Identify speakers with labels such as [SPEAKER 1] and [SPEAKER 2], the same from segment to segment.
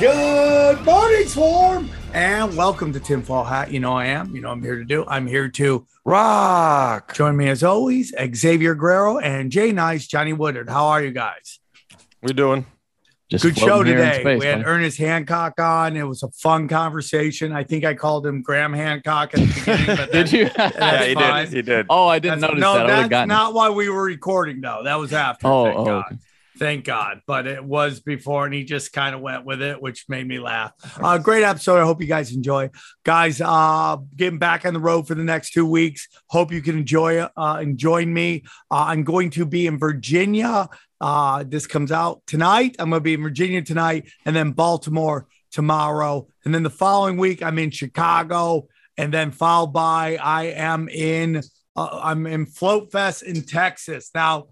[SPEAKER 1] Good morning, Swarm, and welcome to Tinfoil Hat. You know I am. You know I'm here to do. I'm here to rock. Join me as always, Xavier Guerrero and Jay Nice, Johnny Woodard. How are you guys?
[SPEAKER 2] We doing?
[SPEAKER 3] Just
[SPEAKER 1] Good show
[SPEAKER 3] floating here in
[SPEAKER 1] today.
[SPEAKER 3] space,
[SPEAKER 1] we had
[SPEAKER 3] man.
[SPEAKER 1] Ernest Hancock on. It was a fun conversation. I think I called him Graham Hancock at the beginning. But
[SPEAKER 3] Did you?
[SPEAKER 1] That's
[SPEAKER 2] he
[SPEAKER 1] fine.
[SPEAKER 2] did. He did.
[SPEAKER 3] oh, I didn't
[SPEAKER 1] That's-
[SPEAKER 3] notice
[SPEAKER 1] no,
[SPEAKER 3] that. I would
[SPEAKER 1] that's
[SPEAKER 3] gotten.
[SPEAKER 1] not why we were recording though. That was after.
[SPEAKER 3] Oh,
[SPEAKER 1] thank
[SPEAKER 3] oh,
[SPEAKER 1] God.
[SPEAKER 3] okay.
[SPEAKER 1] Thank God. But it was before, and he just kind of went with it, which made me laugh. Uh, great episode. I hope you guys enjoy. Guys, uh, getting back on the road for the next two weeks. Hope you can enjoy uh, and join me. Uh, I'm going to be in Virginia. Uh, this comes out tonight. I'm going to be in Virginia tonight, and then Baltimore tomorrow. And then the following week, I'm in Chicago, and then followed by I am in uh, I'm in Float Fest in Texas. Now,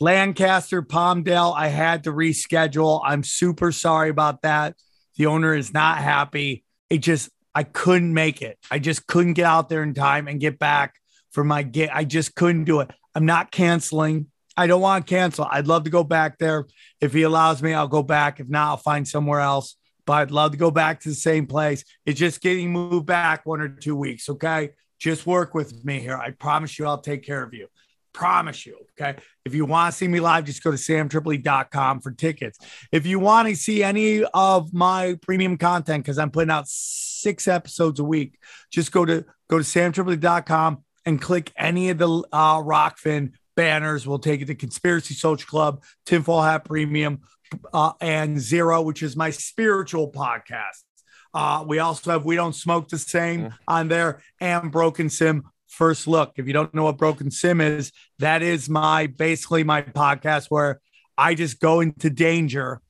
[SPEAKER 1] Lancaster, Palmdale, I had to reschedule. I'm super sorry about that. The owner is not happy. It just, I couldn't make it. I just couldn't get out there in time and get back for my get. I just couldn't do it. I'm not canceling. I don't want to cancel. I'd love to go back there. If he allows me, I'll go back. If not, I'll find somewhere else. But I'd love to go back to the same place. It's just getting moved back one or two weeks. Okay. Just work with me here. I promise you, I'll take care of you. Promise you. Okay. If you want to see me live, just go to samtripoli.com for tickets. If you want to see any of my premium content, because I'm putting out six episodes a week, just go to go to samtripoli.com and click any of the uh, Rokfin banners. We'll take you to Conspiracy Social Club, Tinfoil Hat Premium, uh, and Zero, which is my spiritual podcast. Uh, we also have We Don't Smoke the Same on there and Broken Sim First Look. If you don't know what Broken Sim is, that is my basically my podcast where I just go into danger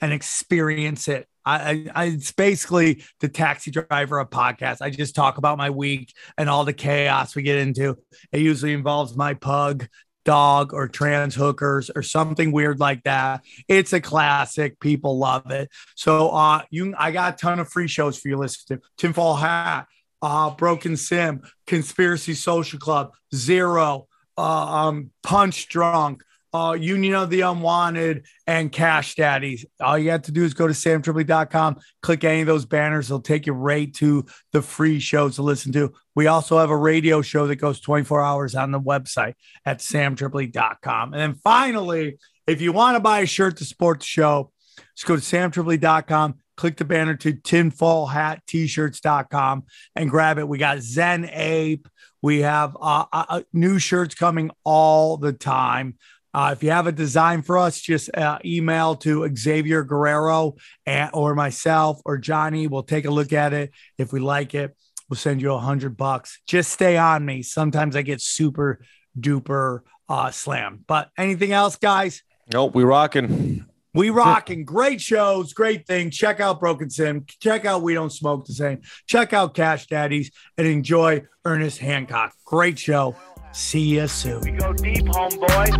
[SPEAKER 1] and experience it. I, I, it's basically the taxi driver of podcast. I just talk about my week and all the chaos we get into. It usually involves my pug, dog, or trans hookers or something weird like that. It's a classic. People love it. So uh you I got a ton of free shows for you listen to. Tinfoil Hat, uh Broken Sim, Conspiracy Social Club, Zero, uh, um Punch Drunk, uh, Union of the Unwanted, and Cash Daddies. All you have to do is go to samtripoli.com, click any of those banners. It'll take you right to the free shows to listen to. We also have a radio show that goes 24 hours on the website at samtripoli.com. And then finally, if you want to buy a shirt to support the show, just go to samtripoli.com, click the banner to tinfoil hat t-shirts.com and grab it. We got Zen Ape. We have uh, uh, new shirts coming all the time. Uh, if you have a design for us, just uh, email to Xavier Guerrero and, or myself or Johnny. We'll take a look at it. If we like it, we'll send you a hundred bucks. Just stay on me. Sometimes I get super duper uh, slam. But anything else, guys?
[SPEAKER 2] Nope, we rocking.
[SPEAKER 1] We rocking great shows, great thing. Check out Broken Sim. Check out We Don't Smoke the Same. Check out Cash Daddies and enjoy Ernest Hancock. Great show. See you soon.
[SPEAKER 4] We go deep, homeboy.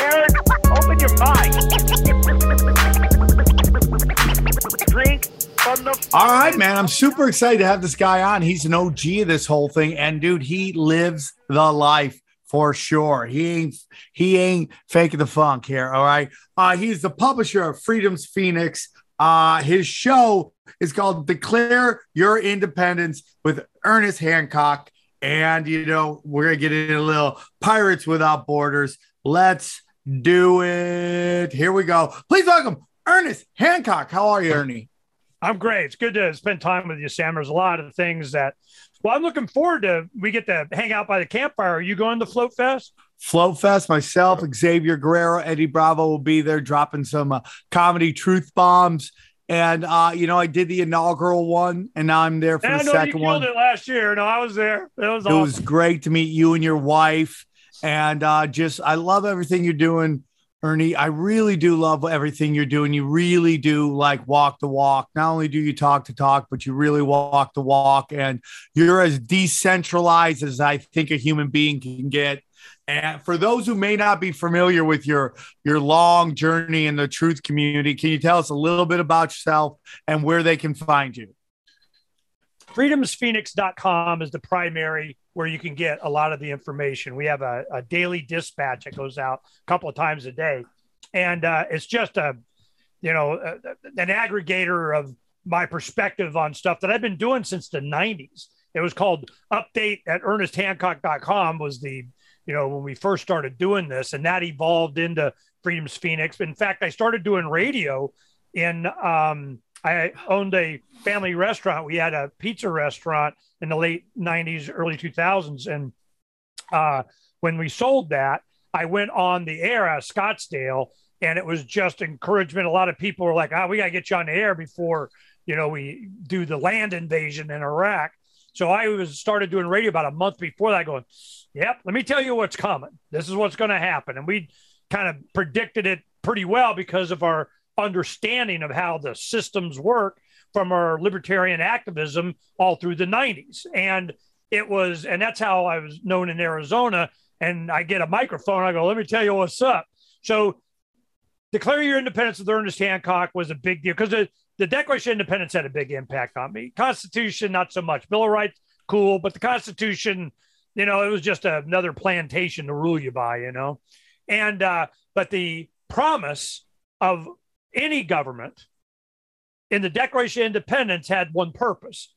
[SPEAKER 4] Aaron, open your mind. Drink from the.
[SPEAKER 1] All right, man. I'm super excited to have this guy on. He's an OG of this whole thing, and dude, he lives the life for sure. He ain't he ain't faking the funk here. All right. Uh, he's the publisher of Freedom's Phoenix. Uh, his show is called Declare Your Independence with Ernest Hancock. And you know, we're gonna get into a little Pirates Without Borders. Let's do it. Here we go. Please welcome Ernest Hancock. How are you, Ernie?
[SPEAKER 5] I'm great. It's good to spend time with you, Sam. There's a lot of things that, well, I'm looking forward to. We get to hang out by the campfire. Are you going to Float Fest?
[SPEAKER 1] Float Fest. Myself, Xavier Guerrero, Eddie Bravo will be there dropping some uh, comedy truth bombs. And uh, you know, I did the inaugural one, and now I'm there for
[SPEAKER 5] Yeah,
[SPEAKER 1] the second
[SPEAKER 5] you
[SPEAKER 1] one.
[SPEAKER 5] killed it last year. No, I was there. It was
[SPEAKER 1] It
[SPEAKER 5] awesome.
[SPEAKER 1] was great to meet you and your wife. And uh, just, I love everything you're doing, Ernie. I really do love everything you're doing. You really do like walk the walk. Not only do you talk to talk, but you really walk the walk. And you're as decentralized as I think a human being can get. And for those who may not be familiar with your your long journey in the truth community, can you tell us a little bit about yourself and where they can find you?
[SPEAKER 5] freedomsphoenix.com is the primary where you can get a lot of the information. We have a, a daily dispatch that goes out a couple of times a day. And uh, it's just a, you know, a, an aggregator of my perspective on stuff that I've been doing since the 90s. It was called update at ernesthancock.com was the, you know, when we first started doing this and that evolved into Freedom's Phoenix. In fact, I started doing radio in, um, I owned a family restaurant. We had a pizza restaurant in the late 90s, early 2000s. And uh, when we sold that, I went on the air at Scottsdale and it was just encouragement. A lot of people were like, oh, we got to get you on the air before, you know, we do the land invasion in Iraq. So I was started doing radio about a month before that going, yep, let me tell you what's coming. This is what's going to happen. And we kind of predicted it pretty well because of our understanding of how the systems work from our libertarian activism all through the 90s. And it was, and that's how I was known in Arizona. And I get a microphone, I go, let me tell you what's up. So declare your independence with Ernest Hancock was a big deal because the, the Declaration of Independence had a big impact on me. Constitution, not so much. Bill of Rights, cool, but the Constitution, you know, it was just another plantation to rule you by, you know. And uh, but the promise of any government in the Declaration of Independence had one purpose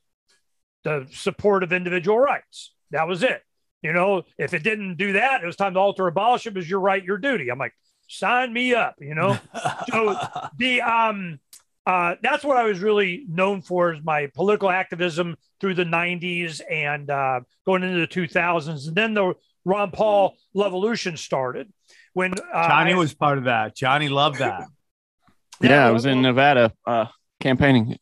[SPEAKER 5] the support of individual rights. That was it. You know, if it didn't do that, it was time to alter or abolish it was your right, your duty. I'm like, sign me up, you know? so the um uh that's what I was really known for is my political activism through the 90s and uh going into the 2000s. And then the Ron Paul Revolution started when uh,
[SPEAKER 1] Johnny was part of that. Johnny loved that.
[SPEAKER 3] Yeah, I was in Nevada uh, campaigning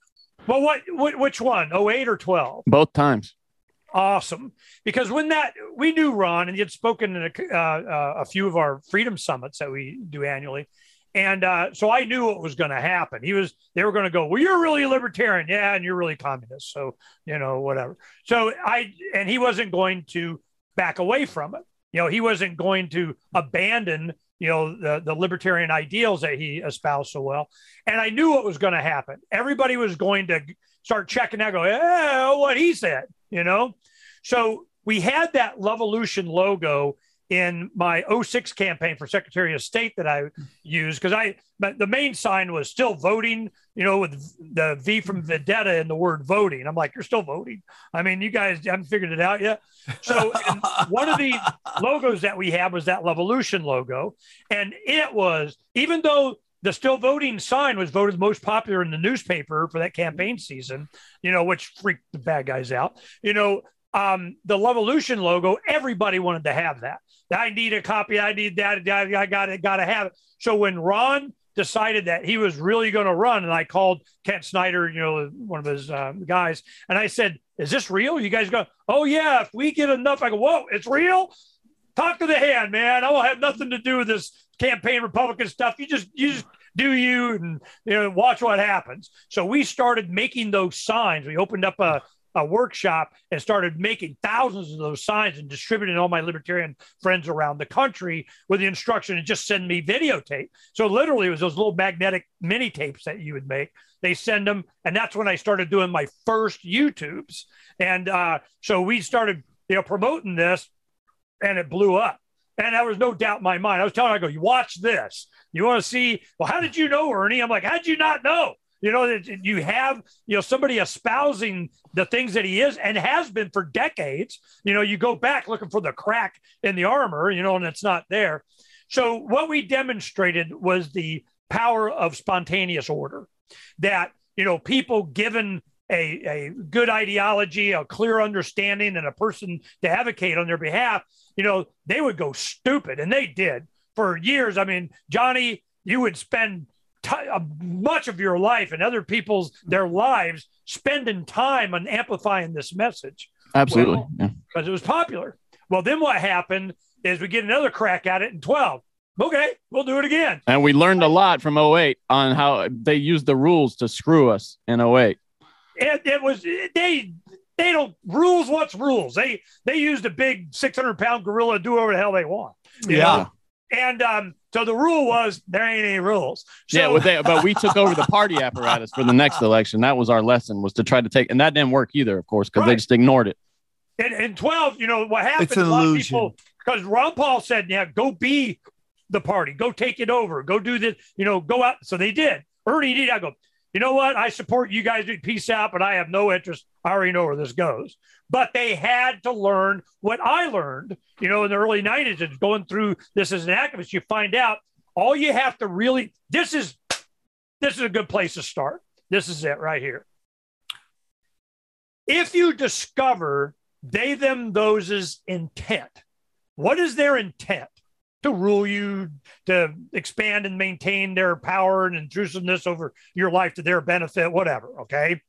[SPEAKER 5] Well, what, what which one? 08 or 12?
[SPEAKER 3] both times.
[SPEAKER 5] Awesome. Because when that we knew Ron and he had spoken in a, uh, uh, a few of our freedom summits that we do annually. And uh, so I knew what was going to happen. He was, they were going to go, well, you're really a libertarian. Yeah. And you're really communist. So, you know, whatever. So I, and he wasn't going to back away from it. You know, he wasn't going to abandon, you know, the, the libertarian ideals that he espoused so well. And I knew what was going to happen. Everybody was going to start checking out, go, what he said, you know? So we had that Levolution logo in my 06 campaign for Secretary of State that I used because I but the main sign was still voting, you know, with the V from Vendetta in the word voting. I'm like, you're still voting. I mean, you guys haven't figured it out yet. So one of the logos that we had was that Levolution logo, and it was even though the still voting sign was voted most popular in the newspaper for that campaign season, you know, which freaked the bad guys out. You know, um, the Levolution logo, everybody wanted to have that. I need a copy. I need that. I I got it. Got to have it. So when Ron decided that he was really going to run, and I called Kent Snyder, you know, one of his uh, guys, and I said, "Is this real?" You guys go, "Oh yeah." If we get enough, I go, "Whoa, it's real." Talk to the hand, man. I will have nothing to do with this campaign Republican stuff. You just you just do you and you know watch what happens. So we started making those signs. We opened up a a workshop and started making thousands of those signs and distributing all my libertarian friends around the country with the instruction to just send me videotape. So literally, it was those little magnetic mini tapes that you would make. They send them, and that's when I started doing my first YouTubes. And uh, so we started, you know, promoting this, and it blew up. And there was no doubt in my mind. I was telling, I go, you watch this. You want to see? Well, how did you know, Ernie? I'm like, how did you not know? You know that you have you know somebody espousing the things that he is and has been for decades. You know, you go back looking for the crack in the armor, you know, and it's not there. So what we demonstrated was the power of spontaneous order. That you know, people given a, a good ideology, a clear understanding, and a person to advocate on their behalf, you know, they would go stupid. And they did for years. I mean, Johnny, you would spend t- uh, much of your life and other people's their lives spending time on amplifying this message
[SPEAKER 3] Absolutely.
[SPEAKER 5] Well,
[SPEAKER 3] yeah.
[SPEAKER 5] because it was popular. Well, then what happened is we get another crack at it in 12. Okay, we'll do it again.
[SPEAKER 3] And we learned a lot from 08 on how they used the rules to screw us in 08.
[SPEAKER 5] It, it was they they don't rules. What's rules? They they used a big 600 pound gorilla to do whatever the hell they want.
[SPEAKER 1] Yeah.
[SPEAKER 5] know? And um, so the rule was there ain't any rules. So,
[SPEAKER 3] yeah, well, they, but we took over the party apparatus for the next election. That was our lesson was to try to take, and that didn't work either, of course, because
[SPEAKER 5] Right.
[SPEAKER 3] they just ignored it.
[SPEAKER 5] And, in 12, you know, what happened?
[SPEAKER 1] It's an
[SPEAKER 5] a lot of
[SPEAKER 1] illusion.
[SPEAKER 5] people, because Ron Paul said, yeah, go be the party, go take it over, go do this, you know, go out. So they did. Ernie did. I go, you know what? I support you guys. Peace out, but I have no interest. I already know where this goes. But they had to learn what I learned, you know, in the early 90s and going through this as an activist. You find out all you have to really, this is, this is a good place to start. This is it right here. If you discover they, them, those's intent, what is their intent? To rule you, to expand and maintain their power and intrusiveness over your life to their benefit, whatever. Okay.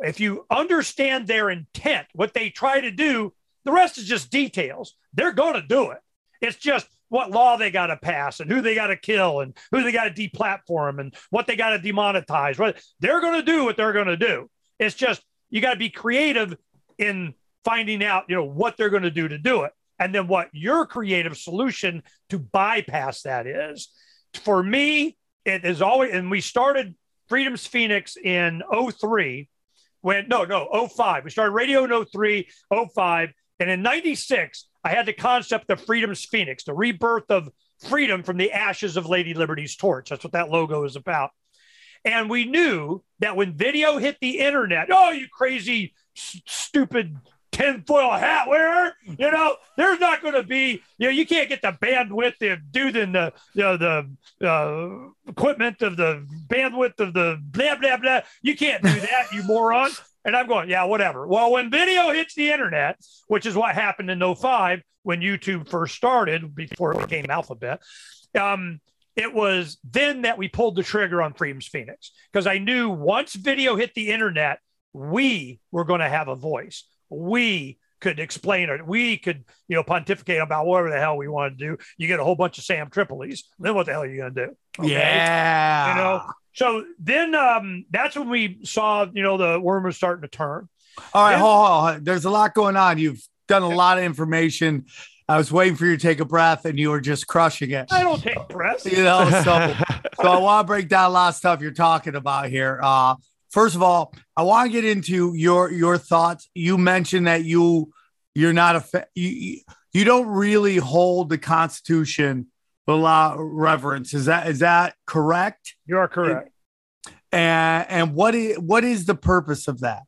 [SPEAKER 5] If you understand their intent, what they try to do, the rest is just details. They're going to do it. It's just what law they got to pass and who they got to kill and who they got to deplatform and what they got to demonetize. What they're going to do, what they're going to do. It's just you got to be creative in finding out, you know, what they're going to do to do it, and then what your creative solution to bypass that is. For me, it is always, and we started Freedom's Phoenix in 03 when no no 05 we started radio in 03 05 and in 96 i had the concept of freedom's phoenix the rebirth of freedom from the ashes of lady liberty's torch. That's what that logo is about. And we knew that when video hit the internet oh you crazy stupid tinfoil hat wearer you know? There's not going to be you know you can't get the bandwidth the dude in the you know, the uh, equipment of the bandwidth of the blah blah blah. You can't do that you moron and i'm going yeah whatever. Well when video hits the internet which is what happened in 05 when youtube first started before it became alphabet um, it was then that we pulled the trigger on freedom's phoenix. Because i knew once video hit the internet we were going to have a voice we could explain it. We could, you know, pontificate about whatever the hell we want to do. You get a whole bunch of Sam Tripoli's. Then what the hell are you going to do? Okay?
[SPEAKER 1] Yeah.
[SPEAKER 5] You know, so then um, that's when we saw, you know, the worm was starting to turn.
[SPEAKER 1] All right,
[SPEAKER 5] Yeah.
[SPEAKER 1] hold on, hold. There's a lot going on. You've done a lot of information. I was waiting for you to take a breath, and you were just crushing it.
[SPEAKER 5] I don't take breaths.
[SPEAKER 1] You know, so so I want to break down a lot of stuff you're talking about here. Uh, first of all, I want to get into your your thoughts. You mentioned that you you're not a fa- you you- don't really hold the Constitution with a lot of reverence. Is that is that correct?
[SPEAKER 5] You are correct.
[SPEAKER 1] And and what is what is the purpose of that?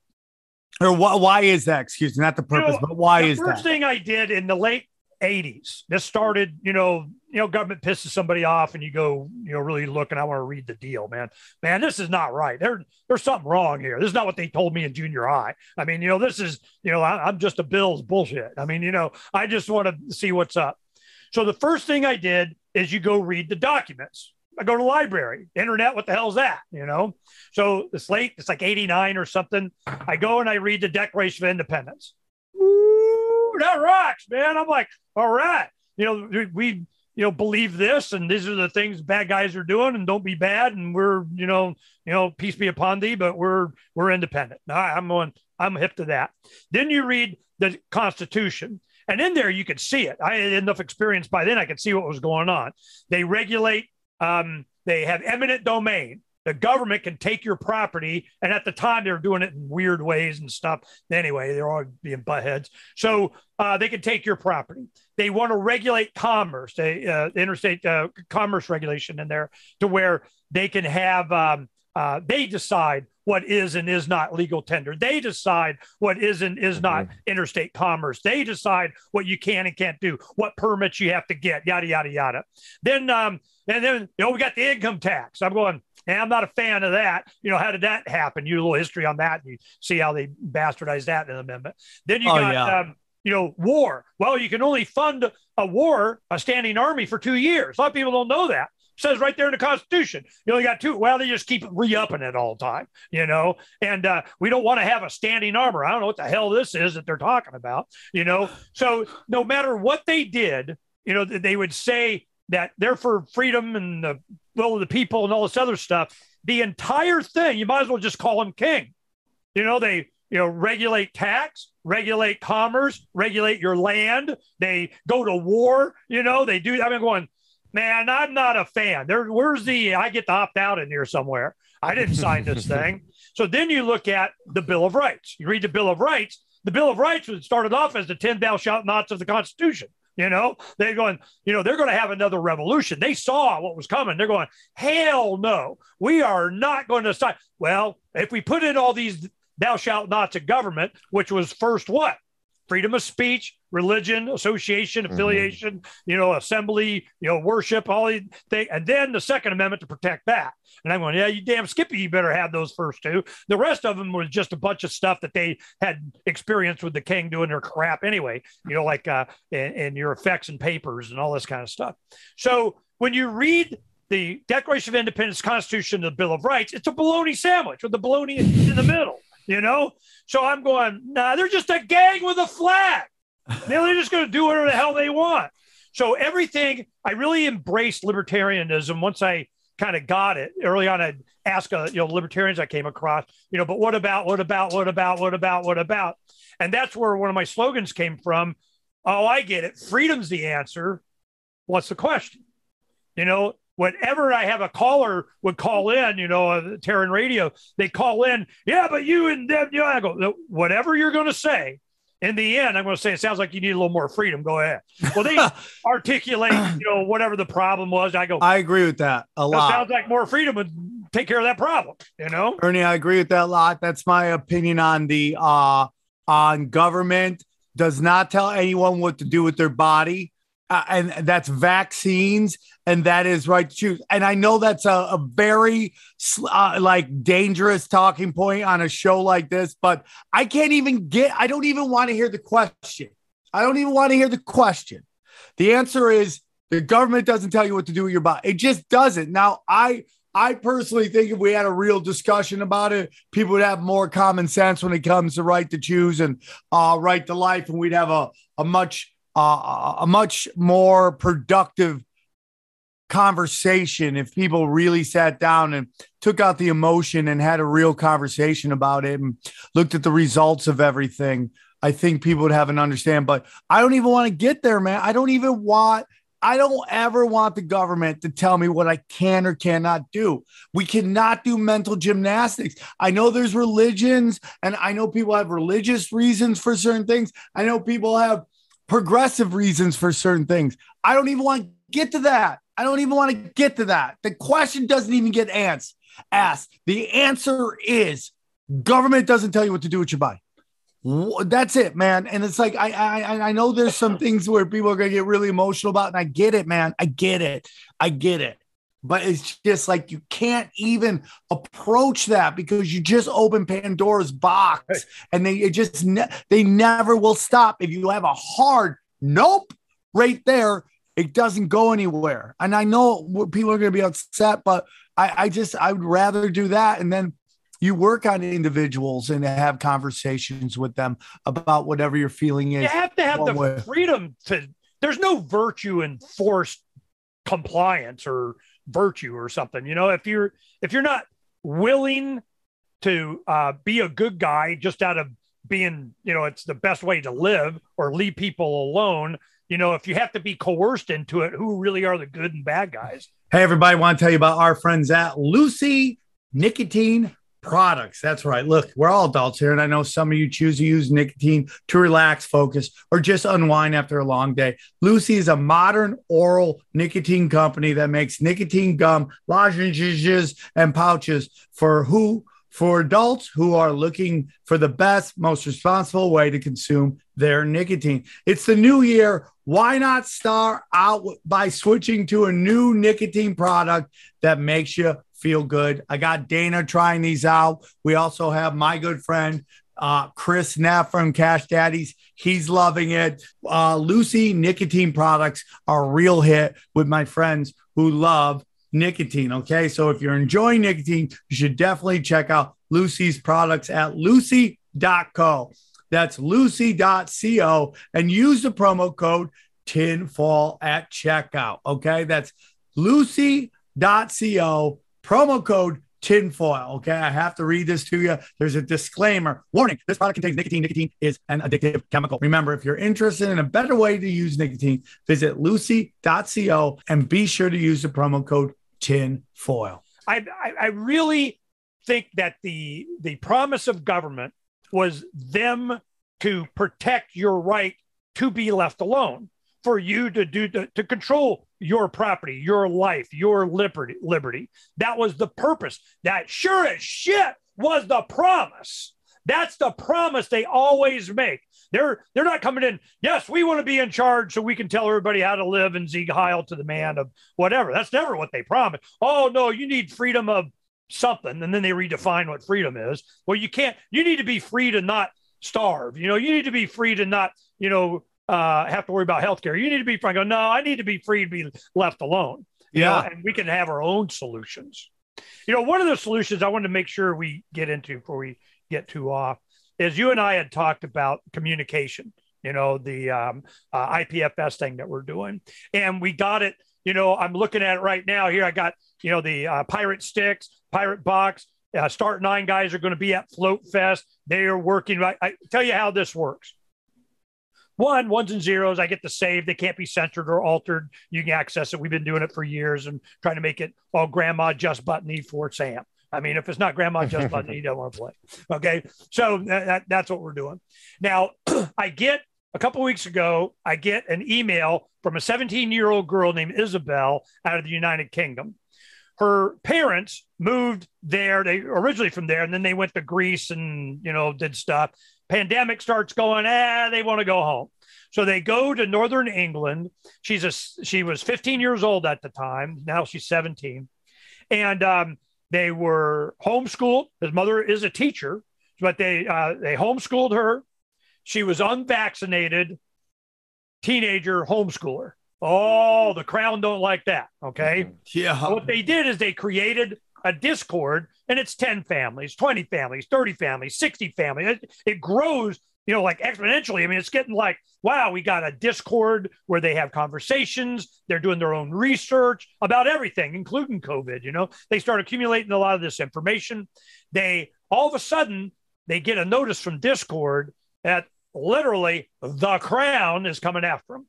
[SPEAKER 1] Or why why is that? Excuse me, not the
[SPEAKER 5] You know,
[SPEAKER 1] purpose, but why is
[SPEAKER 5] first
[SPEAKER 1] that?
[SPEAKER 5] thing I did in the late 80s, this started, you know, you know, government pisses somebody off and you go, you know, really look and I want to read the deal, man. Man, this is not right. There, there's something wrong here. This is not what they told me in junior high. I mean, you know, this is, you know, I, I'm just a Bills bullshit. I mean, you know, I just want to see what's up. So the first thing I did is you go read the documents. I go to library, internet. What the hell's that? You know? So it's late. It's like 89 or something. I go and I read the Declaration of Independence. Ooh, that rocks, man. I'm like, all right. You know, we, you know, believe this, and these are the things bad guys are doing, and don't be bad. And we're, you know, you know, peace be upon thee, but we're we're independent. Right, I'm on, I'm hip to that. Then you read the Constitution. And in there, you could see it. I had enough experience by then, I could see what was going on. They regulate, um, they have eminent domain. The government can take your property. And at the time, they were doing it in weird ways and stuff. Anyway, they're all being butt heads. So uh, they can take your property. They want to regulate commerce, they, uh, interstate uh, commerce regulation in there to where they can have, um, uh, they decide what is and is not legal tender. They decide what is and is not interstate commerce. They decide what you can and can't do, what permits you have to get, yada yada yada. Then um, and then you know we got the income tax. I'm going. And I'm not a fan of that. You know, how did that happen? You a little history on that. And you see how they bastardized that in the amendment. Then you
[SPEAKER 1] Oh,
[SPEAKER 5] got,
[SPEAKER 1] yeah.
[SPEAKER 5] um, you know, war. Well, you can only fund a war, a standing army for two years. A lot of people don't know that. Says right there in the Constitution. You only got two. Well, they just keep re-upping it all the time, you know. And uh, we don't want to have a standing armor. I don't know what the hell this is that they're talking about, you know. So no matter what they did, you know, they would say that they're for freedom and the will of the people and all this other stuff. The entire thing, you might as well just call him king. You know, they you know regulate tax, regulate commerce, regulate your land. They go to war. You know, they do. I've been going, man. I'm not a fan. There, where's the? I get to opt out in here somewhere. I didn't sign this thing. So then you look at the Bill of Rights. You read the Bill of Rights. The Bill of Rights was started off as the 10 thou shalt nots of the Constitution. You know, they're going, you know, they're going to have another revolution. They saw what was coming. They're going, hell no, we are not going to sign. Well, if we put in all these thou shalt nots of government, which was first what? Freedom of speech, religion, association, affiliation, you know, assembly, you know, worship, all these things. And then the Second Amendment to protect that. And I'm going, yeah, you damn Skippy, you better have those first two. The rest of them was just a bunch of stuff that they had experience with the king doing their crap anyway, you know, like uh, and, and your effects and papers and all this kind of stuff. So when you read the Declaration of Independence, Constitution, the Bill of Rights, it's a bologna sandwich with the bologna in the middle, you know? So I'm going, nah, they're just a gang with a flag. They're just going to do whatever the hell they want. So everything, I really embraced libertarianism once I kind of got it early on. I'd ask, uh, you know, libertarians I came across, you know, but what about, what about, what about, what about, what about? And that's where one of my slogans came from. Oh, I get it. Freedom's the answer. What's the question? You know, whenever I have a caller would call in, you know, uh, Terran Radio, they call in, yeah, but you and them, you know, I go, whatever you're going to say. In the end, I'm going to say it sounds like you need a little more freedom. Go ahead. Well, they articulate, you know, whatever the problem was. I go,
[SPEAKER 1] I agree with that a lot.
[SPEAKER 5] sounds like more freedom would take care of that problem. You know,
[SPEAKER 1] Ernie, I agree with that a lot. That's my opinion on the uh on government does not tell anyone what to do with their body. Uh, and that's vaccines, and that is right to choose. And I know that's a, a very uh, like dangerous talking point on a show like this, but I can't even get. I don't even want to hear the question. I don't even want to hear the question. The answer is the government doesn't tell you what to do with your body. It just doesn't. Now, I I personally think if we had a real discussion about it, people would have more common sense when it comes to right to choose and uh, right to life, and we'd have a a much uh, a much more productive conversation if people really sat down and took out the emotion and had a real conversation about it and looked at the results of everything. I think people would have an understand, but I don't even want to get there, man. I don't even want I don't ever want the government to tell me what I can or cannot do. We cannot do mental gymnastics. I know there's religions and I know people have religious reasons for certain things. I know people have progressive reasons for certain things. I don't even want to get to that. I don't even want to get to that. The question doesn't even get asked. Asked. The answer is government doesn't tell you what to do with your body. That's it, man. And it's like I I I know there's some things where people are gonna get really emotional about, and I get it, man. I get it. I get it. But it's just like you can't even approach that because you just open Pandora's box, and they it just ne- they never will stop. If you have a hard nope right there, it doesn't go anywhere. And I know people are going to be upset, but I, I just I would rather do that, and then you work on individuals and have conversations with them about whatever your feeling is.
[SPEAKER 5] you have to have the
[SPEAKER 1] way.
[SPEAKER 5] freedom to. There's no virtue in forced compliance or virtue or something. You know, if you're if you're not willing to uh, be a good guy just out of being, you know, it's the best way to live or leave people alone. You know, if you have to be coerced into it, who really are the good and bad guys?
[SPEAKER 1] Hey, everybody, want to tell you about our friends at Lucy Nicotine Products. That's right. Look, we're all adults here, and I know some of you choose to use nicotine to relax, focus, or just unwind after a long day. Lucy is a modern oral nicotine company that makes nicotine gum, lozenges, and pouches for who for adults who are looking for the best, most responsible way to consume their nicotine. It's the new year. Why not start out by switching to a new nicotine product that makes you feel good? I got Dana trying these out. We also have my good friend uh, Chris Neff from Cash Daddies. He's loving it. Uh, Lucy nicotine products are a real hit with my friends who love nicotine. Okay. So if you're enjoying nicotine, you should definitely check out Lucy's products at lucy.co. That's lucy.co and use the promo code tinfoil at checkout. Okay. That's lucy.co, promo code tinfoil. Okay. I have to read this to you. There's a disclaimer. Warning this product contains nicotine. Nicotine is an addictive chemical. Remember, if you're interested in a better way to use nicotine, visit lucy.co and be sure to use the promo code tinfoil.
[SPEAKER 5] I, I, I really think that the the promise of government was them to protect your right to be left alone for you to do to, to control your property your life your liberty liberty. That was the purpose. That sure as shit was the promise. That's the promise they always make. They're they're not coming in yes we want to be in charge so we can tell everybody how to live and Sieg Heil to the man of whatever. That's never what they promise oh no you need freedom of something and then they redefine what freedom is. Well you can't you need to be free to not starve. You know you need to be free to not you know uh, have to worry about healthcare. You need to be free I go no i need to be free to be left alone. You know,
[SPEAKER 1] Yeah.
[SPEAKER 5] and we can have our own solutions. You know one of the solutions i wanted to make sure we get into before we get too off is you and i had talked about communication you know the um, uh, ipfs thing that we're doing. And we got it you know i'm looking at it right now. Here i got you know the uh, pirate sticks pirate box uh, start nine guys are going to be at float fest. They are working right i tell you how this works one ones and zeros i get the save. They can't be centered or altered. You can access it. We've been doing it for years and trying to make it all grandma just button for sam. I mean if it's not grandma just button you don't want to play. Okay? So that, that- that's what we're doing. Now i get a couple weeks ago i get an email from a 17 year old girl named isabel out of the united kingdom. Her parents moved there. They originally from there and then they went to greece and you know did stuff pandemic starts going ah they want to go home. So they go to northern england. She's a she was 15 years old at the time. Now she's 17 and um, they were homeschooled. His mother is a teacher but they uh, they homeschooled her. She was unvaccinated teenager homeschooler. Oh the crown don't like that okay?
[SPEAKER 1] Yeah.
[SPEAKER 5] what they did is they created a Discord, and it's 10 families, 20 families, 30 families, 60 families. It, it grows, you know, like exponentially. I mean, it's getting like, wow, we got a Discord where they have conversations. They're doing their own research about everything, including COVID. You know, they start accumulating a lot of this information. They all of a sudden they get a notice from Discord that literally the crown is coming after them.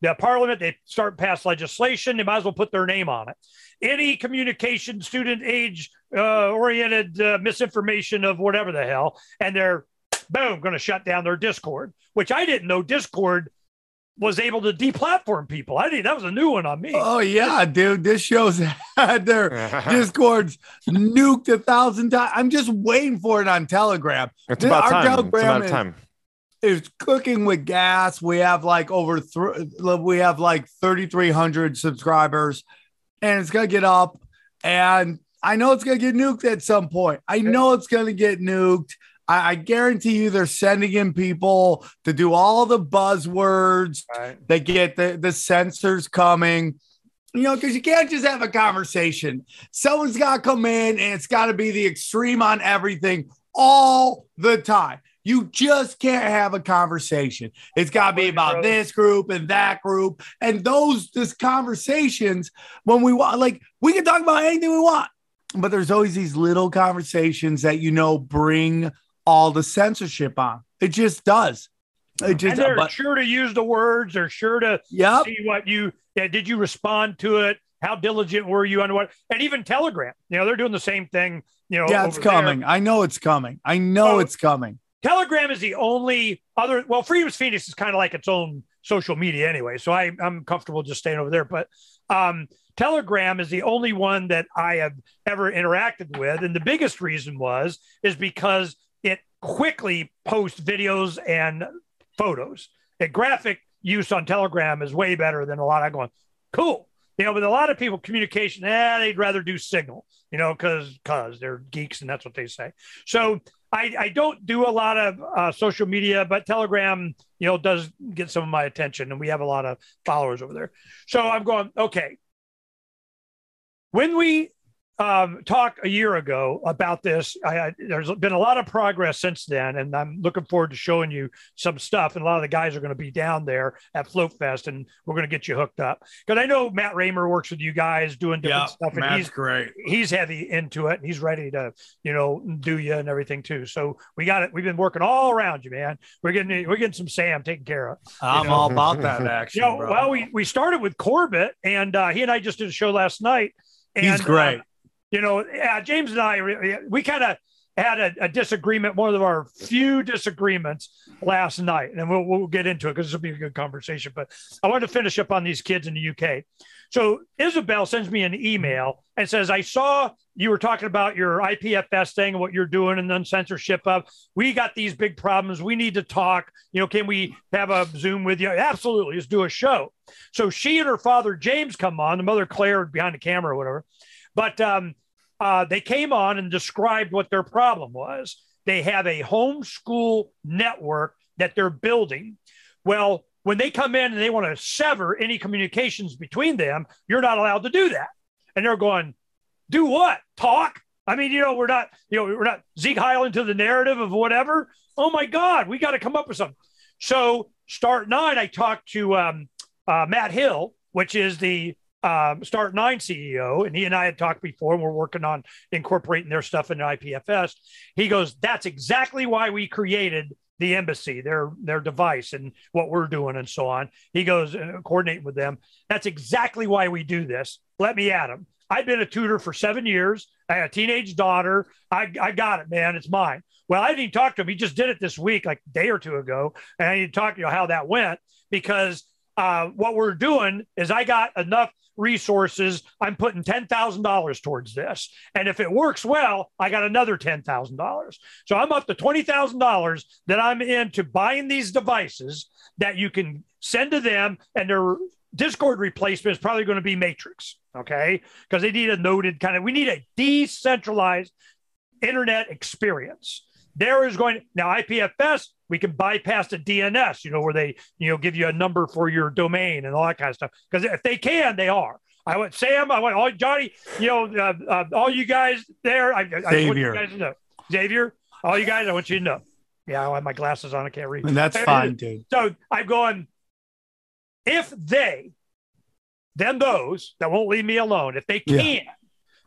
[SPEAKER 5] The parliament, they start pass legislation. They might as well put their name on it any communication student age uh, oriented uh, misinformation of whatever the hell and they're boom going to shut down their discord which i didn't know discord was able to deplatform people i didn't that was a new one on me
[SPEAKER 1] Oh yeah, dude. This show's had their discords nuked a thousand times. I'm just waiting for it on Telegram.
[SPEAKER 6] It's about
[SPEAKER 1] Our
[SPEAKER 6] time. It's
[SPEAKER 1] Telegram
[SPEAKER 6] about
[SPEAKER 1] is-
[SPEAKER 6] time.
[SPEAKER 1] Is cooking with gas. We have like over th- we have like 3,300 subscribers, and it's gonna get up. And I know it's gonna get nuked at some point. I know it's gonna get nuked. I, I guarantee you, they're sending in people to do all the buzzwords.
[SPEAKER 5] Right.
[SPEAKER 1] They get the the censors coming. You know, because you can't just have a conversation. Someone's got to come in and it's got to be the extreme on everything all the time. You just can't have a conversation. It's got to be about this group and that group. And those this conversations when we want like we can talk about anything we want. But there's always these little conversations that you know bring all the censorship on. It just does. It just
[SPEAKER 5] and they're
[SPEAKER 1] but-
[SPEAKER 5] sure to use the words they're sure to
[SPEAKER 1] Yep.
[SPEAKER 5] see what you yeah, did you respond to it how diligent were you on what and even telegram you know they're doing the same thing you know
[SPEAKER 1] yeah, it's
[SPEAKER 5] over there.
[SPEAKER 1] coming. I know it's coming. I know
[SPEAKER 5] Oh.
[SPEAKER 1] it's coming.
[SPEAKER 5] Telegram is the only other. Well, Freedom's Phoenix is kind of like its own social media anyway, so I, I'm comfortable just staying over there. But um, Telegram is the only one that I have ever interacted with, and the biggest reason was is because it quickly posts videos and photos. A graphic use on Telegram is way better than a lot of going. Cool, you know, but a lot of people communication, eh, they'd rather do Signal, you know, because because they're geeks and that's what they say. So I, I don't do a lot of uh, social media, but Telegram, you know, does get some of my attention, and we have a lot of followers over there. So I'm going, okay. When we um, talk a year ago about this. I, I, there's been a lot of progress since then, and I'm looking forward to showing you some stuff. And a lot of the guys are going to be down there at Float Fest, and we're going to get you hooked up because I know Matt Raymer works with you guys doing different
[SPEAKER 1] Yeah,
[SPEAKER 5] stuff, and
[SPEAKER 1] Matt's
[SPEAKER 5] he's
[SPEAKER 1] great.
[SPEAKER 5] he's heavy into it, and he's ready to you know do you and everything too. So we got it. We've been working all around you, man. We're getting we're getting some Sam taken care of.
[SPEAKER 1] I'm
[SPEAKER 5] know.
[SPEAKER 1] all about that action.
[SPEAKER 5] You know, well, we, we started with Corbett, and uh, he and I just did a show last night. And,
[SPEAKER 1] He's great.
[SPEAKER 5] uh, you know, yeah, James and I, uh, we- we kind of had a, a disagreement, one of our few disagreements last night, and we'll, we'll get into it because this will be a good conversation. But I wanted to finish up on these kids in the UK. So Isabel sends me an email and says, I saw you were talking about your IPFS thing and what you're doing and then censorship of. We got these big problems. We need to talk. You know, can we have a Zoom with you? Absolutely. Let's do a show. So she and her father, James, come on, the mother, Claire, behind the camera or whatever. But um, uh, they came on and described what their problem was. They have a homeschool network that they're building. Well, when they come in and they want to sever any communications between them, you're not allowed to do that. And they're going, do what? Talk? I mean, you know, we're not, you know, we're not Sieg Heiling to the narrative of whatever. Oh my God, we got to come up with something. So start nine, I talked to um, uh, Matt Hill, which is the um, Start Nine CEO, and he and I had talked before, and we're working on incorporating their stuff into IPFS. He goes, "That's exactly why we created the embassy, their their device, and what we're doing, and so on." He goes, uh, coordinating with them. That's exactly why we do this. Let me at him. I've been a tutor for seven years. I had a teenage daughter. I, I got it, man. It's mine. Well, I didn't even talk to him. He just did it this week, like day or two ago. And I need to talk to you how that went because uh, what we're doing is I got enough resources. I'm putting $10,000 towards this. And if it works well, I got another $10,000. So I'm up to $20,000 that I'm into buying these devices that you can send to them and their Discord replacement is probably going to be Matrix. Okay. Because they need a noted kind of, we need a decentralized internet experience. There is going now IPFS. We can bypass the DNS, you know, where they you know give you a number for your domain and all that kind of stuff. Because if they can, they are. I went Sam. I went all Johnny. You know, uh, uh, all you guys there. I, I just want you
[SPEAKER 1] Xavier.
[SPEAKER 5] guys to know. Xavier, all you guys. I want you to know. Yeah, I have my glasses on. I can't read.
[SPEAKER 1] And that's fine, dude.
[SPEAKER 5] So I'm going, if they, then those that won't leave me alone, if they
[SPEAKER 1] Yeah.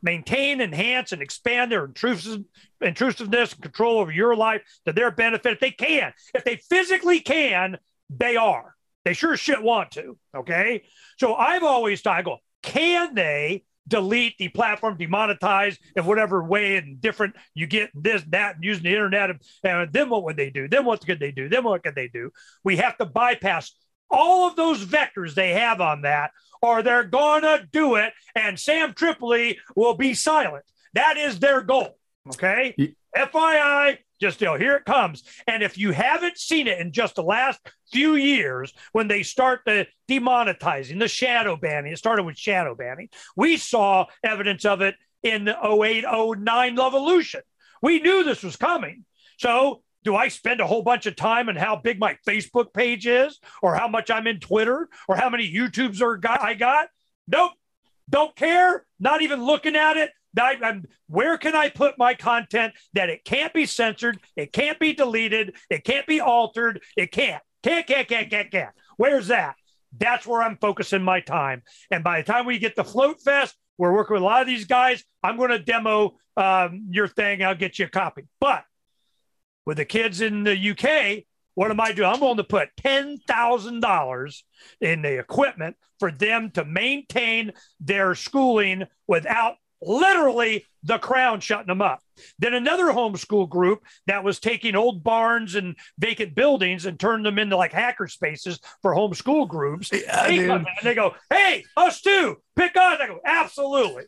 [SPEAKER 5] Maintain, enhance, and expand their intrusive, intrusiveness and control over your life to their benefit, if they can, if they physically can, they are. They sure shit want to. Okay. So I've always I go, can they delete the platform, demonetize in whatever way and different you get this, that, and using the internet? And then what would they do? Then what could they do? Then what could they do? We have to bypass all of those vectors they have on that, or they're gonna do it, and Sam Tripoli will be silent. That is their goal. Okay.
[SPEAKER 1] Ye-
[SPEAKER 5] FYI, just you know, here it comes. And if you haven't seen it in just the last few years, when they start the demonetizing, the shadow banning, it started with shadow banning. We saw evidence of it in the 08 09 Levolution. We knew this was coming. So do I spend a whole bunch of time on how big my Facebook page is, or how much I'm in Twitter, or how many YouTubes are got I got? Nope. Don't care. Not even looking at it. I, I'm, where can I put my content that it can't be censored, it can't be deleted, it can't be altered, it can't, can't, can't, can't, can't, can't. Where's that? That's where I'm focusing my time. And by the time we get the Float Fest, we're working with a lot of these guys. I'm going to demo um, your thing. I'll get you a copy. But with the kids in the UK, what am I doing? I'm going to put ten thousand dollars in the equipment for them to maintain their schooling without literally the crown shutting them up. Then another homeschool group that was taking old barns and vacant buildings and turned them into like hacker spaces for homeschool groups.
[SPEAKER 1] Yeah,
[SPEAKER 5] they
[SPEAKER 1] dude.
[SPEAKER 5] come in and they go, "Hey, us too, pick us." I go, "Absolutely."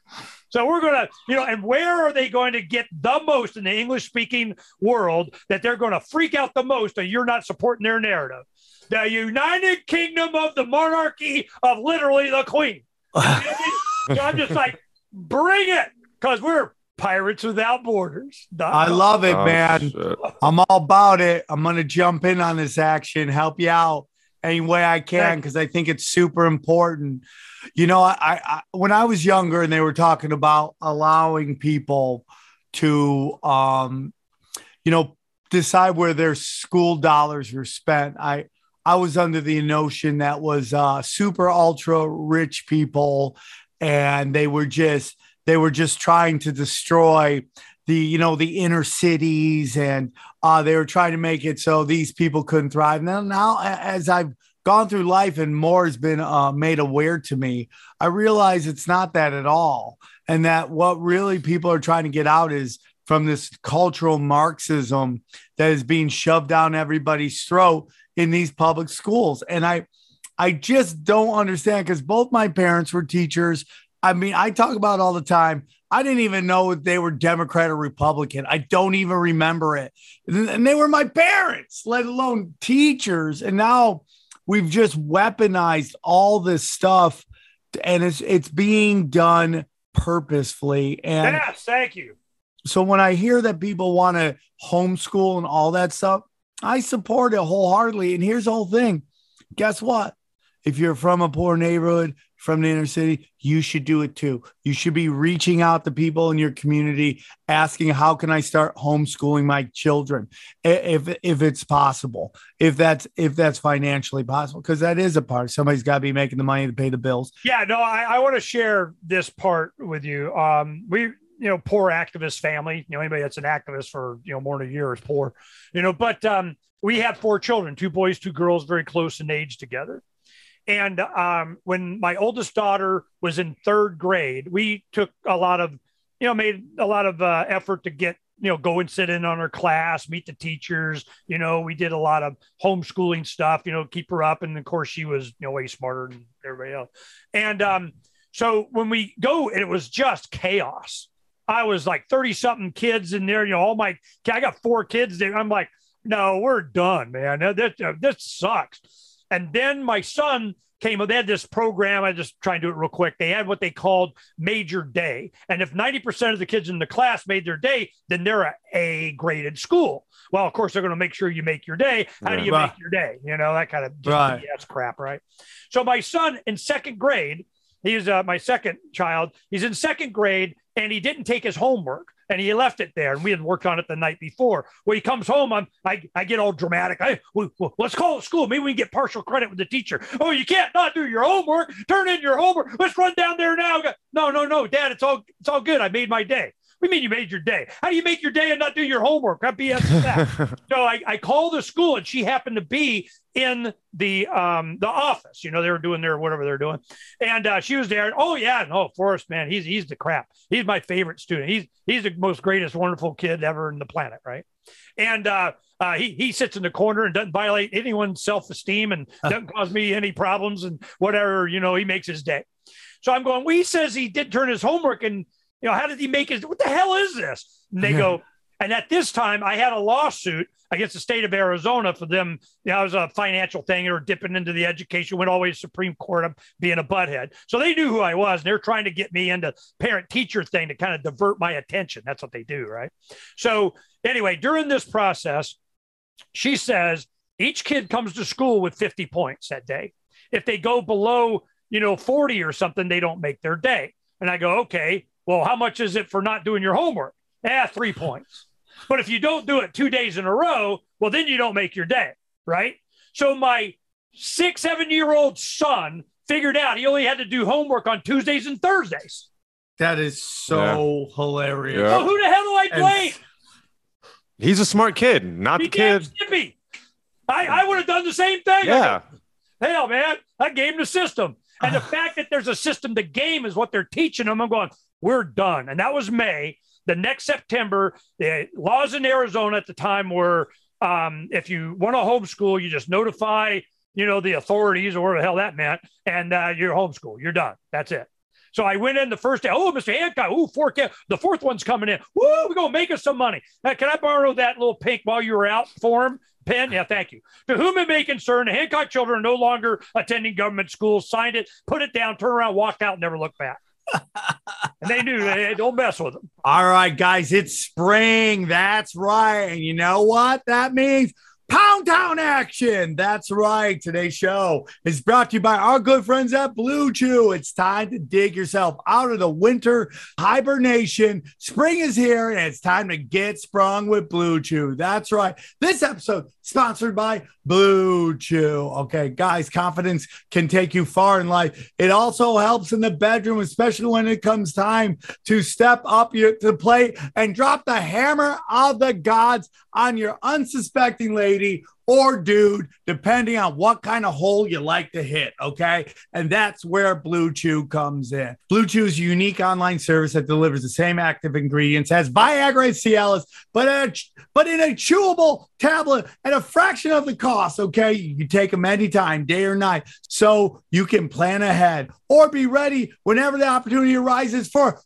[SPEAKER 5] So we're gonna, you know, and where are they going to get the most in the English-speaking world that they're going to freak out the most that you're not supporting their narrative? The United Kingdom of the monarchy of literally the Queen. You know what I mean? so I'm just like, bring it, because we're pirates without borders.
[SPEAKER 1] I love it,
[SPEAKER 2] Oh,
[SPEAKER 1] man.
[SPEAKER 2] shit.
[SPEAKER 1] I'm all about it. I'm going to jump in on this action, help you out any way I can because I think it's super important. You know, I, I when I was younger and they were talking about allowing people to, um, you know, decide where their school dollars were spent. I I was under the notion that was uh, super ultra rich people, and they were just they were just trying to destroy the you know the inner cities and uh, they were trying to make it so these people couldn't thrive. Now, now as I've gone through life and more has been uh, made aware to me, I realize it's not that at all, and that what really people are trying to get out is from this cultural Marxism that is being shoved down everybody's throat in these public schools, and I. I just don't understand because both my parents were teachers. I mean, I talk about all the time. I didn't even know if they were Democrat or Republican. I don't even remember it. And they were my parents, let alone teachers. And now we've just weaponized all this stuff and it's it's being done purposefully. And
[SPEAKER 5] yes, thank you.
[SPEAKER 1] so when I hear that people want to homeschool and all that stuff, I support it wholeheartedly. And here's the whole thing. Guess what? If you're from a poor neighborhood, from the inner city, you should do it too. You should be reaching out to people in your community, asking, "How can I start homeschooling my children, if if it's possible, if that's if that's financially possible, because that is a part. Somebody's got to be making the money to pay the bills.
[SPEAKER 5] Yeah, no, I, I want to share this part with you. Um, we, you know, poor activist family. You know, anybody that's an activist for you know more than a year is poor. You know, but um, we have four children, two boys, two girls, very close in age together. And um, when my oldest daughter was in third grade, we took a lot of, you know, made a lot of uh, effort to get, you know, go and sit in on her class, meet the teachers. You know, we did a lot of homeschooling stuff, you know, keep her up. And of course, she was, you know, way smarter than everybody else. And um, so when we go, it was just chaos. I was like 30 something kids in there, you know, all my, I got four kids there. I'm like, no, we're done, man. This, this sucks. And then my son came, they had this program. I just try and do it real quick. They had what they called major day. And if 90% of the kids in the class made their day, then they're a A graded school. Well, of course, they're going to make sure you make your day. How do you
[SPEAKER 1] Right.
[SPEAKER 5] make your day? You know, that kind of
[SPEAKER 1] Right.
[SPEAKER 5] BS crap, right? So my son in second grade, he's uh, my second child. He's in second grade and he didn't take his homework and he left it there. And we had worked on it the night before. When he comes home, I'm, I, I get all dramatic. I, we- let's call it school. Maybe we can get partial credit with the teacher. Oh, you can't not do your homework. Turn in your homework. Let's run down there now. No, no, no, Dad. It's all it's all good. I made my day. You mean you made your day? How do you make your day and not do your homework? What BS is that? so I, I called the school and she happened to be in the um the office. You know, they were doing their whatever they're doing. And uh, she was there. Oh yeah, no, Forrest, man, he's he's the crap. He's my favorite student. He's he's the most greatest, wonderful kid ever in the planet, right? And uh, uh, he he sits in the corner and doesn't violate anyone's self esteem and doesn't cause me any problems and whatever. You know, he makes his day. So I'm going. Well, he says he did turn his homework, and you know, how did he make his? What the hell is this? And they go. And at this time, I had a lawsuit against the state of Arizona for them. You know, it was a financial thing or dipping into the education, went all the way to Supreme Court of being a butthead. So they knew who I was. And they're trying to get me into parent teacher thing to kind of divert my attention. That's what they do, right? So anyway, during this process, she says each kid comes to school with 50 points that day. If they go below, you know, 40 or something, they don't make their day. And I go, okay, well, how much is it for not doing your homework? Ah, three points. But if you don't do it two days in a row, well, then you don't make your day, right? So my six, seven year old son figured out he only had to do homework on Tuesdays and Thursdays.
[SPEAKER 1] That is so hilarious.
[SPEAKER 2] Yeah.
[SPEAKER 5] Well, who the hell do I
[SPEAKER 1] And-
[SPEAKER 5] blame?
[SPEAKER 6] He's a smart kid, not
[SPEAKER 5] He
[SPEAKER 6] the
[SPEAKER 5] damn
[SPEAKER 6] kid.
[SPEAKER 5] Skippy. I, I would have done the same thing.
[SPEAKER 6] Yeah.
[SPEAKER 5] go, Hell, man, I game the system. And the fact that there's a system to game is what they're teaching them. I'm going, we're done. And that was May. The next September, the laws in Arizona at the time were um, if you want to homeschool, you just notify, you know, the authorities or whatever the hell that meant, and uh, you're homeschool. You're done. That's it. So I went in the first day. Oh, Mr. Hancock. Oh, four. kids. The fourth one's coming in. Woo, we're going to make us some money. Uh, can I borrow that little pink while you were out form? Pen? Yeah, thank you. To whom it may concern, the Hancock children are no longer attending government schools. Signed it, put it down, turn around, walked out, never looked back. And they knew they don't mess with them.
[SPEAKER 1] All right, guys, it's spring. That's right. And you know what that means? Pound Town action. That's right. Today's show is brought to you by our good friends at Blue Chew. It's time to dig yourself out of the winter hibernation. Spring is here and it's time to get sprung with Blue Chew. That's right. This episode sponsored by Blue Chew. Okay, guys, confidence can take you far in life. It also helps in the bedroom, especially when it comes time to step up your, to the plate and drop the hammer of the gods on your unsuspecting lady or dude, depending on what kind of hole you like to hit. Okay. And that's where Blue Chew comes in. Blue Chew's unique online service that delivers the same active ingredients as Viagra and Cialis, but, a, but in a chewable tablet at a fraction of the cost. Okay. You can take them anytime, day or night. So you can plan ahead or be ready whenever the opportunity arises for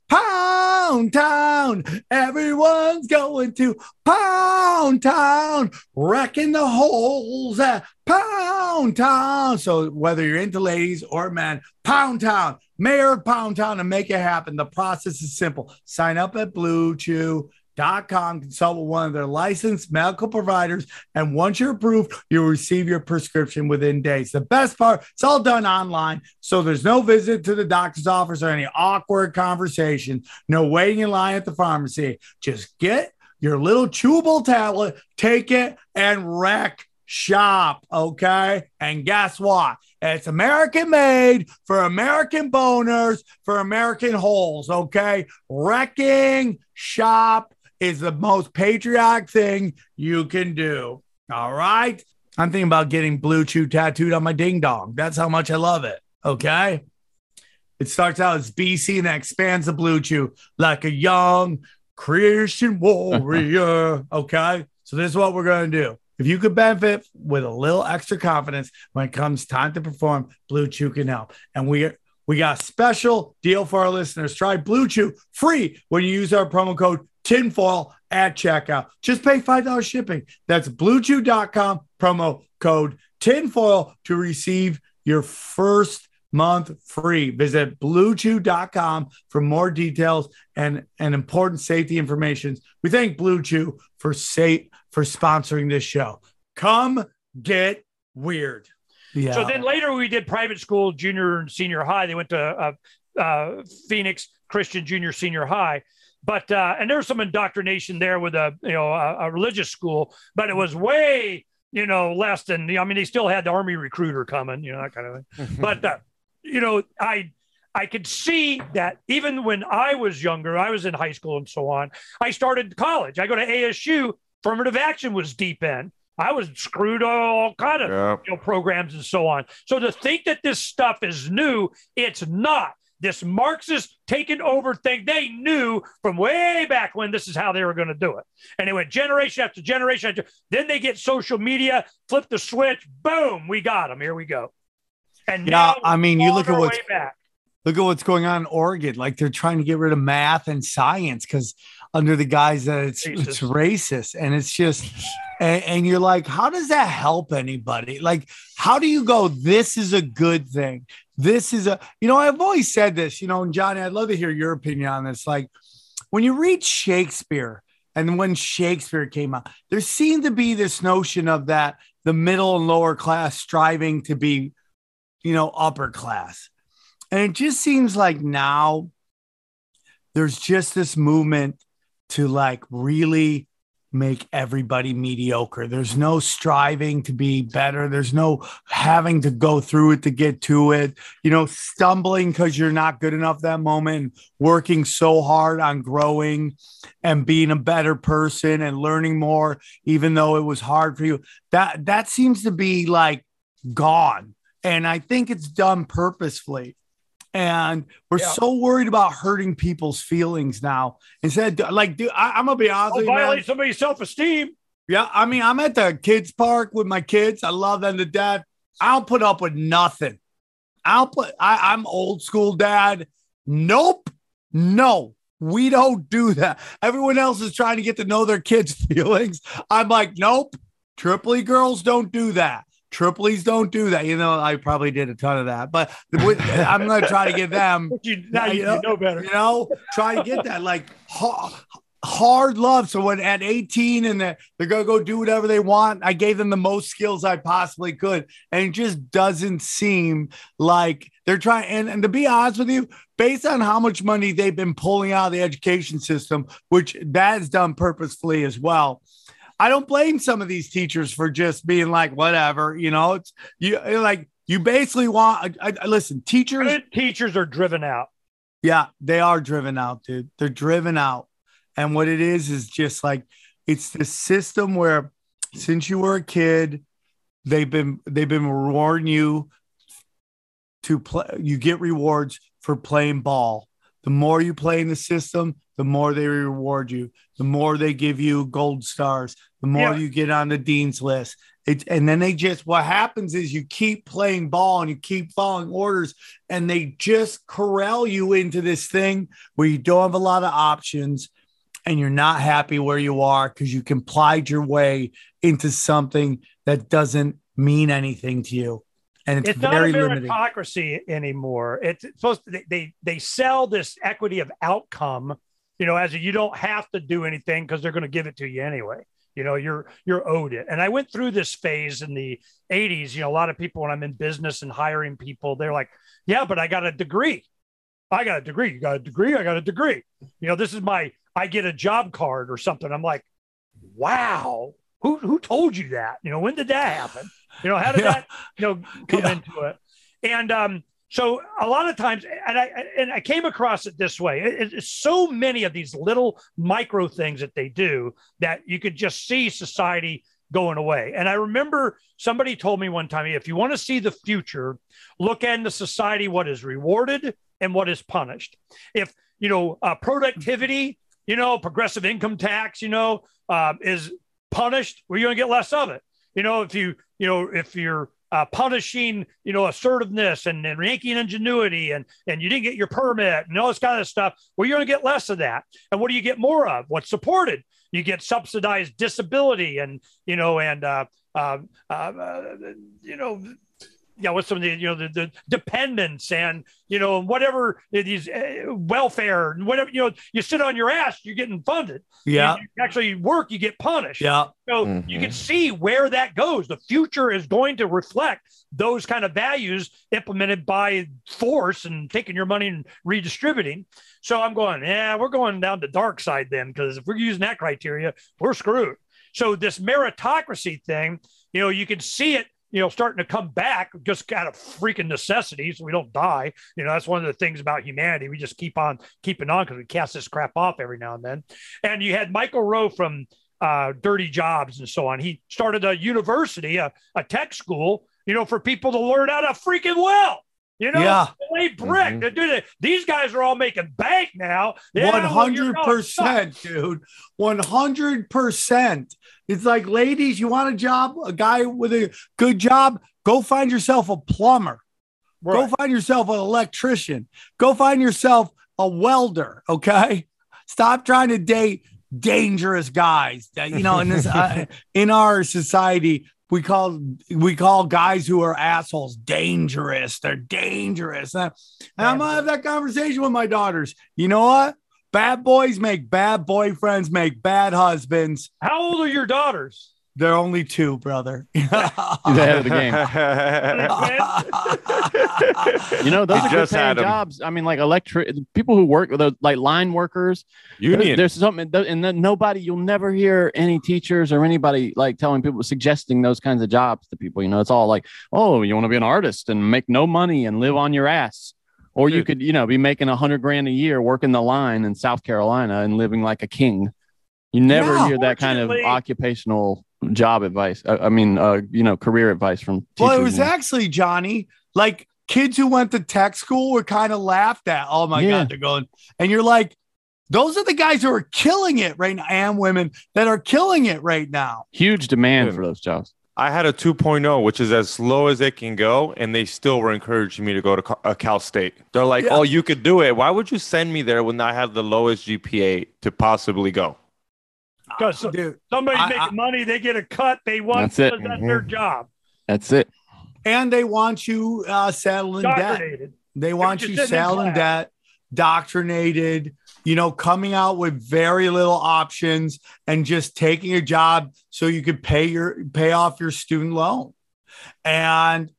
[SPEAKER 1] Pound Town. Everyone's going to Pound Town, wrecking the holes at Pound Town. So whether you're into ladies or men, Pound Town, Mayor of Pound Town, and make it happen. The process is simple. Sign up at Blue Chew com. Consult with one of their licensed medical providers. And once you're approved, you'll receive your prescription within days. The best part, it's all done online. So there's no visit to the doctor's office or any awkward conversation, no waiting in line at the pharmacy. Just get your little chewable tablet, take it and wreck shop. Okay. And guess what? It's American made for American boners, for American holes. Okay. Wrecking shop is the most patriotic thing you can do. All right. I'm thinking about getting blue chew tattooed on my ding dong. That's how much I love it. Okay. It starts out as BC and then expands the blue chew like a young Christian warrior. okay. So this is what we're going to do. If you could benefit with a little extra confidence when it comes time to perform, Blue Chew can help. And we we got a special deal for our listeners. Try Blue Chew free when you use our promo code tinfoil at checkout. Just pay $5 shipping. That's bluechew.com, promo code tinfoil to receive your first month free. Visit bluechew.com for more details and, and important safety information. We thank Blue Chew for safe for sponsoring this show. Come get weird.
[SPEAKER 5] Yeah. So then later we did private school, junior and senior high. They went to uh, uh, Phoenix Christian Junior Senior High. But uh, and there was some indoctrination there with a you know a, a religious school, but it was way you know less than I mean they still had the army recruiter coming, you know that kind of thing. but uh, you know I I could see that even when I was younger, I was in high school and so on. I started college. I go to ASU. Affirmative action was deep in. I was screwed all kind of you know, programs and so on. So to think that this stuff is new, it's not this Marxist taken over thing. They knew from way back when this is how they were going to do it. And it went generation after generation. After, then they get social media, flip the switch, boom, we got them. Here we go.
[SPEAKER 1] And yeah, I mean, you look at what's look at what's going on in Oregon. Like they're trying to get rid of math and science because under the guise that it's racist. it's racist, and it's just. And, and you're like, how does that help anybody? Like, how do you go? This is a good thing this is a, you know, I've always said this, you know, and Johnny, I'd love to hear your opinion on this. Like when you read Shakespeare and when Shakespeare came out, there seemed to be this notion of that the middle and lower class striving to be, you know, upper class. And it just seems like now there's just this movement to like really make everybody mediocre. There's no striving to be better. There's no having to go through it to get to it. You know, stumbling because you're not good enough that moment, working so hard on growing and being a better person and learning more, even though it was hard for you. That that seems to be like gone. And I think it's done purposefully. And we're
[SPEAKER 5] Yeah.
[SPEAKER 1] so worried about hurting people's feelings now. Instead, like, dude, I, I'm gonna be honest
[SPEAKER 5] Don't
[SPEAKER 1] with you, man.
[SPEAKER 5] violate somebody's self-esteem.
[SPEAKER 1] Yeah, I mean, I'm at the kids' park with my kids. I love them to death. I don't put up with nothing. I'll put. I, I'm old school dad. Nope, no, we don't do that. Everyone else is trying to get to know their kids' feelings. I'm like, nope. Tripoli girls don't do that. Tripoli's don't do that. You know, I probably did a ton of that, but I'm gonna try to get them
[SPEAKER 5] You, now you,
[SPEAKER 1] you know-
[SPEAKER 5] know better.
[SPEAKER 1] you know, try to get that like ha- hard love. So when at 18 and they're, they're gonna go do whatever they want, I gave them the most skills I possibly could, and it just doesn't seem like they're trying. And, and to be honest with you, based on how much money they've been pulling out of the education system, which that is done purposefully as well. I don't blame some of these teachers for just being like, whatever, you know, it's you like you basically want. I, I, listen, teachers
[SPEAKER 5] Good teachers are driven out.
[SPEAKER 1] yeah, they are driven out, dude. They're driven out. And what it is is just like it's the system where since you were a kid, they've been they've been rewarding you to play you get rewards for playing ball. The more you play in the system, the more they reward you. The more they give you gold stars, the more
[SPEAKER 5] Yeah.
[SPEAKER 1] you get on the dean's list. It, and then they just what happens is you keep playing ball and you keep following orders and they just corral you into this thing where you don't have a lot of options and you're not happy where you are because you complied your way into something that doesn't mean anything to you and it's,
[SPEAKER 5] It's not
[SPEAKER 1] very
[SPEAKER 5] a
[SPEAKER 1] limiting
[SPEAKER 5] meritocracy anymore. It's supposed to, they, they they sell this equity of outcome, you know, as a, you don't have to do anything because they're going to give it to you anyway. You know, you're you're owed it. And I went through this phase in the 80s. You know, a lot of people when I'm in business and hiring people, they're like, "Yeah, but I got a degree. I got a degree. You got a degree. I got a degree. You know, this is my I get a job card or something." I'm like, "Wow, who who told you that? You know, when did that happen? You know, how did
[SPEAKER 1] Yeah.
[SPEAKER 5] that you know come
[SPEAKER 1] Yeah.
[SPEAKER 5] into it?" And um, so a lot of times, and I and I came across it this way: It- it's so many of these little micro things that they do that you could just see society going away. And I remember somebody told me one time, if you want to see the future, look at in the society what is rewarded and what is punished. If you know uh, productivity, you know, progressive income tax, you know, uh, is punished, well, you're going to get less of it. You know, if you, you know, if you're uh, punishing, you know, assertiveness and, and ranking ingenuity and, and you didn't get your permit and all this kind of stuff, well, you're going to get less of that. And what do you get more of? What's supported? You get subsidized disability and, you know, and, uh, uh, uh, uh, you know, yeah, what's some of the you know the, the dependents and you know whatever these uh, welfare and whatever you know you sit on your ass you're getting funded
[SPEAKER 1] yeah
[SPEAKER 5] you, you actually work you get punished
[SPEAKER 1] yeah
[SPEAKER 5] so
[SPEAKER 6] Mhm.
[SPEAKER 5] you can see where that goes. The future is going to reflect those kind of values implemented by force and taking your money and redistributing. So I'm going, yeah, we're going down the dark side then, because if we're using that criteria, we're screwed. So this meritocracy thing, you know, you can see it, you know, starting to come back just out of freaking necessity, so we don't die. You know, that's one of the things about humanity. We just keep on keeping on because we cast this crap off every now and then. And you had Michael Rowe from uh, dirty jobs and so on. He started a university, a, a tech school, you know, for people to learn how to freaking well. You know,
[SPEAKER 1] Yeah.
[SPEAKER 5] lay brick.
[SPEAKER 6] Mhm.
[SPEAKER 5] to do that. These guys are all making bank now.
[SPEAKER 1] One hundred percent, dude. One hundred percent. It's like, ladies, you want a job, a guy with a good job, go find yourself a plumber. Go find yourself an electrician. Go find yourself a welder. Okay. Stop trying to date dangerous guys. That you know, in this uh, in our society, we call we call guys who are assholes dangerous. They're dangerous. And I'm gonna have that conversation with my daughters. You know what? Bad boys make bad boyfriends, make bad husbands.
[SPEAKER 5] How old are your daughters?
[SPEAKER 1] They're only two, brother.
[SPEAKER 3] He's ahead of the game. You know, those
[SPEAKER 6] He
[SPEAKER 3] are good
[SPEAKER 6] just
[SPEAKER 3] paying jobs. I mean, like electric people who work with those, like line workers. There-
[SPEAKER 6] Union.
[SPEAKER 3] There's something, and then nobody, you'll never hear any teachers or anybody like telling people, suggesting those kinds of jobs to people. You know, it's all like, oh, you want to be an artist and make no money and live on your ass. Or you could, you know, be making a hundred grand a year working the line in South Carolina and living like a king. You never
[SPEAKER 1] Yeah.
[SPEAKER 3] hear that kind of occupational job advice. I, I mean, uh, you know, career advice from.
[SPEAKER 1] Well, it was
[SPEAKER 3] man.
[SPEAKER 1] actually Johnny. Like kids who went to tech school were kind of laughed at. Oh my
[SPEAKER 3] Yeah.
[SPEAKER 1] God, they're going. And you're like, those are the guys who are killing it right now, and women that are killing it right now.
[SPEAKER 3] Huge demand
[SPEAKER 6] Dude.
[SPEAKER 3] for those jobs.
[SPEAKER 6] I had a 2.0, which is as low as it can go, and they still were encouraging me to go to Cal- uh, Cal State. They're like,
[SPEAKER 1] Yeah.
[SPEAKER 6] "Oh, you could do it. Why would you send me there when I have the lowest GPA to possibly go?"
[SPEAKER 5] Because
[SPEAKER 1] Dude.
[SPEAKER 5] somebody's
[SPEAKER 1] I-
[SPEAKER 5] making
[SPEAKER 1] I-
[SPEAKER 5] money, they get a cut. They want
[SPEAKER 3] That's it.
[SPEAKER 5] because that's their job.
[SPEAKER 3] That's it.
[SPEAKER 1] And they want you uh, saddled in debt. They want you
[SPEAKER 5] sitting in
[SPEAKER 1] saddled in
[SPEAKER 5] class.
[SPEAKER 1] debt, doctrinated, you know, coming out with very little options and just taking a job so you could pay your pay off your student loan. And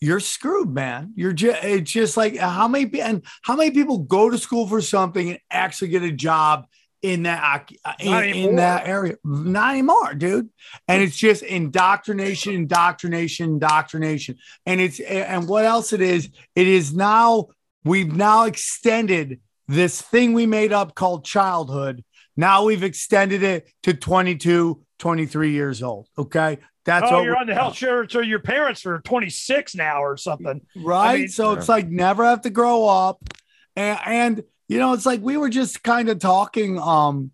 [SPEAKER 1] you're screwed, man. You're just it's just like how many and how many people go to school for something and actually get a job in that uh, in, in that area? Not anymore, dude. And it's just indoctrination, indoctrination, indoctrination. And it's and what else it is? It is now we've now extended this thing we made up called childhood. Now we've extended it to 22, 23 years old. Okay. That's
[SPEAKER 5] oh,
[SPEAKER 1] what
[SPEAKER 5] you're
[SPEAKER 1] we're-
[SPEAKER 5] on the health insurance, or your parents are 26 now, or something.
[SPEAKER 1] right?
[SPEAKER 5] I mean-
[SPEAKER 1] so it's like never have to grow up, and, and you know, it's like we were just kind of talking um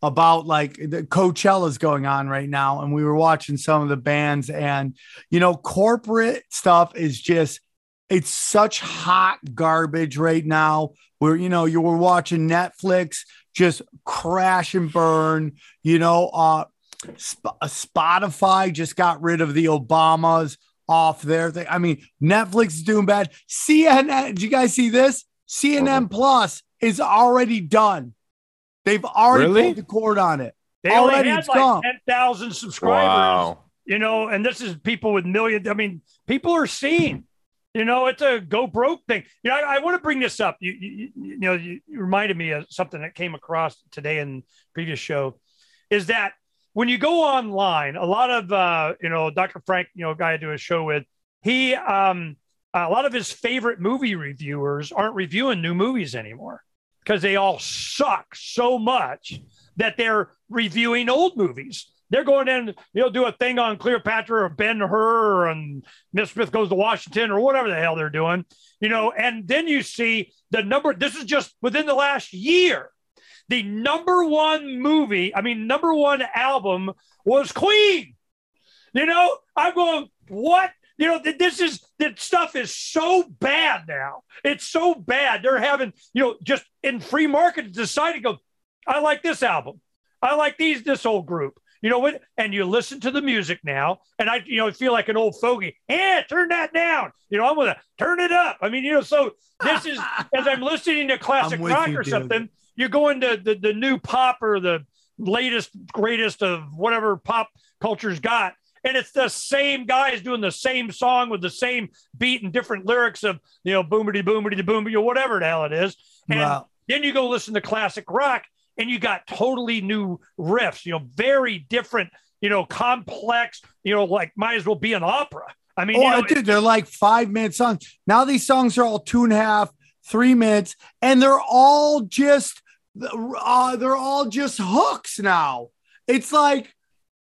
[SPEAKER 1] about like the Coachella's going on right now, and we were watching some of the bands, and you know, corporate stuff is just it's such hot garbage right now. Where you know you were watching Netflix just crash and burn. You know, uh, Sp- Spotify just got rid of the Obamas off their thing. I mean, Netflix is doing bad. CNN, did you guys see this? CNN Plus is already done. They've already
[SPEAKER 6] Really?
[SPEAKER 1] pulled the cord on it.
[SPEAKER 5] They
[SPEAKER 1] Already
[SPEAKER 5] already had like
[SPEAKER 1] gone.
[SPEAKER 5] 10,000 subscribers.
[SPEAKER 6] Wow.
[SPEAKER 5] you know, and this is people with millions. I mean, people are seeing, you know, it's a go broke thing. You know, I, I want to bring this up. You, you, you know, you, you reminded me of something that came across today in previous show is that when you go online, a lot of, uh, you know, Dr. Frank, you know, a guy I do a show with, he, um, a lot of his favorite movie reviewers aren't reviewing new movies anymore because they all suck so much that they're reviewing old movies. They're going in, know, do a thing on Cleopatra or Ben Hur and Miss Smith goes to Washington or whatever the hell they're doing, you know, and then you see the number. This is just within the last year. The number one movie, I mean, number one album was Queen. You know, I'm going, what? You know, this is that stuff is so bad now. It's so bad. They're having, you know, just in free market decide to go, I like this album. I like these, this old group. You know what? And you listen to the music now, and I, you know, feel like an old fogey. Yeah, turn that down. You know, I'm gonna turn it up. I mean, you know, so this is as I'm listening to classic rock
[SPEAKER 1] you,
[SPEAKER 5] or
[SPEAKER 1] dude.
[SPEAKER 5] something. You're going to the, the new pop or the latest, greatest of whatever pop culture's got. And it's the same guys doing the same song with the same beat and different lyrics of, you know, boomity boomity boomity or whatever the hell it is. And
[SPEAKER 1] Wow.
[SPEAKER 5] then you go listen to classic rock and you got totally new riffs, you know, very different, you know, complex, you know, like might as well be an opera. I mean,
[SPEAKER 1] Oh,
[SPEAKER 5] you know,
[SPEAKER 1] dude, they're like five minute songs. Now these songs are all two and a half, three minutes, and they're all just uh, they're all just hooks now. It's like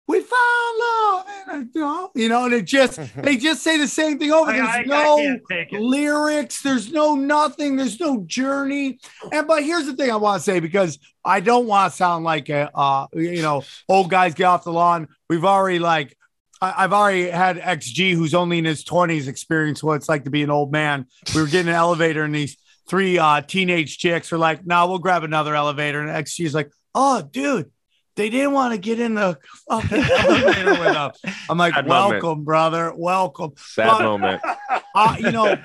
[SPEAKER 1] we found love, and you know, and it just they just say the same thing over. There's
[SPEAKER 5] I- I
[SPEAKER 1] no
[SPEAKER 5] can't take it.
[SPEAKER 1] lyrics. There's no nothing. There's no journey. And but here's the thing I want to say because I don't want to sound like a uh, you know old guys get off the lawn. We've already like I- I've already had XG who's only in his 20s experience what it's like to be an old man. We were getting an elevator and these three uh, teenage chicks are like, no, we'll grab another elevator. And XG is like, oh, dude, they didn't want to get in the fucking elevator with us. I'm like,
[SPEAKER 6] Sad moment.
[SPEAKER 1] welcome, brother. Welcome.
[SPEAKER 6] Sad
[SPEAKER 1] But-
[SPEAKER 6] moment.
[SPEAKER 1] Uh, you know,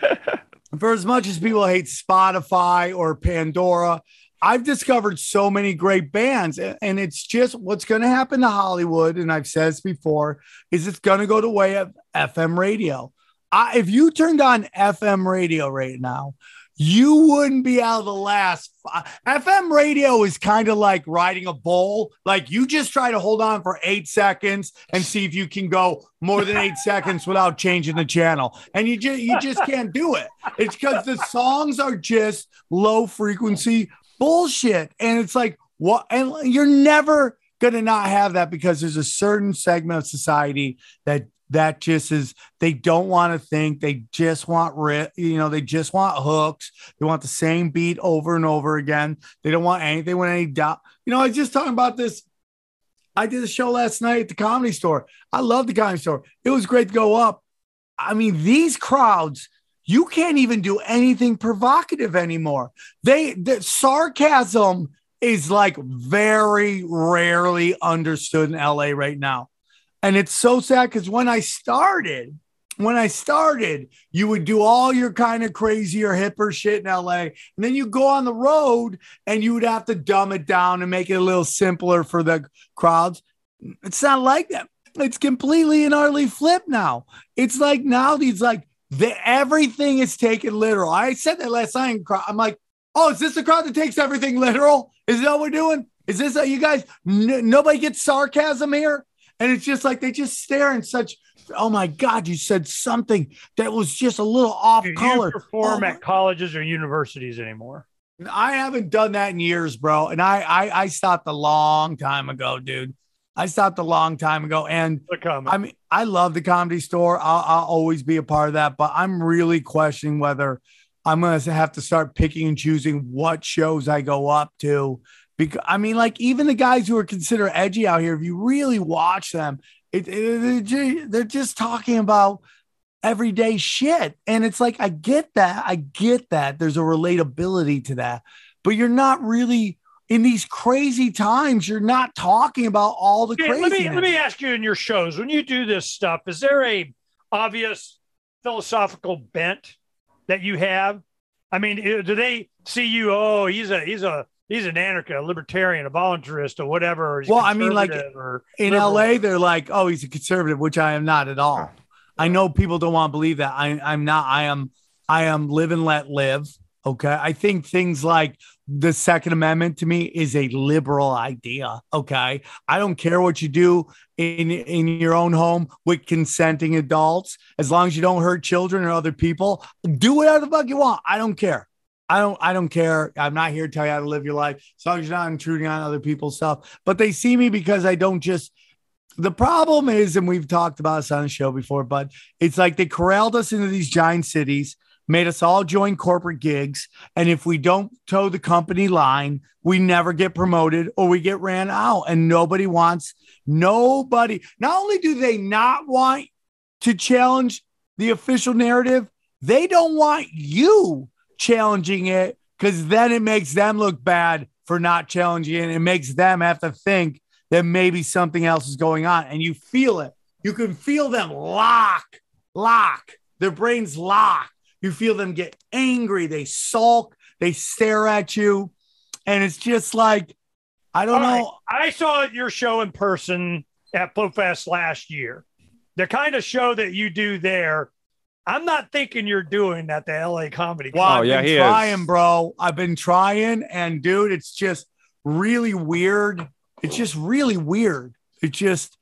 [SPEAKER 1] for as much as people hate Spotify or Pandora, I've discovered so many great bands, and it's just what's going to happen to Hollywood. And I've said this before: is it's going to go the way of FM radio. I, if you turned on FM radio right now, you wouldn't be out of the last. FM radio is kind of like riding a bull. Like you just try to hold on for eight seconds and see if you can go more than eight seconds without changing the channel, and you just you just can't do it. It's because the songs are just low frequency bullshit, and it's like what? And you're never to not have that because there's a certain segment of society that that just is they don't want to think they just want you know they just want hooks. They want the same beat over and over again. They don't want anything with any doubt. You know i was just talking about this. I did a show last night at the comedy store. I love the comedy store. It was great to go up. I mean these crowds you can't even do anything provocative anymore. They the sarcasm is like very rarely understood in LA right now. And it's so sad because when I started, when I started, you would do all your kind of crazy or hipper shit in LA. And then you go on the road and you would have to dumb it down and make it a little simpler for the crowds. It's not like that. It's completely and utterly flipped now. It's like now these like the everything is taken literal. I said that last night. I'm like, oh, is this the crowd that takes everything literal? Is that what we're doing? Is this uh, you guys? N- nobody gets sarcasm here, and it's just like they just stare in such. Oh my God! You said something that was just a little off
[SPEAKER 5] Do
[SPEAKER 1] color.
[SPEAKER 5] you perform
[SPEAKER 1] Oh
[SPEAKER 5] at colleges or universities anymore?
[SPEAKER 1] I haven't done that in years, bro. And I, I I stopped a long time ago, dude. I stopped a long time ago. And I mean, I love the comedy store. I'll, I'll always be a part of that, but I'm really questioning whether I'm going to have to start picking and choosing what shows I go up to. Because I mean, like even the guys who are considered edgy out here, if you really watch them, it, it- they're, just talking about everyday shit. And it's like, I get that. I get that. There's a relatability to that, but you're not really in these crazy times. You're not talking about all the crazy.
[SPEAKER 5] let me let me ask you in your shows when you do this stuff, is there a obvious philosophical bent that you have? I mean, eh, do they see you? Oh, he's a he's a he's an anarchist, a libertarian, a voluntarist, or whatever. or he's
[SPEAKER 1] Well, I mean, like, in
[SPEAKER 5] liberal.
[SPEAKER 1] LA, they're like, oh, he's a conservative, which I am not at all. I know people don't want to believe that. I, I'm not. I am. I am live and let live. Okay. I think things like the Second Amendment to me is a liberal idea. Okay. I don't care what you do in in your own home with consenting adults, as long as you don't hurt children or other people. Do whatever the fuck you want. I don't care. I don't I don't care. I'm not here to tell you how to live your life as long as you're not intruding on other people's stuff. But they see me because I don't just the problem is, and we've talked about this on the show before, but it's like they corralled us into these giant cities, made us all join corporate gigs. And if we don't toe the company line, we never get promoted or we get ran out. And nobody wants, nobody, not only do they not want to challenge the official narrative, they don't want you challenging it because then it makes them look bad for not challenging it. It makes them have to think that maybe something else is going on. And you feel it. You can feel them lock, lock, their brains lock. You feel them get angry. They sulk, they stare at you. And it's just like, I don't
[SPEAKER 5] All right.
[SPEAKER 1] know.
[SPEAKER 5] I saw your show in person at FloFest last year. The kind of show that you do there, I'm not thinking you're doing at the LA Comedy
[SPEAKER 1] Well,
[SPEAKER 5] Club.
[SPEAKER 6] Oh,
[SPEAKER 1] I've
[SPEAKER 6] yeah,
[SPEAKER 1] been
[SPEAKER 6] he is.
[SPEAKER 1] trying, bro. I've been trying, and dude, it's just really weird. It's just really weird. It just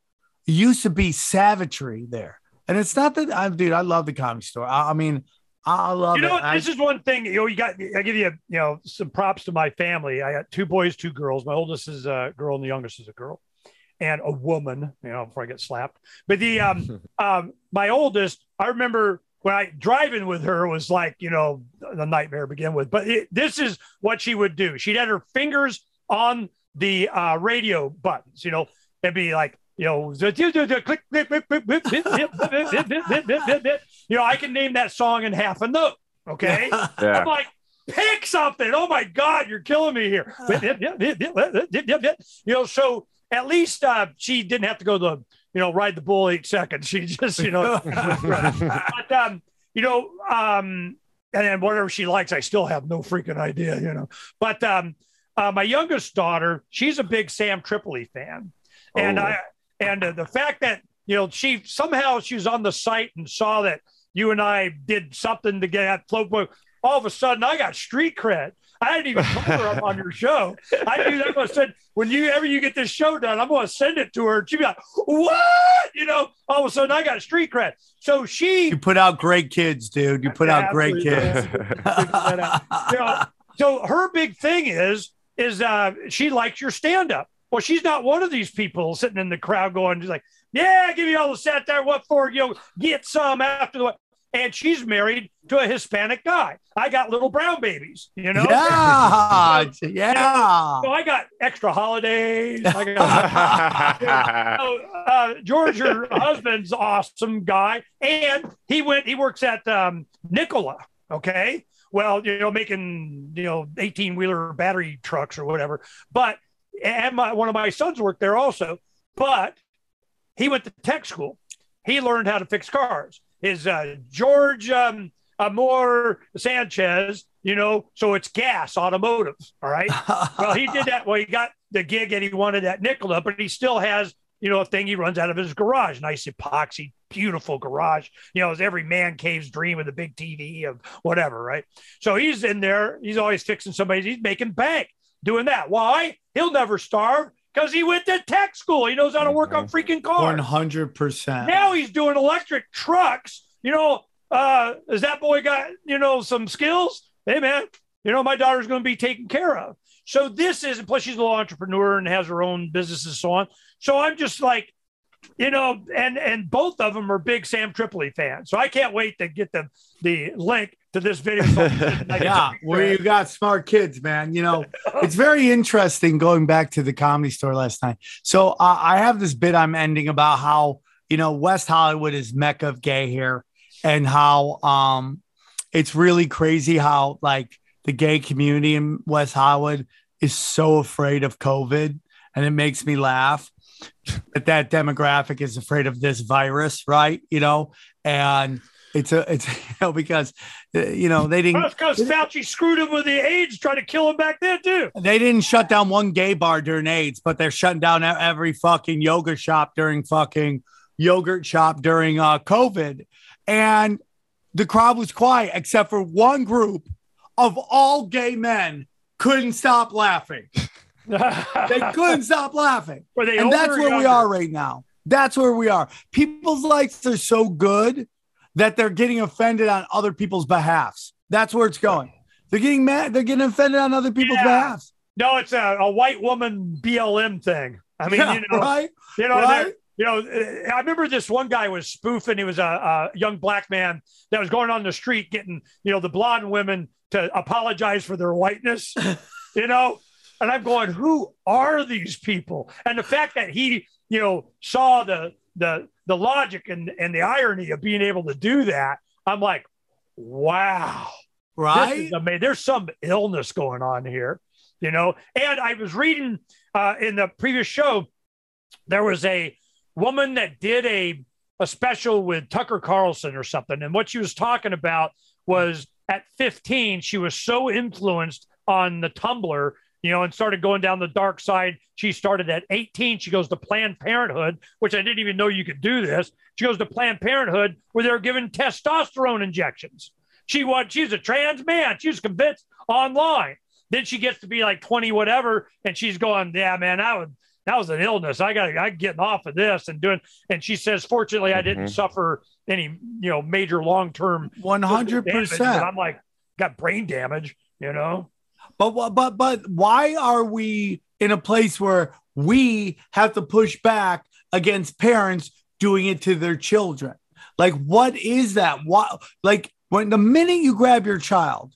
[SPEAKER 1] it used to be savagery there, and it's not that I'm, dude. I love the comedy store. I, I mean, I love
[SPEAKER 5] You know,
[SPEAKER 1] it.
[SPEAKER 5] what? this is one thing. You know, you got. I give you, you know, some props to my family. I got two boys, two girls. My oldest is a girl, and the youngest is a girl, and a woman. You know, before I get slapped. But the um, um, my oldest, I remember when I driving with her was like, you know, the nightmare to begin with. But it, this is what she would do. She'd had her fingers on the uh, radio buttons, you know, it'd be like, you know, click, click, click, click, click, click, click, you know, I can name that song in half a note. Okay.
[SPEAKER 6] Yeah.
[SPEAKER 5] I'm like, pick something. Oh my God, you're killing me here. you know, so at least uh, she didn't have to go to the you know, ride the bull eight seconds. She just, you know, but um, you know, um, and then whatever she likes, I still have no freaking idea, you know. But um, uh, my youngest daughter, she's a big Sam Tripoli fan, and
[SPEAKER 6] Oh.
[SPEAKER 5] I and uh, the fact that you know she somehow she was on the site and saw that you and I did something to get at float boy. All of a sudden, I got street cred. I didn't even tell her I'm on your show. I knew that. I said, when you ever you get this show done, I'm going to send it to her. She'd be like, "What?" You know. All of a sudden, I got street cred. So she
[SPEAKER 1] you put out great kids, dude. You put out great kids.
[SPEAKER 5] you know, so her big thing is is uh she likes your stand up Well, she's not one of these people sitting in the crowd going, just like, yeah, give me all the satire. What for? You know, get some after the. And she's married to a Hispanic guy. I got little brown babies, you know?
[SPEAKER 1] Yeah,
[SPEAKER 5] So,
[SPEAKER 1] yeah.
[SPEAKER 5] so I got extra holidays. I got, Oh, uh, George, your husband's awesome guy, and he went. He works at um, Nikola. Okay, well, you know, making you know eighteen wheeler battery trucks or whatever. But and my one of my sons worked there also. But he went to tech school. He learned how to fix cars. His uh, George um, Amor Sanchez, you know, so it's gas automotive. All right. well, he did that. Well, he got the gig and he wanted that Nikola, but he still has, you know, a thing he runs out of his garage. Nice epoxy, beautiful garage. You know, it's every man cave's dream with a big TV of whatever, right? So he's in there. He's always fixing somebody. He's making bank doing that. Why? He'll never starve because he went to tech school. He knows how to work on freaking cars.
[SPEAKER 1] One hundred percent.
[SPEAKER 5] Now he's doing electric trucks. You know, uh, has that boy got, you know, some skills? Hey, man, you know, my daughter's going to be taken care of. So this is, plus she's a little entrepreneur and has her own business and so on. So I'm just like, you know, and and both of them are big Sam Tripoli fans. So I can't wait to get the the link to this video.
[SPEAKER 1] yeah, where you got smart kids, man. You know, it's very interesting going back to the comedy store last night. So uh, I have this bit I'm ending about how you know West Hollywood is mecca of gay here, and how um it's really crazy how like the gay community in West Hollywood is so afraid of COVID, and it makes me laugh that that demographic is afraid of this virus, right? You know, and it's a it's you know because uh, you know they didn't
[SPEAKER 5] because Fauci screwed him with the AIDS, trying to kill him back then too.
[SPEAKER 1] they didn't shut down one gay bar during AIDS, but they're shutting down every fucking yoga shop during fucking yogurt shop during uh, COVID. And the crowd was quiet except for one group of all gay men couldn't stop laughing. They couldn't stop laughing. And that's where we are right now. That's where we are. People's lives are so good that they're getting offended on other people's behalfs. That's where it's going. They're getting mad. They're getting offended on other people's
[SPEAKER 5] Yeah.
[SPEAKER 1] behalfs.
[SPEAKER 5] No, it's a, a white woman BLM thing. I mean,
[SPEAKER 1] Yeah,
[SPEAKER 5] you know,
[SPEAKER 1] right?
[SPEAKER 5] you know,
[SPEAKER 1] Right?
[SPEAKER 5] you know, I remember this one guy was spoofing. He was a, a young black man that was going on the street getting, you know, the blonde women to apologize for their whiteness, you know. And I'm going, who are these people? And the fact that he, you know, saw the the the logic and and the irony of being able to do that, I'm like, wow,
[SPEAKER 1] Right?
[SPEAKER 5] is amazing. There's some illness going on here, you know. And I was reading uh, in the previous show, there was a woman that did a a special with Tucker Carlson or something, and what she was talking about was at 15 she was so influenced on the Tumblr. You know, and started going down the dark side. She started at 18. She goes to Planned Parenthood, which I didn't even know you could do this. She goes to Planned Parenthood where they're giving testosterone injections. She was she's a trans man. She was convinced online. Then she gets to be like 20, whatever, and she's going, Yeah, man, that was that was an illness. I got I'm getting off of this and doing and she says, Fortunately, I didn't
[SPEAKER 6] Mhm.
[SPEAKER 5] suffer any, you know, major long term
[SPEAKER 1] One hundred percent.
[SPEAKER 5] I'm like, got brain damage, you know.
[SPEAKER 1] But but but why are we in a place where we have to push back against parents doing it to their children? Like, what is that? What like when the minute you grab your child,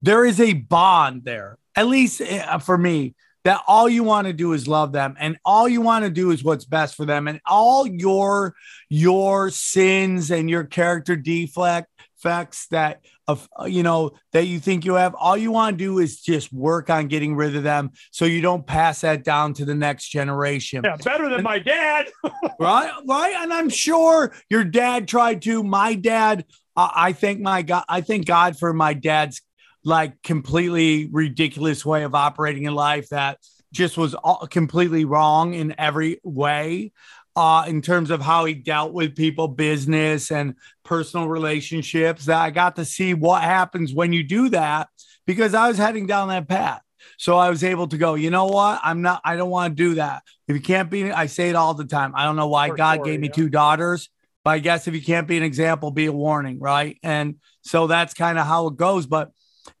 [SPEAKER 1] there is a bond there. At least uh, for me, that all you want to do is love them, and all you want to do is what's best for them, and all your your sins and your character deflect defects that of you know that you think you have all you want to do is just work on getting rid of them so you don't pass that down to the next generation
[SPEAKER 5] Yeah, better than my dad.
[SPEAKER 1] right right and i'm sure your dad tried to my dad uh, i thank my god i thank god for my dad's like completely ridiculous way of operating in life that just was all, completely wrong in every way uh, in terms of how he dealt with people, business, and personal relationships. That I got to see what happens when you do that because I was heading down that path. So I was able to go, you know what? I'm not, I don't want to do that. If you can't be, I say it all the time. I don't know why
[SPEAKER 5] For
[SPEAKER 1] God
[SPEAKER 5] sure,
[SPEAKER 1] gave me
[SPEAKER 5] yeah.
[SPEAKER 1] two daughters, but I guess if you can't be an example, be a warning, right? And so that's kind of how it goes. But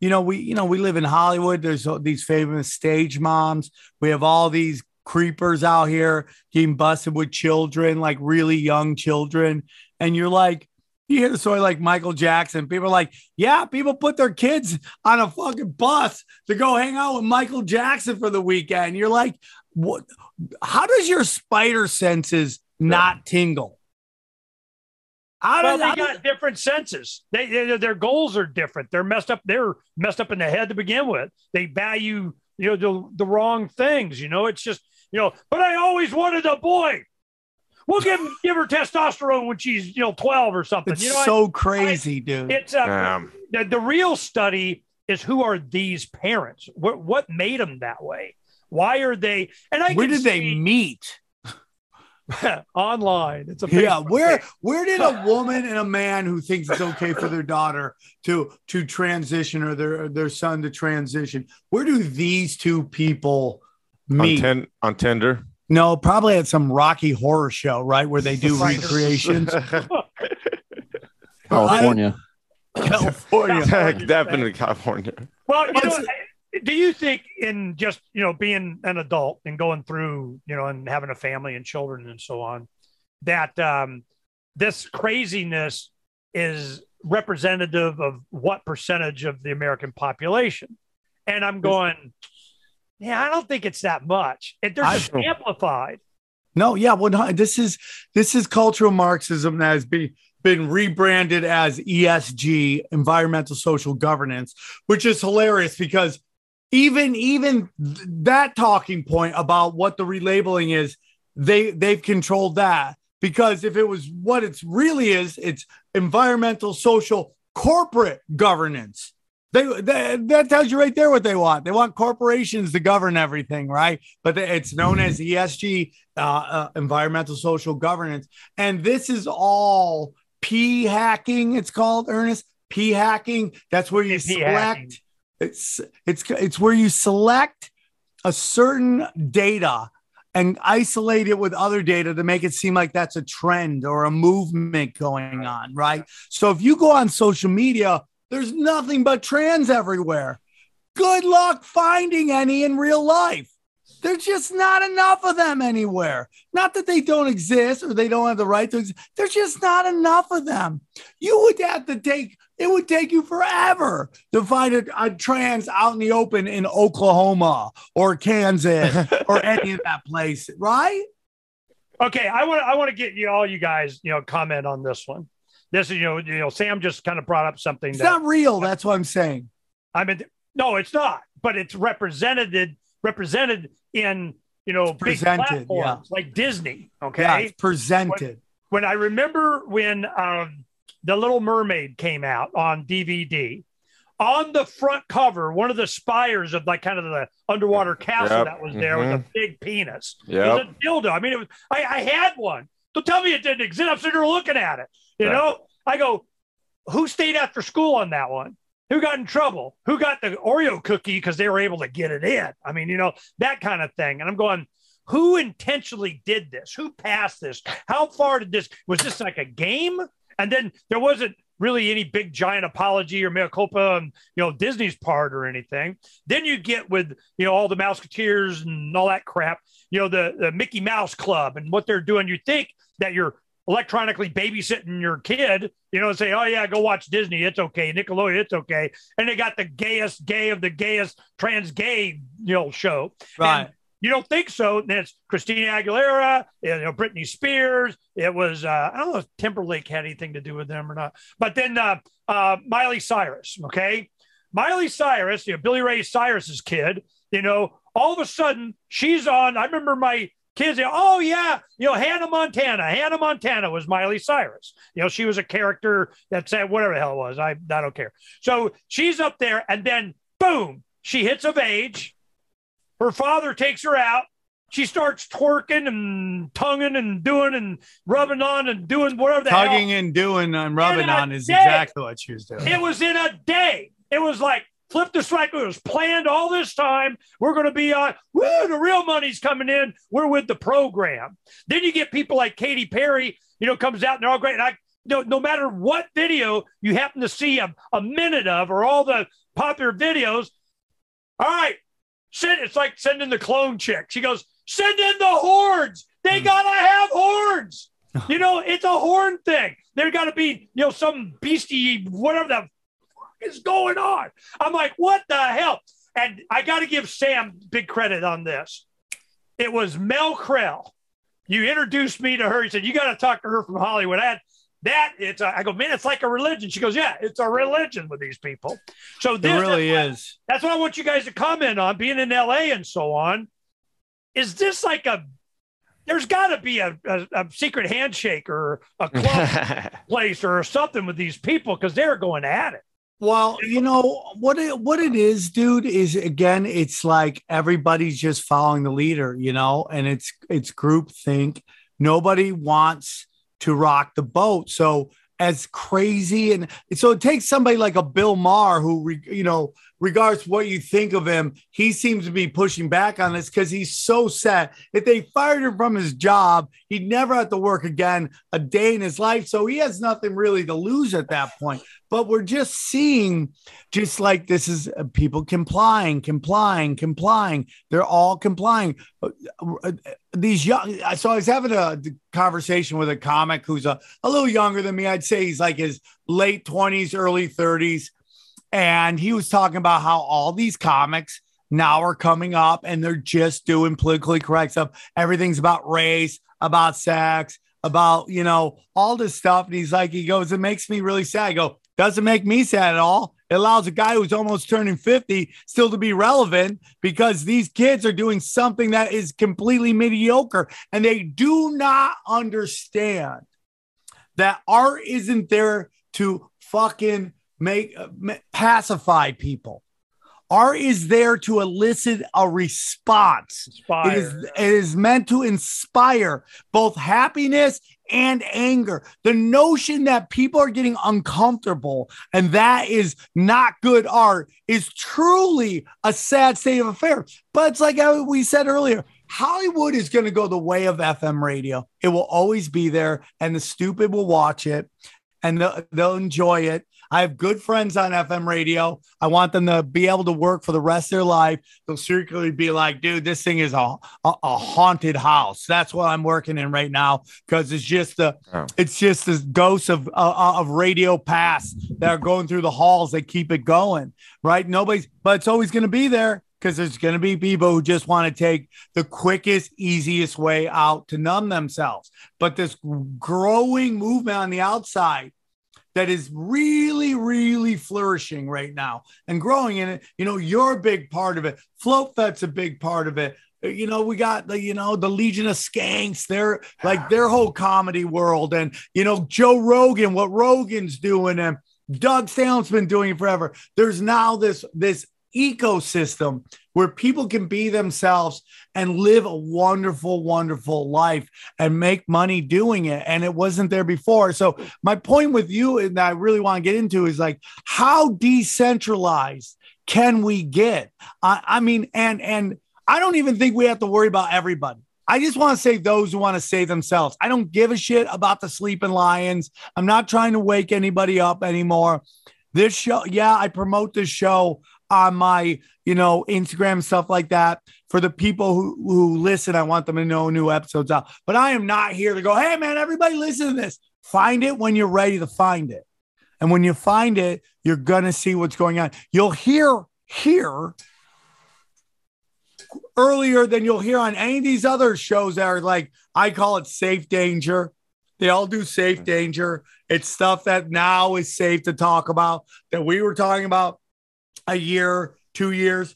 [SPEAKER 1] you know, we, you know, we live in Hollywood. There's these famous stage moms. We have all these creepers out here getting busted with children, like really young children. And you're like, you hear the story like Michael Jackson. People are like, yeah, people put their kids on a fucking bus to go hang out with Michael Jackson for the weekend. You're like, what? How does your spider senses not tingle? How
[SPEAKER 5] Well,
[SPEAKER 1] does,
[SPEAKER 5] they
[SPEAKER 1] how
[SPEAKER 5] got
[SPEAKER 1] does-
[SPEAKER 5] different senses. They, they- their goals are different. They're messed up. They're messed up in the head to begin with. They value you know the, the wrong things. You know, it's just you know. But I always wanted a boy. We'll give give her testosterone when she's you know twelve or something.
[SPEAKER 1] it's
[SPEAKER 5] you know,
[SPEAKER 1] so crazy, dude.
[SPEAKER 5] it's uh,
[SPEAKER 6] Um,
[SPEAKER 5] the, the real study is who are these parents? What what made them that way? Why are they? And I
[SPEAKER 1] Where
[SPEAKER 5] can
[SPEAKER 1] did they meet?
[SPEAKER 5] online? It's a
[SPEAKER 1] Yeah, where
[SPEAKER 5] page.
[SPEAKER 1] where did a woman and a man who thinks it's okay for their daughter to to transition or their their son to transition? Where do these two people
[SPEAKER 6] on,
[SPEAKER 1] meet?
[SPEAKER 6] ten, on Tinder.
[SPEAKER 1] no, probably at some Rocky Horror Show, right, where they do recreations.
[SPEAKER 3] California.
[SPEAKER 1] California.
[SPEAKER 6] Definitely California.
[SPEAKER 5] Well, you know, do you think in just you know being an adult and going through you know and having a family and children and so on that um, this craziness is representative of what percentage of the American population? And I'm going, yeah, I don't think it's that much. It, they're just amplified.
[SPEAKER 1] No, yeah, well, this is this is cultural Marxism that has been been rebranded as ESG, environmental social governance, which is hilarious because even even th- that talking point about what the relabeling is, they they've controlled that because if it was what it's really is, it's environmental social corporate governance. They, they, that tells you right there what they want. They want corporations to govern everything, right? But it's known as ESG, uh, uh, environmental social governance, and this is all P hacking. It's called Ernest P hacking. That's where you select. It's it's it's where you select a certain data and isolate it with other data to make it seem like that's a trend or a movement going on, right? So if you go on social media, there's nothing but trans everywhere. Good luck finding any in real life. There's just not enough of them anywhere. Not that they don't exist or they don't have the right to exist. There's just not enough of them. You would have to take, it would take you forever to find a, a trans out in the open in Oklahoma or Kansas or any of that place, right?
[SPEAKER 5] Okay, I want I want to get you all you guys you know comment on this one. This is you know you know Sam just kind of brought up something
[SPEAKER 1] It's
[SPEAKER 5] that
[SPEAKER 1] not real. That's what I'm saying.
[SPEAKER 5] I mean, no, it's not, but it's represented represented in you know big
[SPEAKER 1] presented,
[SPEAKER 5] platforms like Disney. Okay,
[SPEAKER 1] Yeah, it's presented.
[SPEAKER 5] when I remember when um, the Little Mermaid came out on DVD, on the front cover, one of the spires of like kind of the underwater castle
[SPEAKER 6] Yep.
[SPEAKER 5] that was there with
[SPEAKER 6] Mhm.
[SPEAKER 5] a big penis. Was a dildo. I mean, it was. I, I had one. Don't tell me it didn't exist. I'm sitting there looking at it. You
[SPEAKER 6] Right.
[SPEAKER 5] know, I go, who stayed after school on that one? Who got in trouble? Who got the Oreo cookie because they were able to get it in? I mean, you know, that kind of thing. And I'm going, who intentionally did this? Who passed this? How far did this? Was this like a game? And then there wasn't really any big giant apology or mea culpa on you know Disney's part or anything. Then you get with you know all the Mouseketeers and all that crap. You know the the Mickey Mouse Club and what they're doing. You think that you're electronically babysitting your kid, you know, and say, oh yeah, go watch Disney. It's okay. Nickelodeon, it's okay. And they got the gayest gay of the gayest trans gay, you know, show.
[SPEAKER 1] Right.
[SPEAKER 5] And you don't think so? Then it's Christina Aguilera, you know, Britney Spears. It was uh, I don't know if Timberlake had anything to do with them or not. But then uh, uh, Miley Cyrus, okay, Miley Cyrus, you know, Billy Ray Cyrus's kid. You know, all of a sudden she's on. I remember my kids. Oh yeah, you know, Hannah Montana. Hannah Montana was Miley Cyrus. You know, she was a character that said whatever the hell it was. I I don't care. So she's up there, and then boom, she hits of age. Her father takes her out. She starts twerking and tonguing and doing and rubbing on and doing whatever the
[SPEAKER 1] Tugging
[SPEAKER 5] hell.
[SPEAKER 1] and doing and rubbing on is
[SPEAKER 5] day.
[SPEAKER 1] exactly what she was doing.
[SPEAKER 5] It was in a day. It was like flip the cycle. It was planned all this time. We're going to be on. Woo, the real money's coming in. We're with the program. Then you get people like Katy Perry. You know, comes out and they're all great. And I, no, no matter what video you happen to see a, a minute of or all the popular videos. All right, send. It's like sending the clone chick. She goes, Send in the horns. They hmm. gotta have horns. You know, it's a horn thing. There got to be, you know, some beastie, whatever the fuck is going on. I'm like, what the hell? And I got to give Sam big credit on this. It was Mel Krell. You introduced me to her. He said, you got to talk to her from Hollywood. I had that. It's a, I go, man, it's like a religion. She goes, yeah, it's a religion with these people. So
[SPEAKER 1] It really
[SPEAKER 5] that's what-
[SPEAKER 1] is.
[SPEAKER 5] that's what I want you guys to comment on being in LA and so on. Is this like a there's got to be a, a, a secret handshake or a club place or something with these people because they're going at it.
[SPEAKER 1] Well, you know what it what it is, dude, is again, it's like everybody's just following the leader, you know, and it's it's group think. Nobody wants to rock the boat. So as crazy and so it takes somebody like a Bill Maher who you know regards what you think of him he seems to be pushing back on this because he's so set. If they fired him from his job he'd never have to work again a day in his life. So he has nothing really to lose at that point. But we're just seeing just like this is uh, people complying complying complying. They're all complying. Uh, uh, these young so i was having a conversation with a comic who's a, a little younger than me. I'd say he's like his late 20s early 30s and he was talking about how all these comics now are coming up and they're just doing politically correct stuff. Everything's about race about sex about you know all this stuff. And he's like he goes it makes me really sad. I go doesn't make me sad at all. It allows a guy who's almost turning 50 still to be relevant because these kids are doing something that is completely mediocre and they do not understand that art isn't there to fucking make uh, pacify people art is there to elicit a response
[SPEAKER 5] Inspire.
[SPEAKER 1] it is, it is meant to inspire both happiness and anger. The notion that people are getting uncomfortable and that is not good art is truly a sad state of affairs. But it's like we said earlier Hollywood is going to go the way of FM radio. It will always be there, and the stupid will watch it and they'll, they'll enjoy it. I have good friends on FM radio. I want them to be able to work for the rest of their life. They'll secretly be like, dude, this thing is a, a, a haunted house. That's what I'm working in right now because it's just the
[SPEAKER 6] Oh.
[SPEAKER 1] it's just the ghosts of uh, of radio past that are going through the halls that keep it going, right? Nobody's, but it's always going to be there because there's going to be people who just want to take the quickest, easiest way out to numb themselves. But this growing movement on the outside that is really, really flourishing right now and growing in it. You know, you're a big part of it. Float Fet's a big part of it. You know, we got the, you know, the Legion of Skanks, they're like their whole comedy world. And, you know, Joe Rogan, what Rogan's doing, and Doug Staley's been doing it forever. There's now this, this ecosystem where people can be themselves and live a wonderful, wonderful life and make money doing it. And it wasn't there before. So, my point with you and I really want to get into is like, how decentralized can we get? I, I mean, and, and, I don't even think we have to worry about everybody. I just want to say those who want to save themselves. I don't give a shit about the sleeping lions. I'm not trying to wake anybody up anymore. This show, yeah, I promote this show on my, you know, Instagram stuff like that. For the people who who listen, I want them to know new episodes out. But I am not here to go, hey man, everybody listen to this. Find it when you're ready to find it. And when you find it, you're gonna see what's going on. You'll hear here earlier than you'll hear on any of these other shows that are like, I call it safe danger. They all do safe mm. danger. It's stuff that now is safe to talk about that we were talking about a year, two years.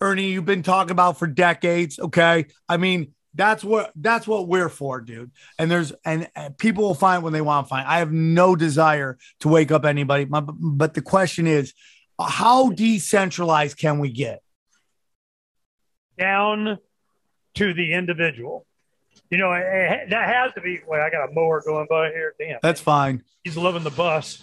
[SPEAKER 1] Ernie, you've been talking about for decades. Okay. I mean, that's what that's what we're for, dude. And there's and, and people will find when they want to find. I have no desire to wake up anybody. My, but the question is, how decentralized can we get?
[SPEAKER 5] down to the individual. You know, it, it- that has to be. Wait, I got a mower going by here. Damn,
[SPEAKER 1] That's fine.
[SPEAKER 5] he's loving the bus.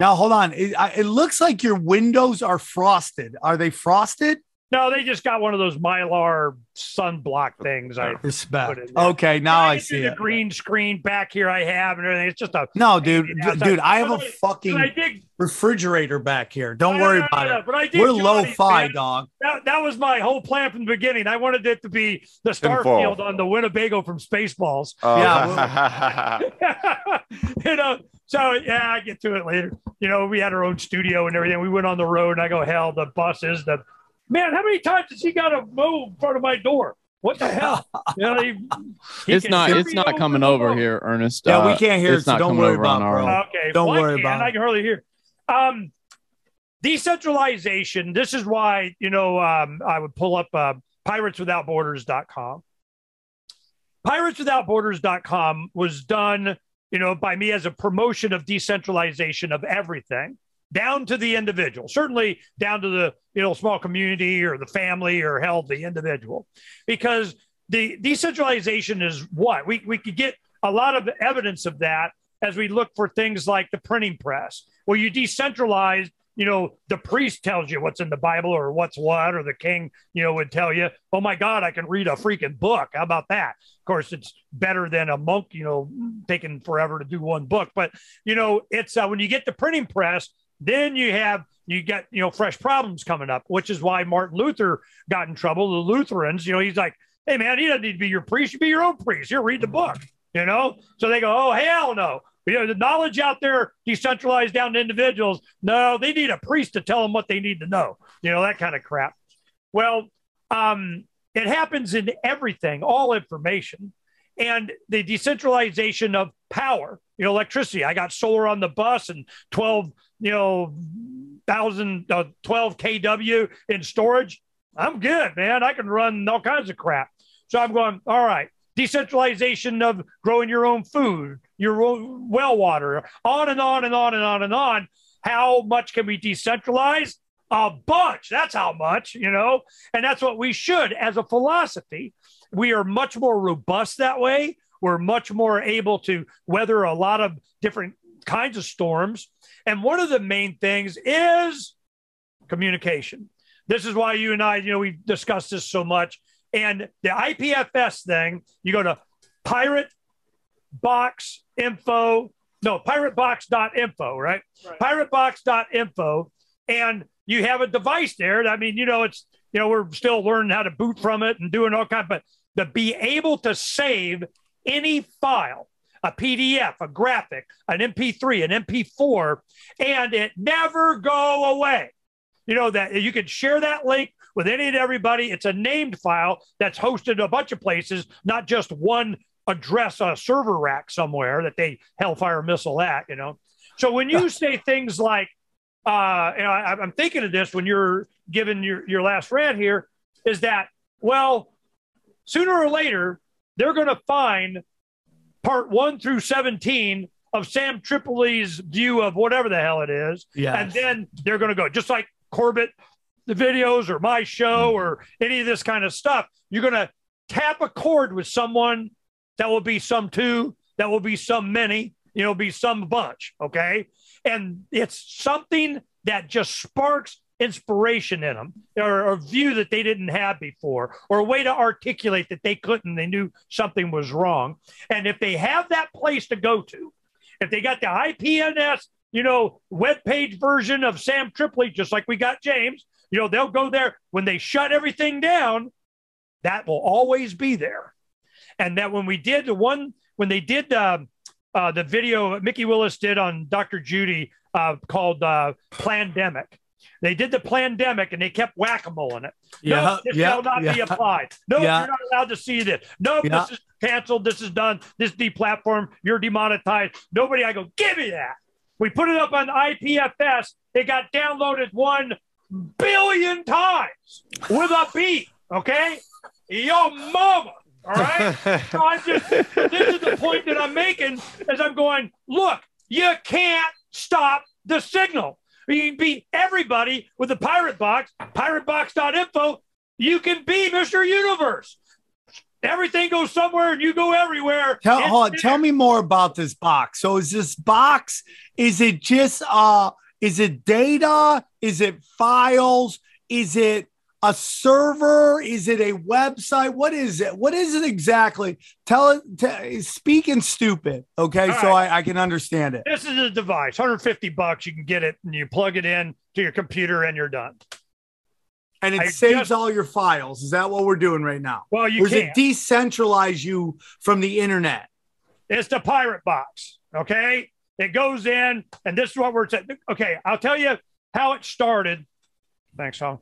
[SPEAKER 1] Now hold on. It, I, it looks like your windows are frosted. Are they frosted?
[SPEAKER 5] No, they just got one of those mylar sunblock things. I
[SPEAKER 1] Respect.
[SPEAKER 5] Put it there.
[SPEAKER 1] Okay, now I
[SPEAKER 5] can
[SPEAKER 1] see
[SPEAKER 5] the
[SPEAKER 1] it.
[SPEAKER 5] green screen back here. I have and everything. It's just a
[SPEAKER 1] No, dude,
[SPEAKER 5] pain in the ass.
[SPEAKER 1] dude, I have a
[SPEAKER 5] But I-
[SPEAKER 1] fucking
[SPEAKER 5] I dig
[SPEAKER 1] refrigerator back here. Don't worry
[SPEAKER 5] no, no,
[SPEAKER 1] about
[SPEAKER 5] no,
[SPEAKER 1] it.
[SPEAKER 5] But I did
[SPEAKER 1] We're
[SPEAKER 5] Johnny's,
[SPEAKER 1] low-fi,
[SPEAKER 5] man.
[SPEAKER 1] dog.
[SPEAKER 5] That, that was my whole plan from the beginning. I wanted it to be the Starfield on the Winnebago from Spaceballs.
[SPEAKER 6] Oh.
[SPEAKER 1] Yeah,
[SPEAKER 5] you know, so yeah, I get to it later. You know, we had our own studio and everything. We went on the road, and I go, hell, the buses, the man. How many times has he got to move in front of my door? What the hell? You know, he- he
[SPEAKER 3] It's not. It's not
[SPEAKER 5] over
[SPEAKER 3] coming over
[SPEAKER 5] phone.
[SPEAKER 3] here, Ernest.
[SPEAKER 1] Yeah, we
[SPEAKER 3] Uh,
[SPEAKER 1] can't hear it,
[SPEAKER 3] it's
[SPEAKER 1] so
[SPEAKER 3] not
[SPEAKER 1] don't
[SPEAKER 3] coming
[SPEAKER 1] worry
[SPEAKER 3] over
[SPEAKER 1] about it,
[SPEAKER 3] our
[SPEAKER 1] bro.
[SPEAKER 3] own.
[SPEAKER 5] Okay,
[SPEAKER 1] Don't
[SPEAKER 5] well, I
[SPEAKER 1] worry
[SPEAKER 5] can.
[SPEAKER 1] about it.
[SPEAKER 5] I can hardly hear. Um, decentralization. This is why you know um, I would pull up uh, pirateswithoutborders.com. Pirateswithoutborders.com was done, you know, by me as a promotion of decentralization of everything, down to the individual. Certainly down to the you know small community or the family or hell the individual, because the decentralization is what we we could get a lot of evidence of that as we look for things like the printing press, where you decentralize, you know, the priest tells you what's in the Bible or what's what, or the king, you know, would tell you, oh my God, I can read a freaking book. How about that? Of course, it's better than a monk, you know, taking forever to do one book. But, you know, it's uh, when you get the printing press, then you have you get you know fresh problems coming up, which is why Martin Luther got in trouble. The Lutherans, you know, he's like, hey man, he doesn't need to be your priest. You be your own priest. You read the book, you know. So they go, oh hell no. You know, the knowledge out there decentralized down to individuals. No, they need a priest to tell them what they need to know. You know that kind of crap. Well, um, it happens in everything, all information, and the decentralization of power. You know, electricity. I got solar on the bus and twelve, you know, thousand, uh, twelve kW in storage. I'm good, man. I can run all kinds of crap. So I'm going. All right, decentralization of growing your own food, your well water, on and on and on and on and on. How much can we decentralize? A bunch. That's how much, you know, and that's what we should as a philosophy. We are much more robust that way. We're much more able to weather a lot of different kinds of storms. And one of the main things is communication. This is why you and I, you know, we discussed this so much. And the IPFS thing, you go to pirate box info, no, piratebox.info, right? right. Piratebox.info. And you have a device there. I mean, you know, it's, you know, we're still learning how to boot from it and doing all kinds, but to be able to save any file, a PDF, a graphic, an MP3, an MP4, and it never go away. You know that you can share that link with any and everybody. It's a named file that's hosted a bunch of places, not just one address on a server rack somewhere that they hellfire missile at. You know, so when you say things like, uh, you know, I, I'm thinking of this when you're giving your your last rant here, is that well, sooner or later they're going to find part one through 17 of Sam Tripoli's view of whatever the hell it is.
[SPEAKER 1] Yes.
[SPEAKER 5] And then they're going to go, just like Corbett, the videos or my show or any of this kind of stuff. You're going to tap a chord with someone that will be some two, that will be some many, you know, be some bunch. Okay. And it's something that just sparks inspiration in them or a view that they didn't have before or a way to articulate that they couldn't they knew something was wrong and if they have that place to go to if they got the ipns you know web page version of sam tripoli just like we got james you know they'll go there when they shut everything down that will always be there and that when we did the one when they did uh, uh, the video mikki willis did on dr judy uh, called uh, plandemic they did the pandemic and they kept whack-a-mole in it.
[SPEAKER 1] Yeah,
[SPEAKER 5] no, this
[SPEAKER 1] yeah,
[SPEAKER 5] shall not
[SPEAKER 1] yeah.
[SPEAKER 5] be applied. No,
[SPEAKER 1] Yeah.
[SPEAKER 5] you're not allowed to see this. No,
[SPEAKER 1] Yeah.
[SPEAKER 5] this is canceled. This is done. This deplatformed. You're demonetized. Nobody. I go, give me that. We put it up on IPFS. It got downloaded one billion times with a beat. Okay, yo mama. All right. So I'm just. This is the point that I'm making. As I'm going, look, you can't stop the signal. You can beat everybody with the pirate box, piratebox.info. You can be Mr. Universe. Everything goes somewhere and you go everywhere.
[SPEAKER 1] Tell, hold on, tell me more about this box. So is this box, is it just uh is it data? Is it files? Is it a server? Is it a website? What is it? What is it exactly? Tell it. T- speaking stupid. Okay,
[SPEAKER 5] All
[SPEAKER 1] so
[SPEAKER 5] right.
[SPEAKER 1] I, I can understand it.
[SPEAKER 5] This is a device, 150 bucks. You can get it and you plug it in to your computer and you're done.
[SPEAKER 1] And it
[SPEAKER 5] I
[SPEAKER 1] saves
[SPEAKER 5] just-
[SPEAKER 1] all your files. Is that what we're doing right now?
[SPEAKER 5] Well, you
[SPEAKER 1] or does
[SPEAKER 5] can't.
[SPEAKER 1] it decentralize you from the internet?
[SPEAKER 5] It's the pirate box. Okay. It goes in, and this is what we're saying. Okay. I'll tell you how it started. Thanks, Tom.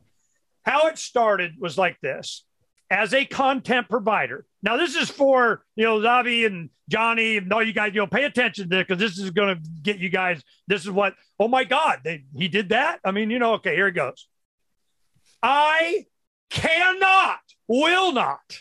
[SPEAKER 5] How it started was like this as a content provider. Now, this is for, you know, Zavi and Johnny and all you guys, you know, pay attention to this because this is going to get you guys. This is what, oh my God, they, he did that. I mean, you know, okay, here it goes. I cannot, will not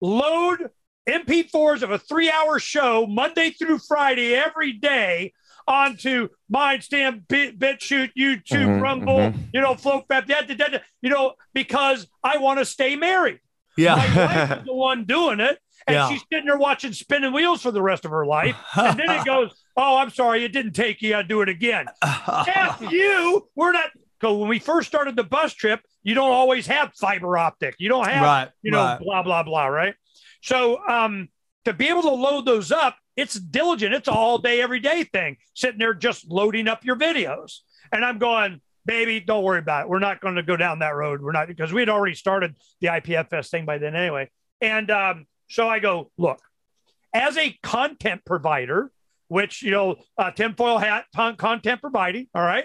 [SPEAKER 5] load MP4s of a three hour show Monday through Friday every day onto Mindstamp, Bit, BitChute, YouTube,
[SPEAKER 6] Mhm,
[SPEAKER 5] Rumble,
[SPEAKER 6] mhm.
[SPEAKER 5] you know, FloatFab, da, da, da, da, you know, because I want to stay married.
[SPEAKER 1] Yeah.
[SPEAKER 5] My wife is the one doing it. And
[SPEAKER 1] Yeah.
[SPEAKER 5] she's sitting there watching spinning wheels for the rest of her life. And then it goes, Oh, I'm sorry, it didn't take you. I do it again. F you. We're not. Because when we first started the bus trip, you don't always have fiber optic. You don't have,
[SPEAKER 1] Right,
[SPEAKER 5] you know,
[SPEAKER 1] right.
[SPEAKER 5] blah, blah, blah, right? So um, to be able to load those up, it's diligent. It's all day, every day thing, sitting there just loading up your videos. And I'm going, baby, don't worry about it. We're not going to go down that road. We're not, because we had already started the IPFS thing by then anyway. And um, so I go, look, as a content provider, which, you know, uh, tinfoil hat, con- content providing, all right?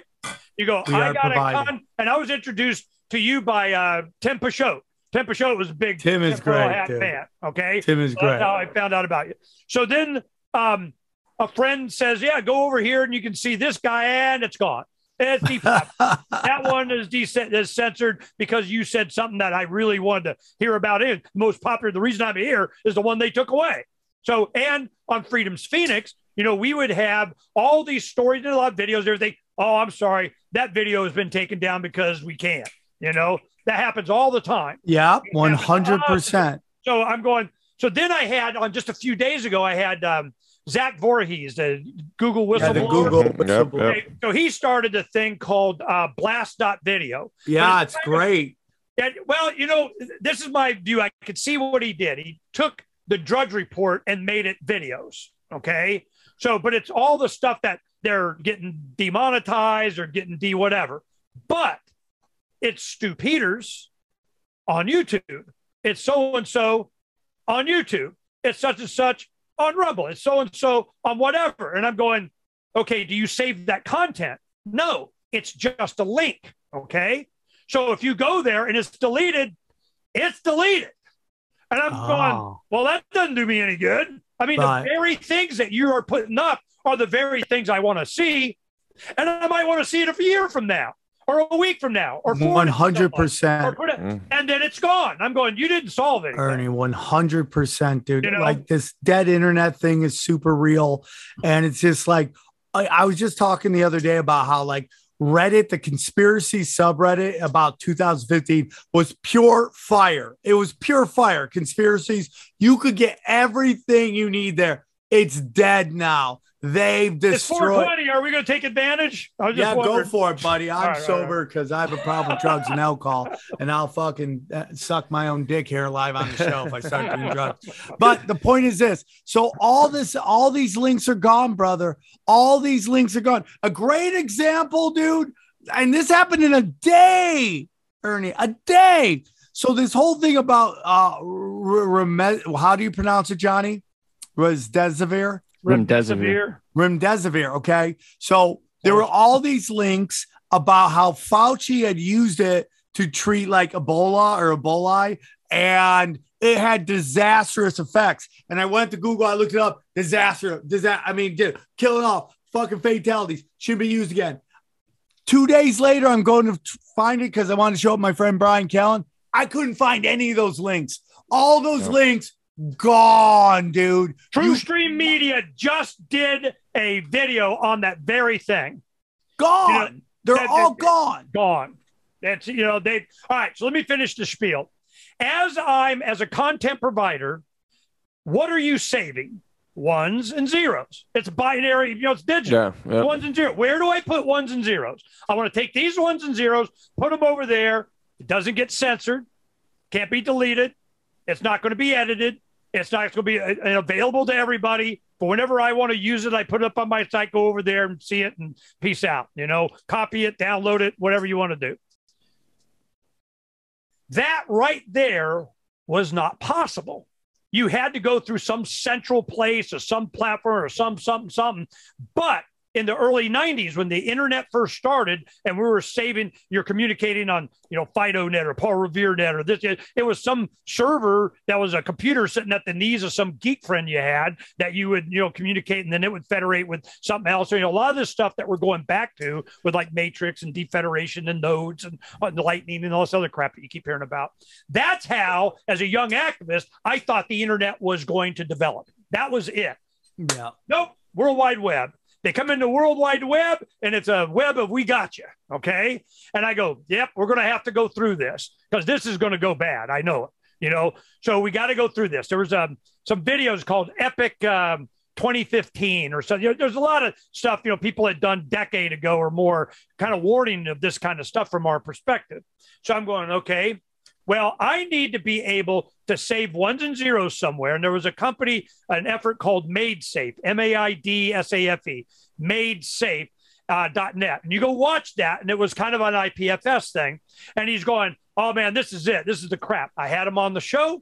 [SPEAKER 5] You go,
[SPEAKER 1] We
[SPEAKER 5] I got a
[SPEAKER 1] providing.
[SPEAKER 5] con, and I was introduced to you by uh, Tim Pashot. Tim Pashot was a big
[SPEAKER 1] Tim is great,
[SPEAKER 5] hat
[SPEAKER 1] dude.
[SPEAKER 5] fan. Okay.
[SPEAKER 1] Tim is
[SPEAKER 5] So
[SPEAKER 1] great.
[SPEAKER 5] That's how I found out about you. So then um, a friend says, Yeah, go over here and you can see this guy, and it's gone. It's that one is, de- is censored because you said something that I really wanted to hear about. It most popular. The reason I'm here is the one they took away. So, and on Freedom's Phoenix, you know, we would have all these stories and a lot of videos, everything. Oh, I'm sorry, that video has been taken down because we can't. You know, that happens all the time.
[SPEAKER 1] yeah, one hundred percent.
[SPEAKER 5] So I'm going. So then I had on just a few days ago, I had um, Zach Voorhees, the Google
[SPEAKER 1] Yeah, the
[SPEAKER 5] whistleblower.
[SPEAKER 1] Google. Whistleblower.
[SPEAKER 6] yep.
[SPEAKER 5] Okay, So he started a thing called uh, Blast.video.
[SPEAKER 1] Yeah, it's great.
[SPEAKER 5] And, well, you know, this is my view. I could see what he did. He took the Drudge Report and made it videos. Okay. So, but it's all the stuff that they're getting demonetized or getting de whatever. But it's Stew Peters on YouTube. It's so and so on YouTube. It's such and such on Rumble. It's so and so on whatever. And I'm going, okay, do you save that content? No, it's just a link. Okay. So if you go there and it's deleted, it's deleted. And I'm
[SPEAKER 1] Oh.
[SPEAKER 5] going, ah. well, that doesn't do me any good. I mean,
[SPEAKER 1] Right.
[SPEAKER 5] the very things that you are putting up are the very things I want to see. And I might want to see it a year from now, or a week from now, or four
[SPEAKER 1] One
[SPEAKER 5] weeks from
[SPEAKER 1] hundred
[SPEAKER 5] now, or
[SPEAKER 1] percent.
[SPEAKER 5] put it-
[SPEAKER 6] Mm.
[SPEAKER 5] and then it's gone. I'm going, you didn't solve it.
[SPEAKER 1] Ernie, one hundred percent, dude.
[SPEAKER 5] You know?
[SPEAKER 1] Like this dead internet thing is super real, and it's just like I, I was just talking the other day about how like Reddit, the conspiracy subreddit about 2015 was pure fire. It was pure fire. Conspiracies, you could get everything you need there. It's dead now. They've
[SPEAKER 5] It's
[SPEAKER 1] destroyed.
[SPEAKER 5] 420. Are we going to take advantage? I was just
[SPEAKER 1] Yeah, go for it, buddy. I'm
[SPEAKER 5] right,
[SPEAKER 1] sober because I have a problem with drugs and alcohol, and I'll fucking uh, suck my own dick here live on the show if I start doing drugs. But the point is this: so all this, all these links are gone, brother. All these links are gone. A great example, dude, and this happened in a day, Ernie, a day. So this whole thing about uh, how do you pronounce it, Johnny? Was Desivir?
[SPEAKER 3] Remdesivir.
[SPEAKER 1] remdesivir. Okay. So there were oh. all these links about how Fauci had used it to treat like Ebola or Ebola, and it had disastrous effects. And I went to Google, I looked it up. Disaster, disaster. I mean, dude, killing off, fucking fatalities, shouldn't be used again. Two days later, I'm going to find it because I wanted to show up my friend Bryan Callen. I couldn't find any of those links. All those
[SPEAKER 6] Yep.
[SPEAKER 1] links gone, dude.
[SPEAKER 5] True
[SPEAKER 1] You-
[SPEAKER 5] Stream Media just did a video on that very thing.
[SPEAKER 1] gone.
[SPEAKER 5] You know,
[SPEAKER 1] They're
[SPEAKER 5] that-
[SPEAKER 1] all
[SPEAKER 5] that-
[SPEAKER 1] gone.
[SPEAKER 5] Gone. That's you know they. All right. So let me finish the spiel. As I'm as a content provider, what are you saving? Ones and zeros. It's binary. You know, it's digital.
[SPEAKER 6] Yeah. yeah.
[SPEAKER 5] Ones and zeros. Where do I put ones and zeros? I want to take these ones and zeros, put them over there, It doesn't get censored, can't be deleted. It's not going to be edited. It's not going to be available to everybody. But whenever I want to use it, I put it up on my site, go over there and see it, and peace out. You know, copy it, download it, whatever you want to do. That right there was not possible. You had to go through some central place or some platform or some something something. But in the early 90s when the internet first started and we were saving you're communicating on you know fidonet or paul revere net or this it was some server that was a computer sitting at the knees of some geek friend you had that you would you know communicate and then it would federate with something else so, you know a lot of this stuff that we're going back to with like matrix and defederation and nodes and, and lightning and all this other crap that you keep hearing about that's how as a young activist i thought the internet was going to develop that was it
[SPEAKER 1] Yeah.
[SPEAKER 5] Nope. World Wide Web. They come into World Wide Web and it's a web of we got you. Okay. And I go, yep, we're going to have to go through this because this is going to go bad. I know it, you know. So we got to go through this. There was um, some videos called Epic um, 2015 or so. You know, there's a lot of stuff, you know, people had done decade ago or more kind of warning of this kind of stuff from our perspective. So I'm going, okay, well, I need to be able to save ones and zeros somewhere. And there was a company, an effort called MaidSafe, M A I D S A F E, MaidSafe. Uh, .net. And you go watch that and it was kind of an IPFS thing. And he's going oh man this is it. This is the crap. I had him on the show.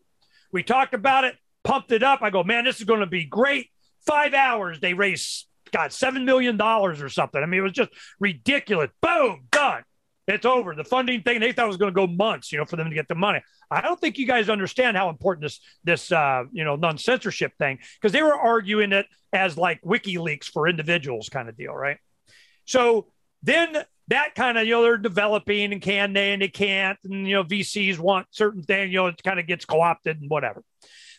[SPEAKER 5] We talked about it pumped it up. I go man this is going to be great. Five hours they raised got seven million dollars or something. I mean it was just ridiculous. Boom done it's over. The funding thing they thought was going to go months, you know, for them to get the money. I don't think you guys understand how important this this uh, you know non censorship thing because they were arguing it as like WikiLeaks for individuals kind of deal, right? So then that kind of you know they're developing and can they and they can't and you know VCs want certain things, you know, it kind of gets co opted and whatever.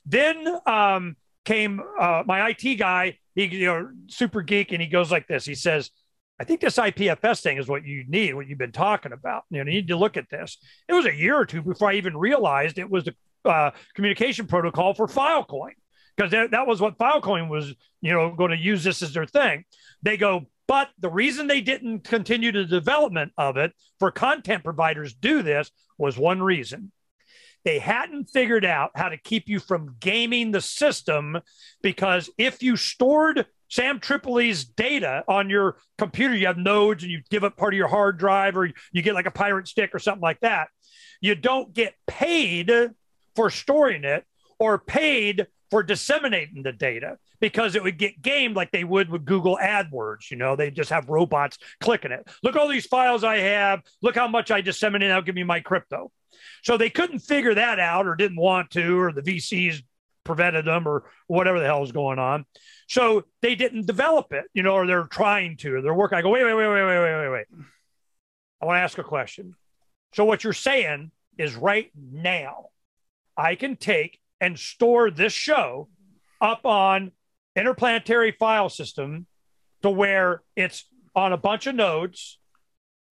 [SPEAKER 5] Then um, came uh, my IT guy, he you know super geek, and he goes like this. He says I think this IPFS thing is what you need, what you've been talking about. You, know, you need to look at this. It was a year or two before I even realized it was the uh, communication protocol for Filecoin, because that, that was what Filecoin was, you know, going to use this as their thing. They go, but the reason they didn't continue the development of it for content providers do this was one reason. They hadn't figured out how to keep you from gaming the system because if you stored Sam Tripoli's data on your computer. You have nodes and you give up part of your hard drive or you get like a pirate stick or something like that. You don't get paid for storing it or paid for disseminating the data because it would get gamed like they would with Google AdWords. You know, they just have robots clicking it. Look all these files I have. Look how much I disseminate. I'll give me my crypto. So they couldn't figure that out or didn't want to, or the VCs prevented them or whatever the hell is going on. So they didn't develop it, you know, or they're trying to, they're working. I go, wait, wait, wait, wait, wait, wait, wait, wait. I want to ask a question. So what you're saying is right now, I can take and store this show up on interplanetary file system to where it's on a bunch of nodes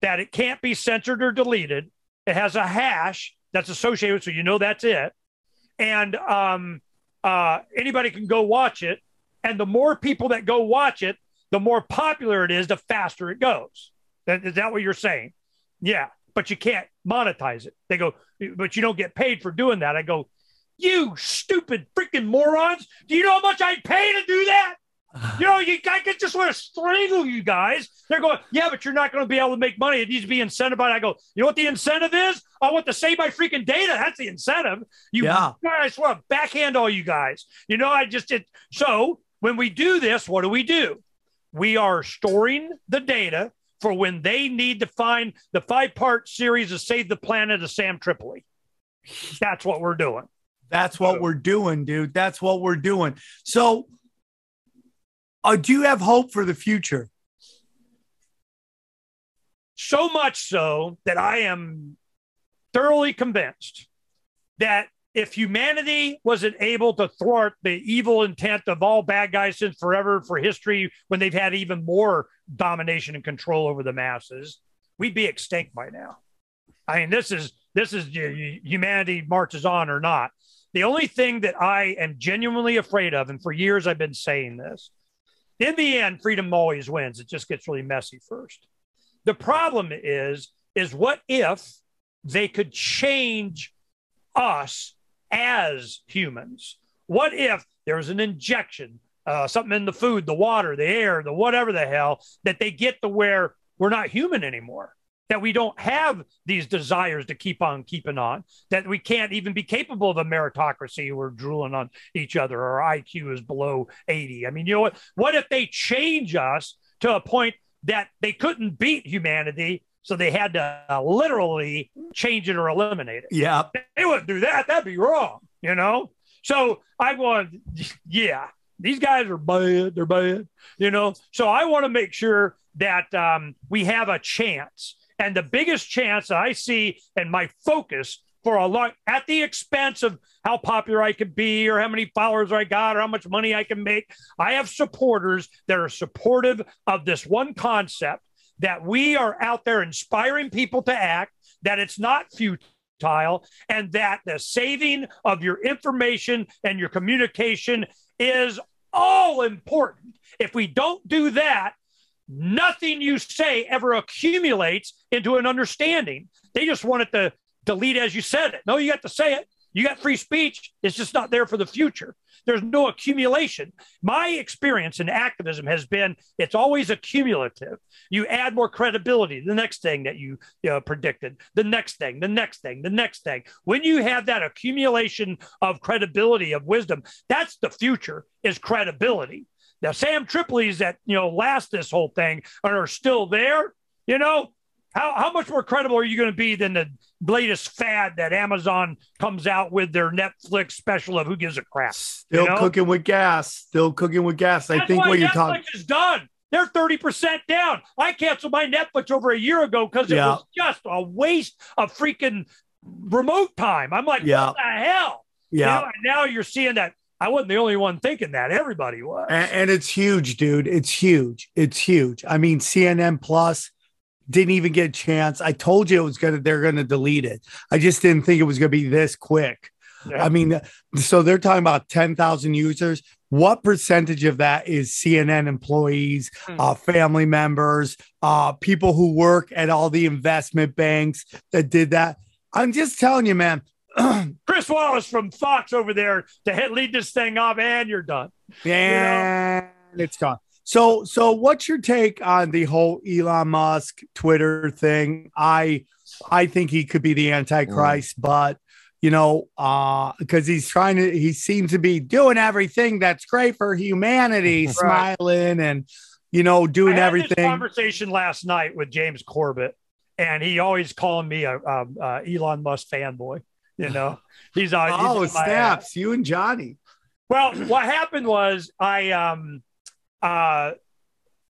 [SPEAKER 5] that it can't be censored or deleted. It has a hash that's associated, with, so you know that's it. And um, uh, anybody can go watch it and the more people that go watch it, the more popular it is, the faster it goes. Is that what you're saying? Yeah, but you can't monetize it. They go, but you don't get paid for doing that. I go, you stupid freaking morons. Do you know how much I pay to do that? You know, you I could just want to strangle you guys. They're going, yeah, but you're not going to be able to make money. It needs to be incentivized. I go, you know what the incentive is? I want to save my freaking data. That's the incentive. You
[SPEAKER 1] Yeah.
[SPEAKER 5] guys want to backhand all you guys. You know, I just did. So when we do this, what do we do? We are storing the data for when they need to find the five part series of Save the Planet of Sam Tripoli. That's what we're doing.
[SPEAKER 1] That's what we're doing, dude. That's what we're doing. So, uh, do you have hope for the future?
[SPEAKER 5] So much so that I am thoroughly convinced that if humanity wasn't able to thwart the evil intent of all bad guys since forever for history, when they've had even more domination and control over the masses, we'd be extinct by now. I mean, this is this is humanity marches on or not. The only thing that I am genuinely afraid of, and for years I've been saying this, in the end, freedom always wins. It just gets really messy first. The problem is, is what if they could change us as humans? What if there was an injection, uh, something in the food, the water, the air, the whatever the hell, that they get to where we're not human anymore? That we don't have these desires to keep on keeping on, that we can't even be capable of a meritocracy. We're drooling on each other. Our IQ is below 80. I mean, you know what? What if they change us to a point that they couldn't beat humanity so they had to uh, literally change it or eliminate it.
[SPEAKER 1] Yeah.
[SPEAKER 5] They wouldn't do that. That'd be wrong, you know? So I want, yeah, these guys are bad. They're bad, you know? So I want to make sure that um, we have a chance. And the biggest chance that I see and my focus for a lot at the expense of how popular I could be or how many followers I got or how much money I can make. I have supporters that are supportive of this one concept that we are out there inspiring people to act, that it's not futile, and that the saving of your information and your communication is all important. If we don't do that, nothing you say ever accumulates into an understanding. They just want it to delete as you said it. No, you got to say it. You got free speech. It's just not there for the future. There's no accumulation. My experience in activism has been it's always accumulative. You add more credibility. The next thing that you, you know, predicted, the next thing, the next thing, the next thing. When you have that accumulation of credibility, of wisdom, that's the future is credibility. Now, Sam Tripoli's that, you know, last this whole thing and are still there, you know, how, how much more credible are you going to be than the latest fad that Amazon comes out with their Netflix special of who gives a crap?
[SPEAKER 1] Still
[SPEAKER 5] you know?
[SPEAKER 1] cooking with gas. Still cooking with gas. I think what you're talking.
[SPEAKER 5] is done. They're 30% down. I canceled my Netflix over a year ago because it
[SPEAKER 1] Yeah.
[SPEAKER 5] was just a waste of freaking remote time. I'm like,
[SPEAKER 1] Yeah.
[SPEAKER 5] what the hell? You
[SPEAKER 1] Yeah.
[SPEAKER 5] know, and now you're seeing that. I wasn't the only one thinking that. Everybody was.
[SPEAKER 1] And, and it's huge, dude. It's huge. It's huge. I mean, CNN Plus didn't even get a chance. I told you it was gonna. They're gonna delete it. I just didn't think it was gonna be this quick.
[SPEAKER 5] Yeah.
[SPEAKER 1] I mean, so they're talking about ten thousand users. What percentage of that is CNN employees,
[SPEAKER 5] Hmm.
[SPEAKER 1] uh, family members, uh, people who work at all the investment banks that did that? I'm just telling you, man.
[SPEAKER 5] Chris Wallace from Fox over there to head lead this thing off, and you're done.
[SPEAKER 1] And it's gone. So, so what's your take on the whole Elon Musk Twitter thing? I, I think he could be the Antichrist, but you know, uh, because he's trying to, he seems to be doing everything that's great for humanity, smiling and you know, doing
[SPEAKER 5] I had This
[SPEAKER 1] everything.
[SPEAKER 5] conversation last night with James Corbett, and he always calling me a, um uh, Elon Musk fanboy. You know, he's uh, he's
[SPEAKER 1] Oh,
[SPEAKER 5] my ass.
[SPEAKER 1] snaps! You and Johnny.
[SPEAKER 5] Well, what happened was I um uh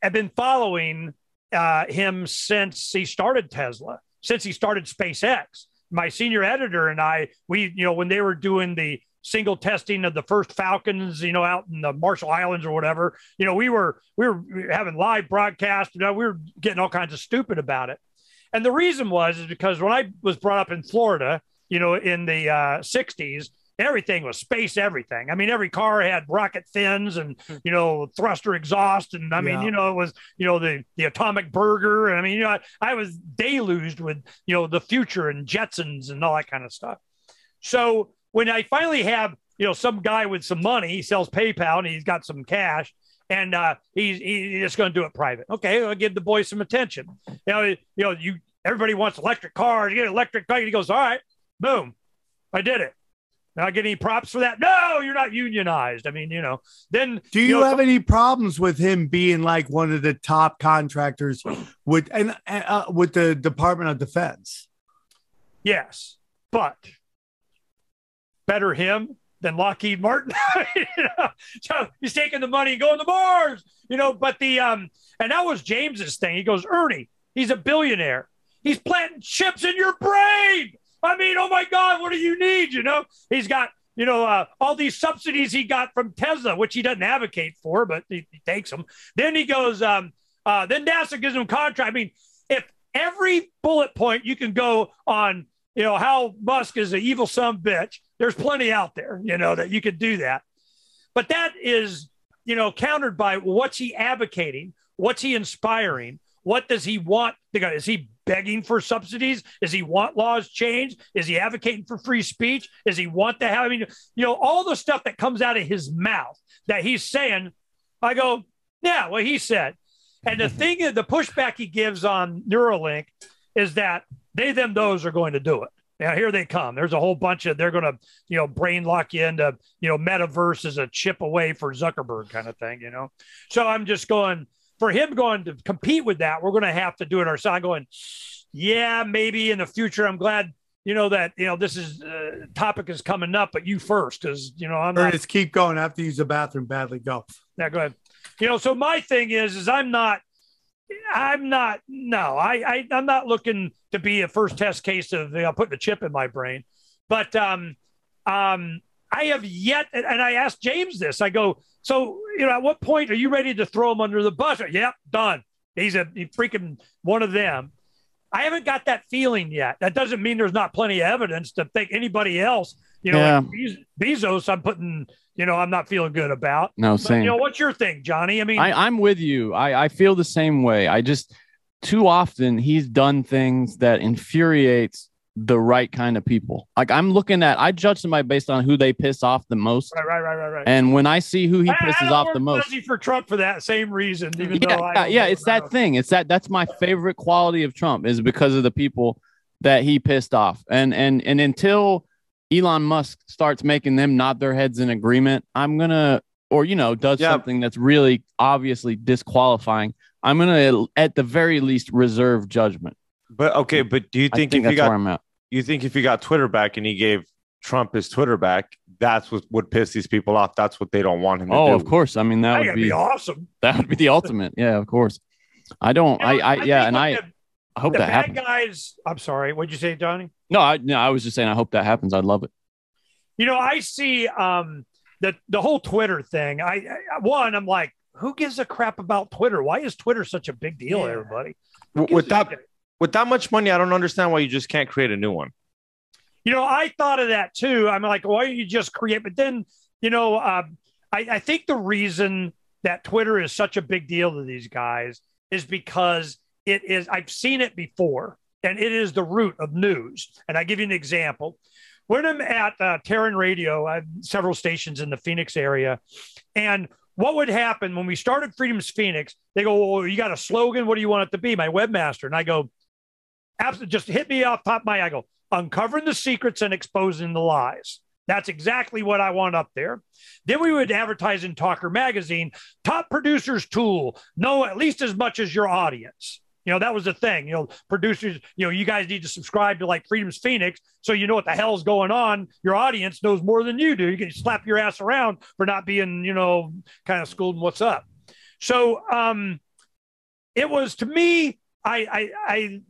[SPEAKER 5] have been following uh him since he started Tesla, since he started SpaceX. My senior editor and I, we you know when they were doing the single testing of the first Falcons, you know, out in the Marshall Islands or whatever, you know, we were we were having live broadcast, you know, we were getting all kinds of stupid about it. And the reason was is because when I was brought up in Florida, you know, in the uh, 60s, everything was space everything. I mean, every car had rocket fins and, you know, thruster exhaust. And I mean,
[SPEAKER 1] Yeah.
[SPEAKER 5] you know, it was, you know, the, the atomic burger. And I mean, you know, I, I was deluged with, you know, the future and Jetsons and all that kind of stuff. So when I finally have, you know, some guy with some money, he sells PayPal and he's got some cash and uh, he's, he's just going to do it private. Okay. I'll give the boy some attention. You know, you know, you, everybody wants electric cars. You get an electric car. He goes, all right, boom, I did it. Now I get any props for that? No, you're not unionized. I mean, you know, then
[SPEAKER 1] Do you,
[SPEAKER 5] know,
[SPEAKER 1] have any problems with him being like one of the top contractors with and uh, with the Department of Defense?
[SPEAKER 5] Yes, but better him than Lockheed Martin. You know? So he's taking the money and going to Mars, you know. But the um, and that was James's thing. He goes, Ernie, he's a billionaire. He's planting chips in your brain. I mean, oh my God, what do you need? You know, he's got you know uh, all these subsidies he got from Tesla, which he doesn't advocate for, but he, he takes them. Then he goes, um, uh, then NASA gives him contract. I mean, if every bullet point you can go on, you know, how Musk is an evil son bitch. There's plenty out there, you know, that you could do that. But that is, you know, countered by what's he advocating? What's he inspiring? What does he want? Is he begging for subsidies? Does he want laws changed? Is he advocating for free speech? Does he want to have, I mean, you know, all the stuff that comes out of his mouth that he's saying, I go, yeah, what he said. And the mm-hmm. thing is, the pushback he gives on Neuralink is that they, them, those are going to do it. Now here they come. There's a whole bunch of they're going to you know brain lock you into you know metaverse is a chip away for Zuckerberg kind of thing. You know, so I'm just going for him going to compete with that. We're going to have to do it ourselves. I'm going, yeah, maybe in the future. I'm glad you know that you know this is uh, topic is coming up, but you first because you know I'm not.
[SPEAKER 1] Ernest, keep going. I have to use the bathroom badly. Go.
[SPEAKER 5] Yeah, go ahead. You know, so my thing is, is I'm not, I'm not, no, I, I I'm not looking to be a first test case of you know, putting a chip in my brain, but um, um, I have yet, and I asked James this. I go, so you know, at what point are you ready to throw him under the bus? Yep, done. He's a he freaking one of them. I haven't got that feeling yet. That doesn't mean there's not plenty of evidence to think anybody else. You know,
[SPEAKER 3] Yeah.
[SPEAKER 5] like Bez- Bezos, I'm putting. You know, I'm not feeling good about.
[SPEAKER 3] No,
[SPEAKER 5] But,
[SPEAKER 3] same.
[SPEAKER 5] you know, what's your thing, Johnny? I mean,
[SPEAKER 3] I, I'm with you. I, I feel the same way. I just too often he's done things that infuriates the right kind of people. Like I'm looking at, I judge somebody based on who they piss off the most.
[SPEAKER 5] right, right, right, right, right.
[SPEAKER 3] And when I see who he
[SPEAKER 5] I- I
[SPEAKER 3] pisses
[SPEAKER 5] don't
[SPEAKER 3] off the most,
[SPEAKER 5] fuzzy for Trump for that same reason. Even
[SPEAKER 3] yeah,
[SPEAKER 5] though I
[SPEAKER 3] yeah, yeah, it's that thing. It's that that's my favorite quality of Trump is because of the people that he pissed off. And and and until Elon Musk starts making them nod their heads in agreement, I'm gonna or you know does
[SPEAKER 6] Yeah.
[SPEAKER 3] something that's really obviously disqualifying. I'm gonna at the very least reserve judgment.
[SPEAKER 6] But okay, but do you think,
[SPEAKER 3] think
[SPEAKER 6] if you
[SPEAKER 3] that's where
[SPEAKER 6] got
[SPEAKER 3] I'm at.
[SPEAKER 6] you think if he got Twitter back and he gave Trump his Twitter back, that's what would piss these people off. That's what they don't want him to
[SPEAKER 3] Oh,
[SPEAKER 6] do.
[SPEAKER 3] of course. I mean that
[SPEAKER 5] That
[SPEAKER 3] would
[SPEAKER 5] would
[SPEAKER 3] be
[SPEAKER 5] be awesome.
[SPEAKER 3] that would be the ultimate. Yeah, of course. I don't.
[SPEAKER 5] You
[SPEAKER 3] I,
[SPEAKER 5] know,
[SPEAKER 3] I, yeah, and I,
[SPEAKER 5] the,
[SPEAKER 3] I hope
[SPEAKER 5] the
[SPEAKER 3] that
[SPEAKER 5] bad
[SPEAKER 3] happens.
[SPEAKER 5] guys. I'm sorry. What'd you say, Johnny?
[SPEAKER 3] No, I, no, I was just saying. I hope that happens. I'd love it.
[SPEAKER 5] You know, I see um the the whole Twitter thing. I, I one, I'm like, who gives a crap about Twitter? Why is Twitter such a big deal,
[SPEAKER 1] Yeah.
[SPEAKER 5] everybody?
[SPEAKER 6] W- with that
[SPEAKER 5] shit?
[SPEAKER 6] With that much money, I don't understand why you just can't create a new one.
[SPEAKER 5] You know, I thought of that too. I'm like, why don't you just create? But then, you know, uh, I, I think the reason that Twitter is such a big deal to these guys is because it is, I've seen it before, and it is the root of news. And I give you an example. When I'm at uh, Terran Radio, I have several stations in the Phoenix area, and what would happen when we started Freedom's Phoenix? They go, well, you got a slogan? What do you want it to be? My webmaster. And I go, absolutely, just hit me off top of my, I go, uncovering the secrets and exposing the lies. That's exactly what I want up there. Then we would advertise in Talker Magazine, top producers tool, know at least as much as your audience. You know, that was the thing. You know, producers, you know, you guys need to subscribe to like Freedom's Phoenix so you know what the hell's going on. Your audience knows more than you do. You can slap your ass around for not being, you know, kind of schooled in what's up. So um it was to me, I I I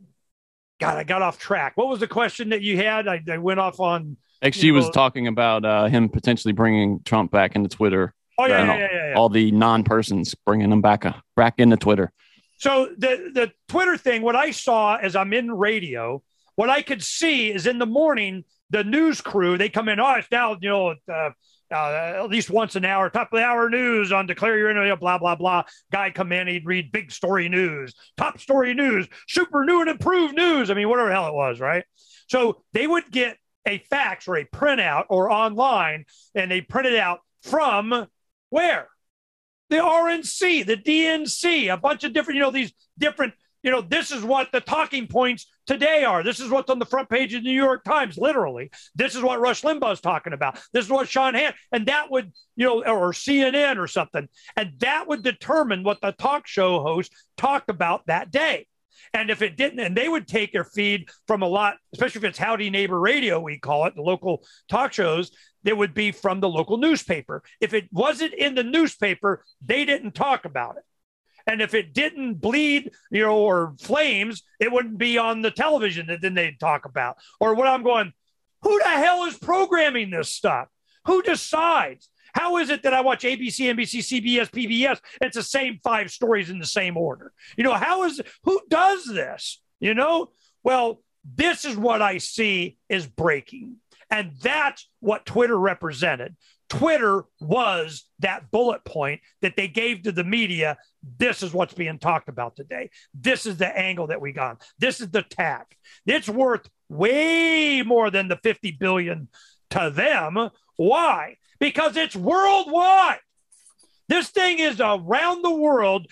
[SPEAKER 5] God, I got off track. What was the question that you had? I, I went off on
[SPEAKER 3] Actually,
[SPEAKER 5] You
[SPEAKER 3] was
[SPEAKER 5] know-
[SPEAKER 3] talking about uh, him potentially bringing Trump back into Twitter.
[SPEAKER 5] Oh yeah, yeah,
[SPEAKER 3] all,
[SPEAKER 5] yeah, yeah, yeah.
[SPEAKER 3] all the non-persons bringing them back uh, back into Twitter.
[SPEAKER 5] So the the Twitter thing, what I saw as I'm in radio, what I could see is in the morning the news crew they come in. Oh, it's now you know uh, uh, at least once an hour, top of the hour news on declare your interview, blah blah blah. Guy come in, he'd read big story news, top story news, super new and improved news. I mean, whatever hell it was, right? So they would get a fax or a printout or online, and they print it out from where the RNC, the DNC, a bunch of different, you know, these different, you know, this is what the talking points today are. This is what's on the front page of the New York Times, literally. This is what Rush Limbaugh's talking about. This is what Sean Han, and that would, you know, or CNN or something, and that would determine what the talk show host talked about that day. And if it didn't, and they would take their feed from a lot, especially if it's Howdy Neighbor Radio, we call it, the local talk shows, it would be from the local newspaper. If it wasn't in the newspaper, they didn't talk about it. And if it didn't bleed, you know, or flames, it wouldn't be on the television that then they'd talk about. Or what I'm going, who the hell is programming this stuff? Who decides? How is it that I watch ABC, NBC, CBS, PBS? It's the same five stories in the same order. You know, how is who does this? You know, well, this is what I see is breaking. And that's what Twitter represented. Twitter was that bullet point that they gave to the media. This is what's being talked about today. This is the angle that we got. This is the tack. It's worth way more than the 50 billion to them. Why? Because it's worldwide. This thing is around the world,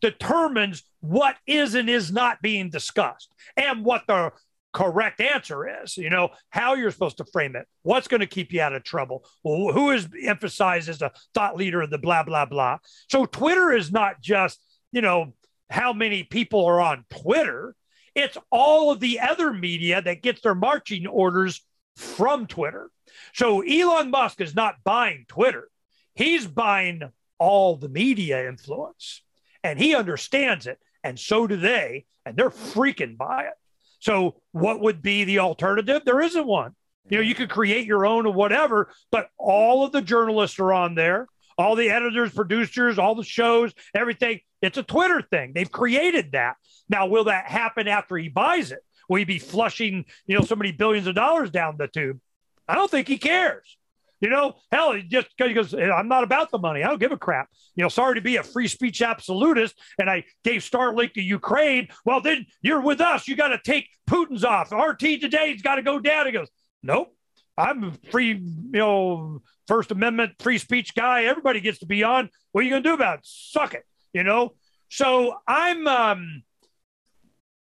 [SPEAKER 5] determines what is and is not being discussed and what the correct answer is. You know, how you're supposed to frame it, what's going to keep you out of trouble, who is emphasized as a thought leader of the blah, blah, blah. So Twitter is not just, you know, how many people are on Twitter. It's all of the other media that gets their marching orders from Twitter. So Elon Musk is not buying Twitter. He's buying all the media influence and he understands it. And so do they. And they're freaking by it. So, what would be the alternative? There isn't one. You know, you could create your own or whatever, but all of the journalists are on there, all the editors, producers, all the shows, everything. It's a Twitter thing. They've created that. Now, will that happen after he buys it? Will he be flushing, you know, so many billions of dollars down the tube? I don't think he cares. You know, hell, he just goes, I'm not about the money. I don't give a crap. You know, sorry to be a free speech absolutist. And I gave Starlink to Ukraine. Well, then you're with us. You got to take Putin's off. RT today's got to go down. He goes, Nope. I'm a free, you know, First Amendment free speech guy. Everybody gets to be on. What are you going to do about it? Suck it. You know? So I'm, um,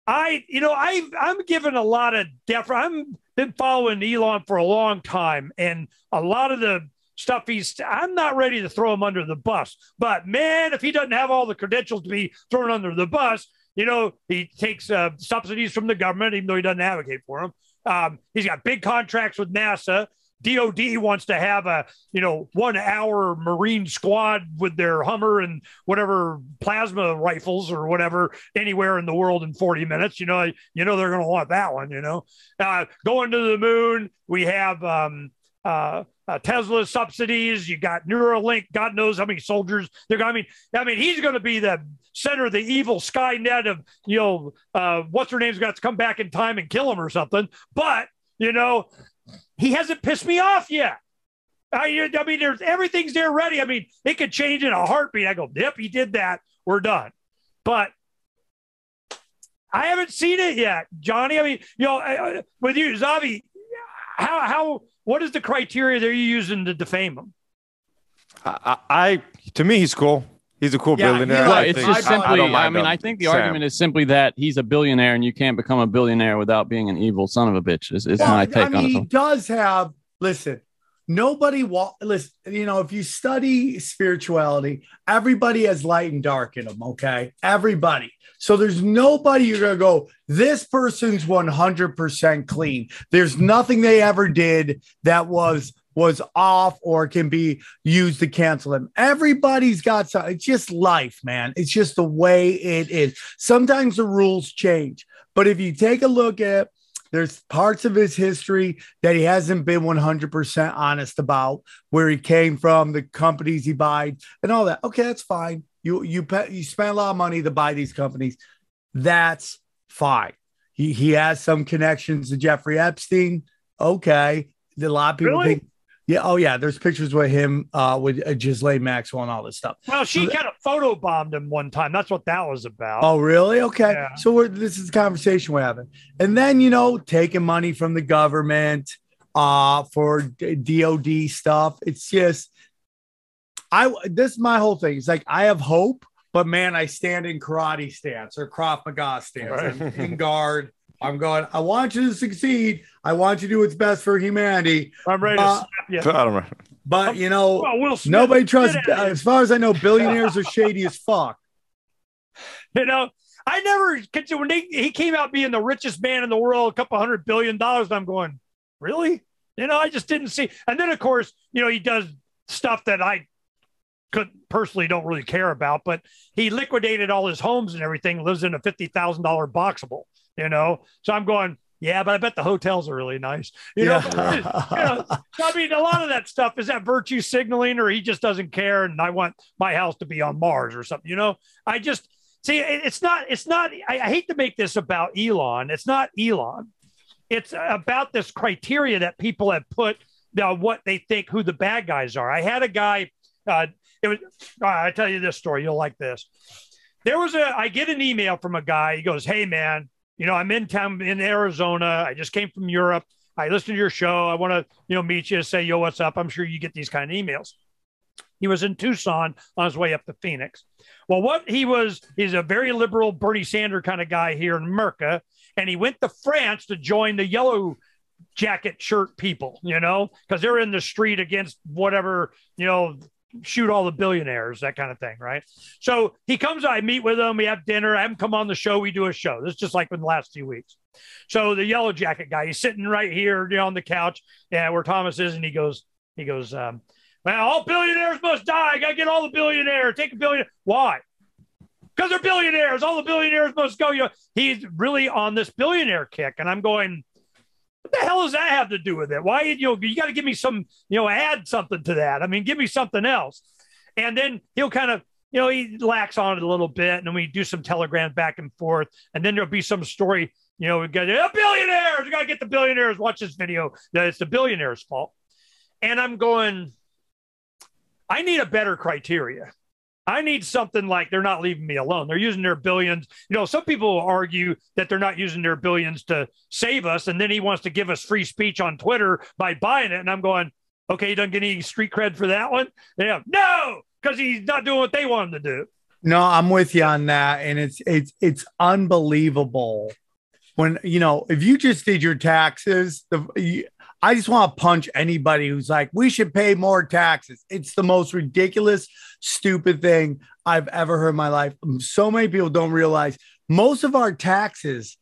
[SPEAKER 5] I, you know, I, I'm given a lot of deference. I'm been following Elon for a long time, and a lot of the stuff he's, I'm not ready to throw him under the bus. But man, if he doesn't have all the credentials to be thrown under the bus, you know, he takes uh, subsidies from the government, even though he doesn't advocate for them. Um, he's got big contracts with NASA. DOD wants to have a you know one hour Marine squad with their Hummer and whatever plasma rifles or whatever anywhere in the world in 40 minutes. You know, you know they're going to want that one. You know, uh, going to the moon. We have um, uh, uh, Tesla subsidies. You got Neuralink. God knows how many soldiers they're. I mean, I mean, he's going to be the center of the evil Skynet of you know uh, what's her name's got to come back in time and kill him or something. But you know, he hasn't pissed me off yet. I, I mean, there's everything's there ready. I mean, it could change in a heartbeat. I go, yep, he did that. We're done. But I haven't seen it yet, Johnny. I mean, you know, uh, with you, Zavi, how how what is the criteria that you're using to defame him?
[SPEAKER 6] I, I to me, he's cool. He's a cool
[SPEAKER 1] Yeah,
[SPEAKER 6] billionaire.
[SPEAKER 1] he-
[SPEAKER 3] Well, it's
[SPEAKER 6] think-
[SPEAKER 3] just simply.
[SPEAKER 6] don't
[SPEAKER 3] I, mean,
[SPEAKER 6] him.
[SPEAKER 3] I think the
[SPEAKER 6] Sam.
[SPEAKER 3] argument is simply that he's a billionaire, and you can't become a billionaire without being an evil son of a bitch. Is, is
[SPEAKER 1] Well,
[SPEAKER 3] my take
[SPEAKER 1] I mean,
[SPEAKER 3] on
[SPEAKER 1] he does have. Listen, nobody. Wa- listen, you know, if you study spirituality, everybody has light and dark in them. Okay, everybody. So there's nobody you're gonna go. This person's 100 percent clean. There's nothing they ever did that was was off or can be used to cancel him. Everybody's got some. It's just life, man. It's just the way it is. Sometimes the rules change, but if you take a look at there's parts of his history that he hasn't been 100% honest about where he came from the companies he buys and all that okay that's fine you you pay, you spend a lot of money to buy these companies that's fine he, he has some connections to jeffrey epstein okay a lot of people
[SPEAKER 5] Really?
[SPEAKER 1] think yeah oh yeah there's pictures with him uh with uh, Ghislaine maxwell and all this stuff
[SPEAKER 5] Well, she
[SPEAKER 1] So-
[SPEAKER 5] kind of photo bombed him one time. That's what that was about.
[SPEAKER 1] Oh, really? Okay.
[SPEAKER 5] Yeah.
[SPEAKER 1] So we're, this is the conversation we're having. And then, you know, taking money from the government uh, for DOD stuff. It's just, I, this is my whole thing. It's like, I have hope, but man, I stand in karate stance or Krav Maga stance.
[SPEAKER 6] Right.
[SPEAKER 1] I'm in guard. I'm going, I want you to succeed. I want you to do what's best for humanity.
[SPEAKER 5] I'm ready to slap you.
[SPEAKER 6] I don't know.
[SPEAKER 1] But, you know,
[SPEAKER 5] Well, Will
[SPEAKER 1] nobody
[SPEAKER 5] get
[SPEAKER 1] trusts,
[SPEAKER 5] out of here.
[SPEAKER 1] as far as I know, billionaires are shady as fuck.
[SPEAKER 5] You know, I never when they, he came out being the richest man in the world, a couple hundred billion dollars. I'm going, really? You know, I just didn't see. And then of course, you know, he does stuff that I could personally don't really care about, but he liquidated all his homes and everything, lives in a fifty thousand dollar boxable, you know. So I'm going, yeah, but I bet the hotels are really nice. You know, you know, I mean, a lot of that stuff is that virtue signaling, or he just doesn't care, and I want my house to be on Mars or something. You know, I just see it's not. It's not. I, I hate to make this about Elon. It's not Elon. It's about this criteria that people have put uh, what they think who the bad guys are. I had a guy. Uh, it was. Uh, I tell you this story. You'll like this. There was a. I get an email from a guy. He goes, "Hey man, you know I'm in town in Arizona. I just came from Europe. I listened to your show. I want to you know meet you. Say yo, what's up? I'm sure you get these kind of emails." He was in Tucson on his way up to Phoenix. Well, what he was, he's a very liberal Bernie Sanders kind of guy here in America. And he went to France to join the yellow jacket shirt people, you know, because they're in the street against whatever, you know, shoot all the billionaires, that kind of thing, right? So he comes, I meet with him, we have dinner, I have him come on the show, we do a show. This is just like in the last few weeks. So the yellow jacket guy, he's sitting right here you know, on the couch, yeah, where Thomas is, and he goes, he goes, um, man, all billionaires must die. I gotta get all the billionaires. Take a billion. Why? Because they're billionaires. All the billionaires must go. You know, he's really on this billionaire kick, and I'm going. What the hell does that have to do with it? Why you know you got to give me some you know add something to that. I mean, give me something else, and then he'll kind of you know he lacks on it a little bit, and then we do some telegrams back and forth, and then there'll be some story. You know, we got a billionaires. We got to get the billionaires. Watch this video. That it's the billionaires' fault, and I'm going I need a better criteria. I need something like they're not leaving me alone. They're using their billions. You know, some people argue that they're not using their billions to save us. And then he wants to give us free speech on Twitter by buying it. And I'm going, okay, he doesn't get any street cred for that one. Yeah. No, because he's not doing what they want him to do.
[SPEAKER 1] No, I'm with you on that. And it's it's it's unbelievable when you know if you just did your taxes the I just want to punch anybody who's like, we should pay more taxes. It's the most ridiculous, stupid thing I've ever heard in my life. Um, so many people don't realize most of our taxes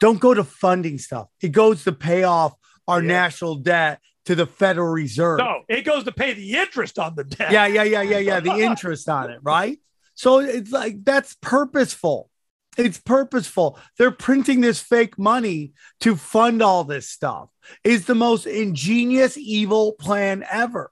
[SPEAKER 1] don't go to funding stuff, it goes to pay off our yeah. national debt to the Federal Reserve.
[SPEAKER 5] No, it goes to pay the interest on the debt.
[SPEAKER 1] Yeah, yeah, yeah, yeah, yeah. The interest on it, right? So it's like that's purposeful. It's purposeful. They're printing this fake money to fund all this stuff. It's the most ingenious evil plan ever.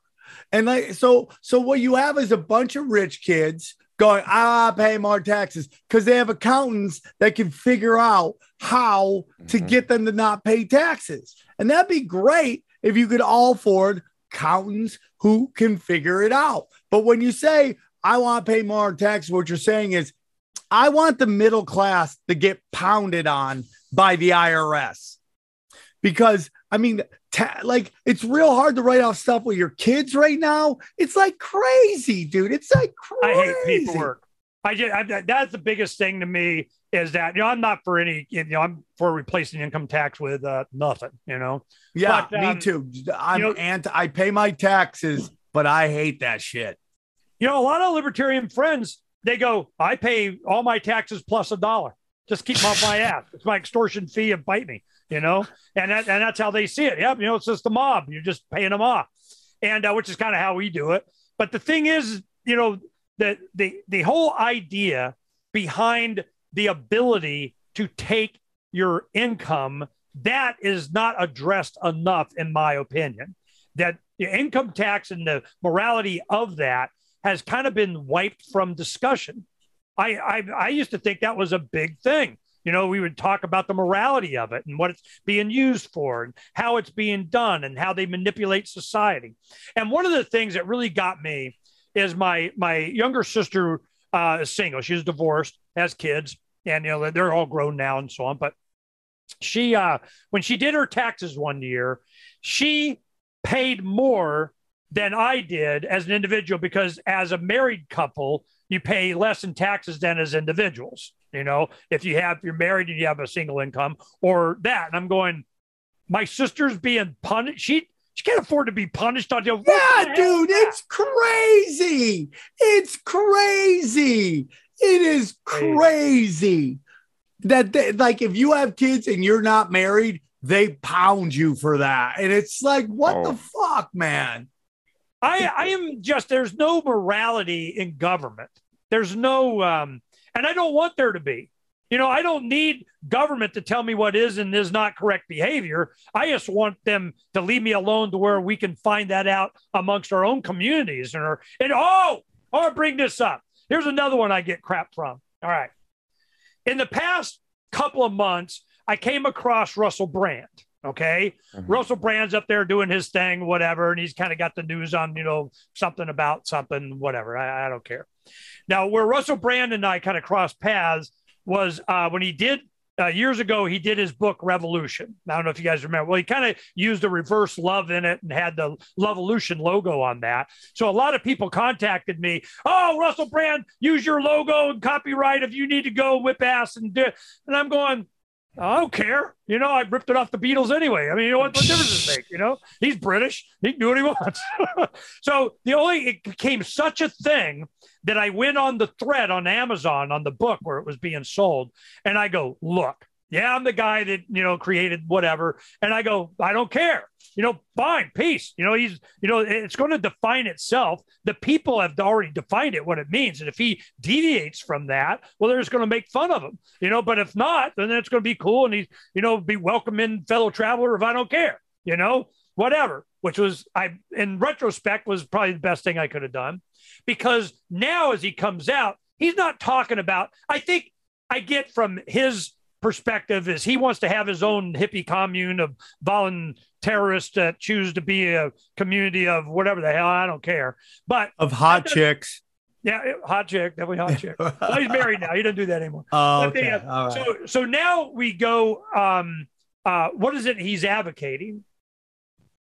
[SPEAKER 1] And like so, so what you have is a bunch of rich kids going, ah, pay more taxes because they have accountants that can figure out how to mm-hmm. get them to not pay taxes. And that'd be great if you could all afford accountants who can figure it out. But when you say, I want to pay more taxes, what you're saying is I want the middle class to get pounded on by the IRS because I mean, ta- like it's real hard to write off stuff with your kids right now. It's like crazy, dude. It's like crazy.
[SPEAKER 5] I hate paperwork. I just I, that's the biggest thing to me is that you know I'm not for any you know I'm for replacing income tax with uh, nothing. You know.
[SPEAKER 1] Yeah, but, um, me too. I'm you know, anti. I pay my taxes, but I hate that shit.
[SPEAKER 5] You know, a lot of libertarian friends they go, I pay all my taxes plus a dollar. Just keep them off my ass. It's my extortion fee and bite me, you know? And that, and that's how they see it. Yep. You know, it's just the mob. You're just paying them off. And uh, which is kind of how we do it. But the thing is, you know, the, the, the whole idea behind the ability to take your income that is not addressed enough, in my opinion. That the income tax and the morality of that has kind of been wiped from discussion. I, I, I used to think that was a big thing. You know, we would talk about the morality of it and what it's being used for and how it's being done and how they manipulate society. And one of the things that really got me is my my younger sister uh, is single. She's divorced, has kids, and you know they're all grown now and so on. But she, uh, when she did her taxes one year, she paid more than I did as an individual because as a married couple, you pay less in taxes than as individuals. You know, if you have you're married and you have a single income or that. And I'm going, my sister's being punished. She she can't afford to be punished on you.
[SPEAKER 1] Yeah, dude, it's crazy. It's crazy. It is crazy that they, like if you have kids and you're not married, they pound you for that. And it's like, what oh. the fuck, man?
[SPEAKER 5] I, I am just there's no morality in government. There's no um, and I don't want there to be. You know, I don't need government to tell me what is and is not correct behavior. I just want them to leave me alone to where we can find that out amongst our own communities. And, and oh, I'll bring this up. Here's another one I get crap from. All right. In the past couple of months, I came across Russell Brand. Okay. Russell Brand's up there doing his thing, whatever. And he's kind of got the news on, you know, something about something, whatever. I, I don't care. Now, where Russell Brand and I kind of crossed paths was uh, when he did uh, years ago, he did his book Revolution. I don't know if you guys remember. Well, he kind of used a reverse love in it and had the Revolution logo on that. So a lot of people contacted me. Oh, Russell Brand, use your logo and copyright if you need to go whip ass and do. It. And I'm going. I don't care. You know, I ripped it off the Beatles anyway. I mean, you know what, what difference does it make? You know, he's British. He can do what he wants. so the only it became such a thing that I went on the thread on Amazon on the book where it was being sold, and I go, look, yeah, I'm the guy that you know created whatever, and I go, I don't care. You know, fine, peace. You know, he's you know, it's going to define itself. The people have already defined it what it means, and if he deviates from that, well, they're just going to make fun of him. You know, but if not, then it's going to be cool, and he's you know be welcoming fellow traveler if I don't care. You know, whatever. Which was I in retrospect was probably the best thing I could have done because now as he comes out, he's not talking about. I think I get from his perspective is he wants to have his own hippie commune of volunteerists that choose to be a community of whatever the hell I don't care, but
[SPEAKER 1] of hot chicks.
[SPEAKER 5] Yeah, hot chick, definitely hot chick. well, he's married now; he doesn't do that anymore.
[SPEAKER 1] Oh,
[SPEAKER 5] But they,
[SPEAKER 1] okay.
[SPEAKER 5] uh,
[SPEAKER 1] right.
[SPEAKER 5] So, so now we go. Um, uh, what is it he's advocating?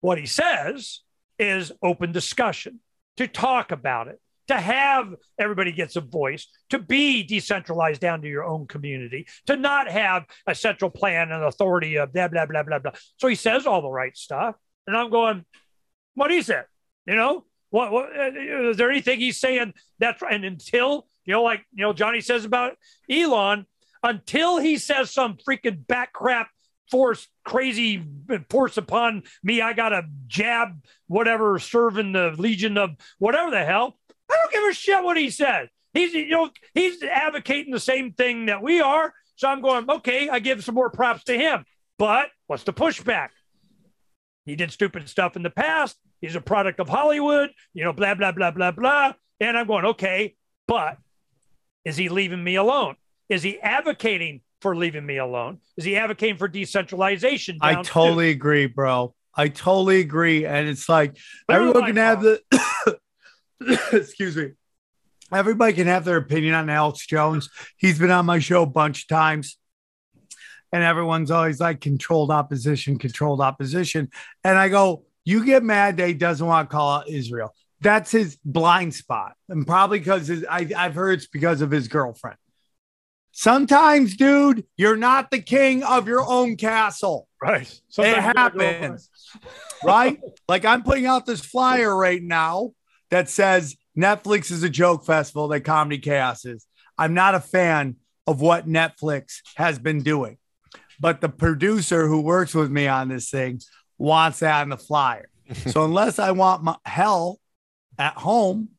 [SPEAKER 5] What he says is open discussion to talk about it, to have everybody gets a voice, to be decentralized down to your own community, to not have a central plan and authority of blah blah blah blah blah. So he says all the right stuff, and I'm going, what is it? you know. What, what uh, is there anything he's saying that's right? And until you know, like you know, Johnny says about Elon, until he says some freaking back crap force crazy force upon me, I got to jab whatever serving the legion of whatever the hell. Don't give a shit what he says. He's you know he's advocating the same thing that we are. So I'm going okay. I give some more props to him. But what's the pushback? He did stupid stuff in the past. He's a product of Hollywood, you know, blah, blah, blah, blah, blah. And I'm going, okay, but is he leaving me alone? Is he advocating for leaving me alone? Is he advocating for decentralization?
[SPEAKER 1] I totally agree, bro. I totally agree. And it's like everyone can have the excuse me. Everybody can have their opinion on Alex Jones. He's been on my show a bunch of times. And everyone's always like controlled opposition, controlled opposition. And I go, you get mad that he doesn't want to call out Israel. That's his blind spot. And probably because I've heard it's because of his girlfriend. Sometimes, dude, you're not the king of your own castle.
[SPEAKER 5] Right.
[SPEAKER 1] It
[SPEAKER 5] Sometimes you
[SPEAKER 1] happens, right? Like I'm putting out this flyer right now that says Netflix is a joke festival that Comedy Chaos is. I'm not a fan of what Netflix has been doing, but the producer who works with me on this thing wants that on the flyer. so unless I want my hell at home,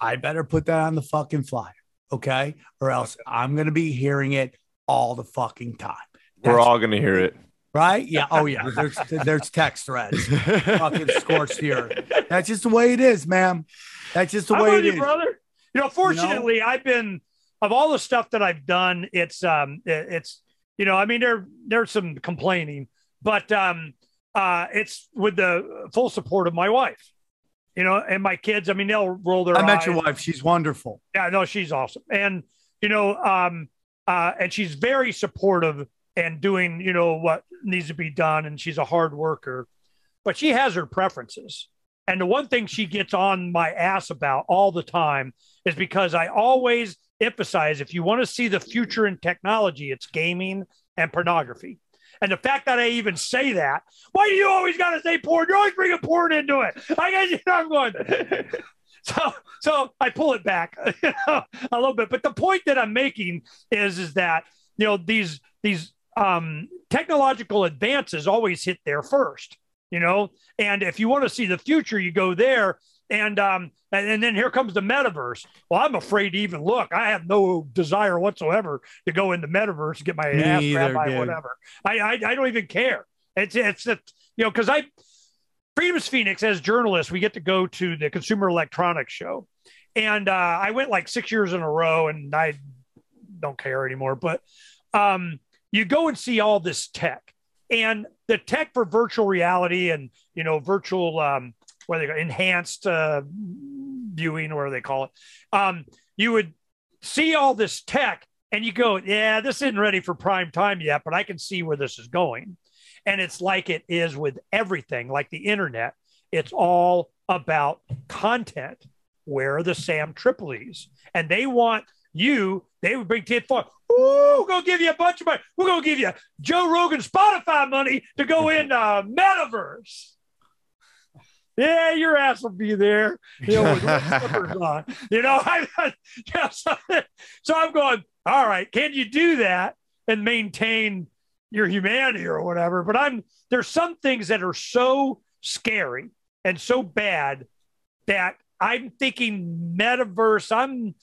[SPEAKER 1] I better put that on the fucking flyer, okay? Or else I'm gonna be hearing it all the fucking time.
[SPEAKER 6] We're all gonna hear it.
[SPEAKER 1] Right? Yeah. Oh, yeah. There's there's text threads. Fucking scorched here. That's just the way it is, ma'am. That's just the way it
[SPEAKER 5] you,
[SPEAKER 1] is.
[SPEAKER 5] brother. You know, fortunately, I've been of all the stuff that I've done. It's um, it- it's you know, I mean, there there's some complaining, but um, uh, it's with the full support of my wife. You know, and my kids. I mean, they'll roll their.
[SPEAKER 1] I met
[SPEAKER 5] eyes.
[SPEAKER 1] your wife. She's wonderful.
[SPEAKER 5] Yeah, no, she's awesome. And, you know, um, uh, and she's very supportive and doing, you know, what needs to be done. And she's a hard worker, but she has her preferences. And the one thing she gets on my ass about all the time is because I always emphasize if you want to see the future in technology, it's gaming and pornography. And the fact that I even say that, why do you always got to say porn? You're always bringing porn into it. I guess you know, I'm going. So, so I pull it back you know, a little bit. But the point that I'm making is, is that you know these these um, technological advances always hit there first. You know, and if you want to see the future, you go there. And um, and, and then here comes the metaverse. Well, I'm afraid to even look. I have no desire whatsoever to go into metaverse and get my
[SPEAKER 1] Me
[SPEAKER 5] ass
[SPEAKER 1] either,
[SPEAKER 5] grabbed by
[SPEAKER 1] dude.
[SPEAKER 5] whatever. I, I I don't even care. It's it's that you know because I Freedom's Phoenix, as journalists, we get to go to the Consumer Electronics Show. And uh, I went like six years in a row and I don't care anymore. But um, you go and see all this tech. And the tech for virtual reality and you know virtual um, what they enhanced uh, viewing, or they call it. Um, you would see all this tech, and you go, "Yeah, this isn't ready for prime time yet," but I can see where this is going. And it's like it is with everything, like the internet. It's all about content. Where are the Sam Tripoli's? And they want you, they would bring 10 for, ooh, we're going to give you a bunch of money. We're going to give you Joe Rogan Spotify money to go in uh, metaverse. Yeah, your ass will be there. You know, with on. You know, I, yeah, so, so I'm going, all right, can you do that and maintain your humanity or whatever? But I'm there's some things that are so scary and so bad that I'm thinking metaverse. I'm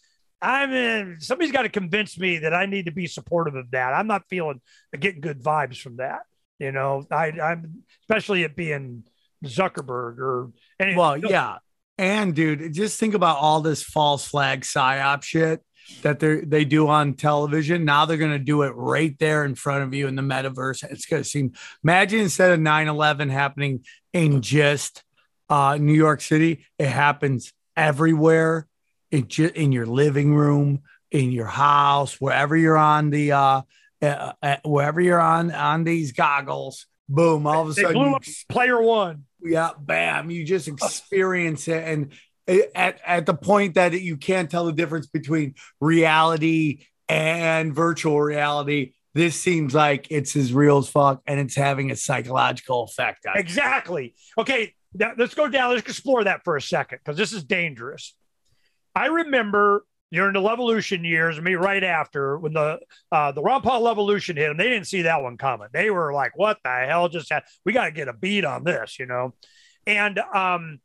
[SPEAKER 5] I'm in, somebody's got to convince me that I need to be supportive of that. I'm not feeling getting good vibes from that. You know, I, I'm especially it being Zuckerberg or any.
[SPEAKER 1] Well, yeah. And dude, just think about all this false flag psyop shit that they they do on television. Now they're gonna do it right there in front of you in the metaverse. It's gonna seem imagine instead of 9-11 happening in just uh, New York City, it happens everywhere in, ju- in your living room, in your house, wherever you're on the uh, uh, uh, wherever you're on on these goggles. Boom! All of a
[SPEAKER 5] they
[SPEAKER 1] sudden,
[SPEAKER 5] blew
[SPEAKER 1] you
[SPEAKER 5] up player one.
[SPEAKER 1] yeah, bam, you just experience it. And at, at the point that you can't tell the difference between reality and virtual reality, this seems like it's as real as fuck and it's having a psychological effect on.
[SPEAKER 5] Exactly. Okay, now let's go down. Let's explore that for a second because this is dangerous. I remember during the Revolution years, me right after when the uh, the Ron Paul Revolution hit them, they didn't see that one coming. They were like, "What the hell just happened? We got to get a beat on this," you know. And um,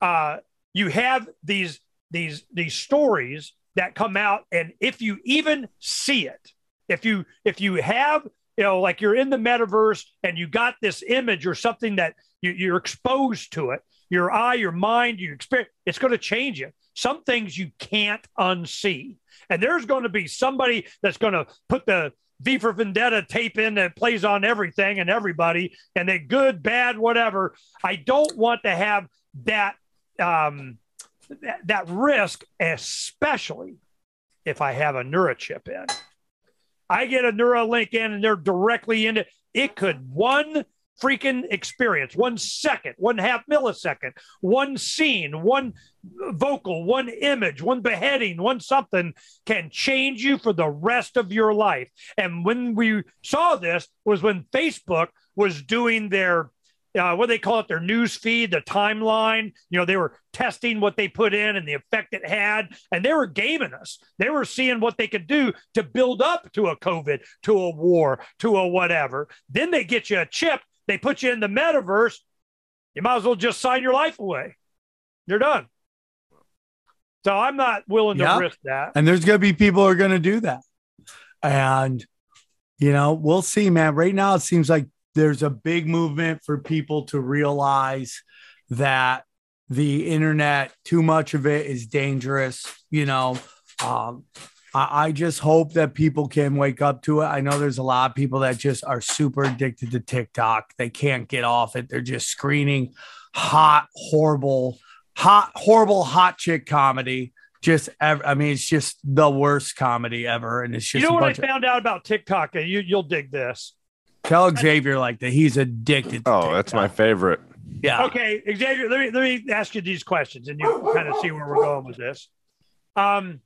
[SPEAKER 5] uh, you have these these these stories that come out, and if you even see it, if you if you have you know like you're in the metaverse and you got this image or something that you, you're exposed to it, your eye, your mind, your experience, it's going to change you. Some things you can't unsee, and there's going to be somebody that's going to put the V for Vendetta tape in that plays on everything and everybody, and they good, bad, whatever. I don't want to have that um, that, that risk, especially if I have a Neurachip in. I get a Neuralink in and they're directly in it. It could one freaking experience, one second, one half millisecond, one scene, one vocal, one image, one beheading, one something can change you for the rest of your life. And when we saw this was when Facebook was doing their uh, what they call it? Their news feed the timeline. You know they were testing what they put in and the effect it had. And they were gaming us. They were seeing what they could do to build up to a covid to a war to a whatever. Then they get you a chip they put you in the metaverse you might as well just sign your life away you're done so i'm not willing to
[SPEAKER 1] Yeah.
[SPEAKER 5] risk that
[SPEAKER 1] And there's going to be people who are going to do that. And, you know, we'll see, man. Right now, it seems like there's a big movement for people to realize that the internet, too much of it is dangerous. You know, um, I, I just hope that people can wake up to it. I know there's a lot of people that just are super addicted to TikTok. They can't get off it. They're just screening hot, horrible, hot, horrible, hot chick comedy. Just, ev- I mean, it's just the worst comedy ever. And it's just
[SPEAKER 5] you know what i
[SPEAKER 1] bunch of,
[SPEAKER 5] found out about tiktok and you, you'll dig this
[SPEAKER 1] tell Xavier like that. He's addicted. To
[SPEAKER 6] Oh, that's my favorite.
[SPEAKER 1] yeah.
[SPEAKER 5] Okay, Xavier, let me let me ask you these questions, and you kind of see where we're going with this. Um,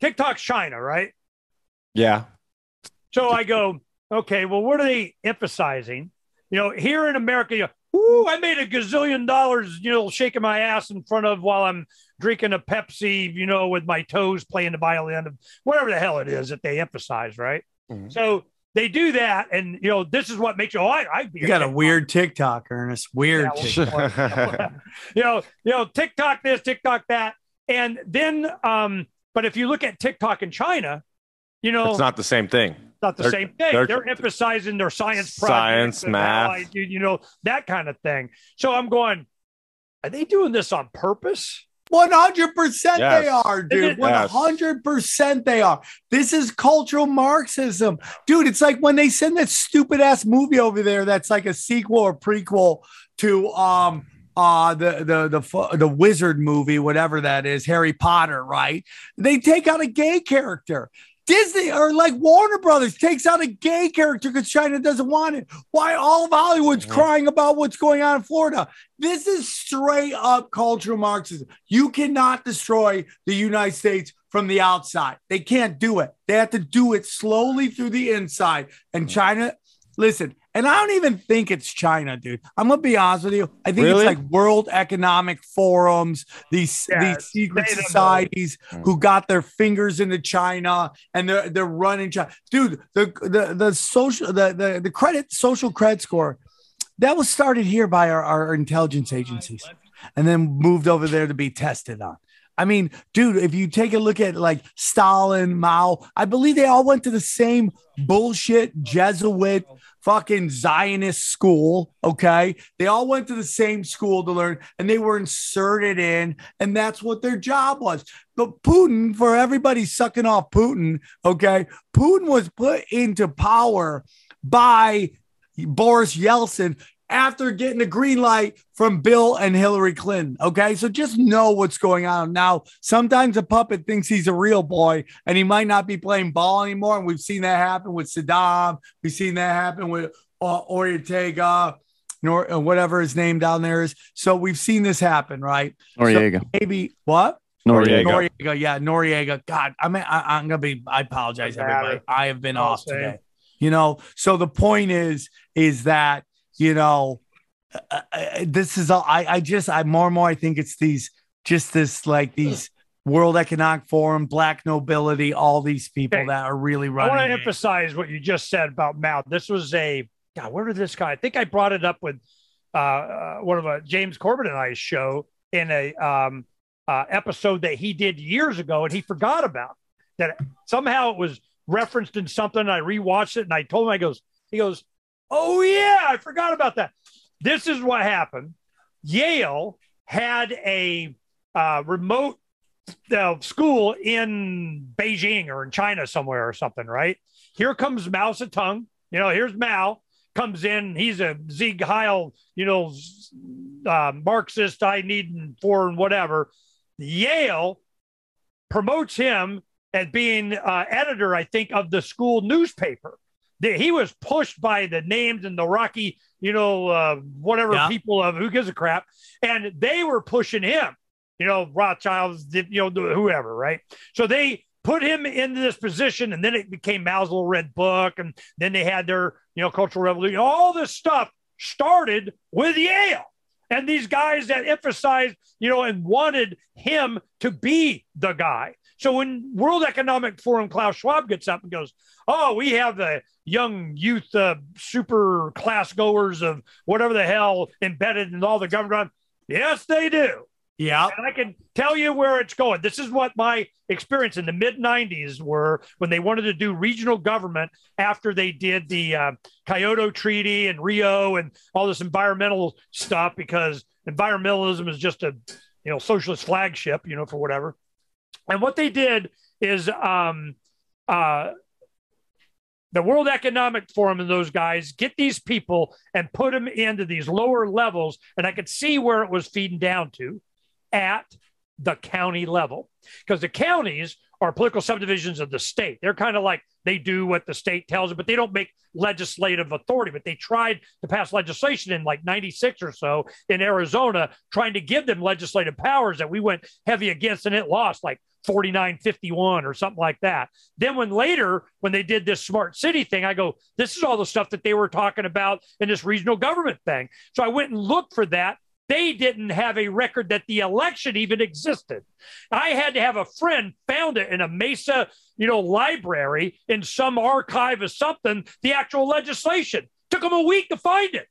[SPEAKER 5] TikTok's China, right?
[SPEAKER 6] Yeah.
[SPEAKER 5] So I go, okay, well, what are they emphasizing? You know, here in America, you Ooh, I made a gazillion dollars, you know, shaking my ass in front of while I'm drinking a Pepsi, you know, with my toes playing the violin, of whatever the hell it is that they emphasize, right?
[SPEAKER 6] Mhm.
[SPEAKER 5] So they do that, and you know, this is what makes you. Oh, I, I'd be
[SPEAKER 1] You got a
[SPEAKER 5] TikTok
[SPEAKER 1] weird TikTok, Ernest. Weird.
[SPEAKER 5] Yeah,
[SPEAKER 1] TikTok.
[SPEAKER 5] you know, you know, TikTok this, TikTok that, and then, um, but if you look at TikTok in China, you know,
[SPEAKER 6] It's not the same thing.
[SPEAKER 5] not the
[SPEAKER 6] they're-
[SPEAKER 5] same thing.
[SPEAKER 6] they're-
[SPEAKER 5] They're, emphasizing their science,
[SPEAKER 6] Science,
[SPEAKER 5] projects
[SPEAKER 6] math.
[SPEAKER 5] how you know, that kind of thing. So I'm going, are they doing this on purpose?
[SPEAKER 1] One hundred percent, they are, dude. Hundred percent, they are. This is cultural Marxism, dude. It's like when they send that stupid ass movie over there. That's like a sequel or prequel to um uh the the the the wizard movie, whatever that is, Harry Potter, right? They take out a gay character. Disney or like Warner Brothers takes out a gay character because China doesn't want it. Why all of Hollywood's crying about what's going on in Florida? This is straight up cultural Marxism. You cannot destroy the United States from the outside. They can't do it. They have to do it slowly through the inside. And China, listen, and I don't even think it's China, dude. I'm gonna be honest with you. I think
[SPEAKER 6] Really?
[SPEAKER 1] it's like World Economic Forums, these
[SPEAKER 5] Yes,
[SPEAKER 1] these secret
[SPEAKER 5] they don't know.
[SPEAKER 1] societies hmm. who got their fingers into China and they're they're running China. Dude, the the the social the the, the credit social credit score that was started here by our, our intelligence agencies and then moved over there to be tested on. I mean, dude, if you take a look at like Stalin, Mao, I believe they all went to the same bullshit Jesuit fucking Zionist school. Okay. They all went to the same school to learn and they were inserted in, and that's what their job was. But Putin, for everybody sucking off Putin, okay, Putin was put into power by Boris Yeltsin after getting the green light from Bill and Hillary Clinton. Okay. So just know what's going on. Now, sometimes a puppet thinks he's a real boy and he might not be playing ball anymore. And we've seen that happen with Saddam. We've seen that happen with uh, Ortega, nor uh, whatever his name down there is. So we've seen this happen, right?
[SPEAKER 3] Noriega.
[SPEAKER 1] Maybe what?
[SPEAKER 3] Noriega.
[SPEAKER 1] Noriega, yeah, Noriega. God, I mean, I, I'm gonna be. I apologize, everybody. I have been
[SPEAKER 5] All
[SPEAKER 1] off
[SPEAKER 5] same.
[SPEAKER 1] today. You know, so the point is, is that you know, uh, uh, this is all. I, I just, I more and more, I think it's these, just this, like these World Economic Forum, Black nobility, all these people
[SPEAKER 5] Okay.
[SPEAKER 1] that are really running.
[SPEAKER 5] I want to
[SPEAKER 1] it.
[SPEAKER 5] emphasize what you just said about Mao. This was a God. Where did this guy? I think I brought it up with uh, uh, one of uh, James Corbett and I's show in a um, uh, episode that he did years ago, and he forgot about that. Somehow it was referenced in something. I rewatched it, and I told him, I goes, he goes, oh yeah, I forgot about that. This is what happened. Yale had a uh, remote uh, school in Beijing or in China somewhere or something, right? Here comes Mao Zedong. You know, here's Mao comes in. He's a Sieg Heil, you know, uh, Marxist, I need for and whatever. Yale promotes him as being uh, editor, I think, of the school newspaper. He was pushed by the names and the Rocky, you know, uh, whatever
[SPEAKER 1] Yeah.
[SPEAKER 5] people of who gives a crap, and they were pushing him you know, Rothschilds, you know, whoever, right? So they put him into this position, and then it became Mao's little red book, and then they had their, you know, cultural revolution. All this stuff started with Yale. And these guys that emphasized, you know, and wanted him to be the guy. So when World Economic Forum Klaus Schwab gets up and goes, "Oh, we have the young youth, uh, super class goers of whatever the hell embedded in all the government," yes, they do
[SPEAKER 1] Yeah.
[SPEAKER 5] and I can tell you where it's going. This is what my experience in the mid 90s were when they wanted to do regional government after they did the uh, Kyoto Treaty and Rio and all this environmental stuff because environmentalism is just a you know socialist flagship, you know, for whatever. And what they did is um, uh, the World Economic Forum and those guys get these people and put them into these lower levels. And I could see where it was feeding down to at the county level because the counties are political subdivisions of the state. They're kind of like they do what the state tells them, but they don't make legislative authority. But they tried to pass legislation in like 96 or so in Arizona, trying to give them legislative powers that we went heavy against and it lost like 49 51 or something like that. Then, when later, when they did this smart city thing, I go, this is all the stuff that they were talking about in this regional government thing. So I went and looked for that they didn't have a record that the election even existed. I had to have a friend found it in a Mesa, you know, library in some archive or something, the actual legislation. Took them a week to find it.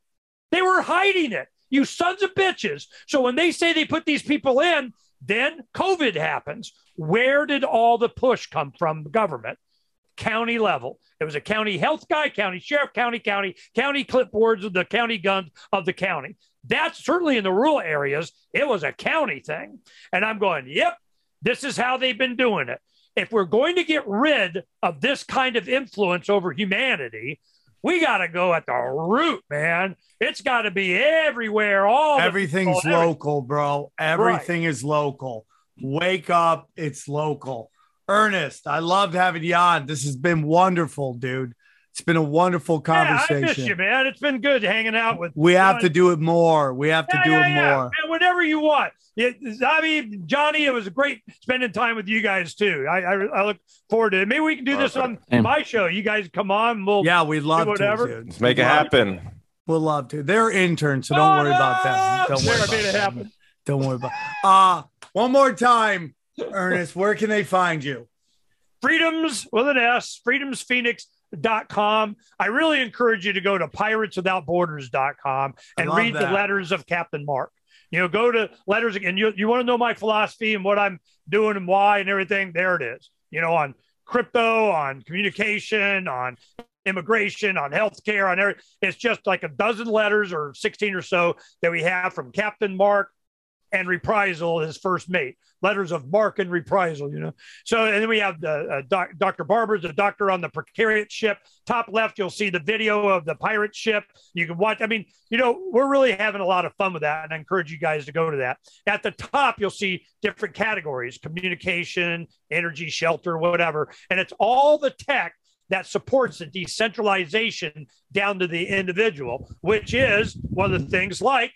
[SPEAKER 5] They were hiding it. You sons of bitches. So when they say they put these people in, then COVID happens. Where did all the push come from government? county level. It was a county health guy, county sheriff, county, county, county clipboards of the county guns of the county. That's certainly in the rural areas. It was a county thing. And I'm going, yep, this is how they've been doing it. If we're going to get rid of this kind of influence over humanity, we got to go at the root, man. It's got to be everywhere. All
[SPEAKER 1] Everything's
[SPEAKER 5] people,
[SPEAKER 1] local, bro. Everything is local. Wake up. It's local. Ernest, I loved having you on. This has been wonderful, dude. It's been a wonderful
[SPEAKER 5] Yeah, I
[SPEAKER 1] conversation.
[SPEAKER 5] miss you, man. It's been good hanging out with.
[SPEAKER 1] we have
[SPEAKER 5] you.
[SPEAKER 1] to do it more. We have to do
[SPEAKER 5] yeah,
[SPEAKER 1] it
[SPEAKER 5] yeah.
[SPEAKER 1] more.
[SPEAKER 5] Man, whenever you want. It, I mean, Johnny, it was great spending time with you guys too. I, I, I look forward to it. Maybe we can do this on
[SPEAKER 3] Same.
[SPEAKER 5] my show. You guys come on. We'll
[SPEAKER 1] Yeah, we'd love to,
[SPEAKER 5] whatever.
[SPEAKER 1] dude.
[SPEAKER 6] Let's make it
[SPEAKER 1] We'd love-
[SPEAKER 6] happen.
[SPEAKER 1] We'll love to. They're interns, so don't worry about them. Don't worry about
[SPEAKER 5] it happen.
[SPEAKER 1] Don't worry about. Uh one more time, Ernest. Where can they find you?
[SPEAKER 5] Freedoms with an S, freedomsphoenix.com. I really encourage you to go to pirateswithoutborders.com and read
[SPEAKER 1] that.
[SPEAKER 5] the letters of Captain Mark. You know, go to letters and you, you want to know my philosophy and what I'm doing and why and everything. There it is. You know, on crypto, on communication, on immigration, on healthcare, on every. It's just like a dozen letters or 16 or so that we have from Captain Mark and Reprisal, his first mate. Letters of Marque and Reprisal, you know. So, and then we have the uh, doc, Dr. Barber's the doctor on the precariat ship. Top left, you'll see the video of the pirate ship. You can watch. I mean, you know, we're really having a lot of fun with that, and I encourage you guys to go to that. At the top, you'll see different categories: communication, energy, shelter, whatever, and it's all the tech that supports the decentralization down to the individual, which is one of the things like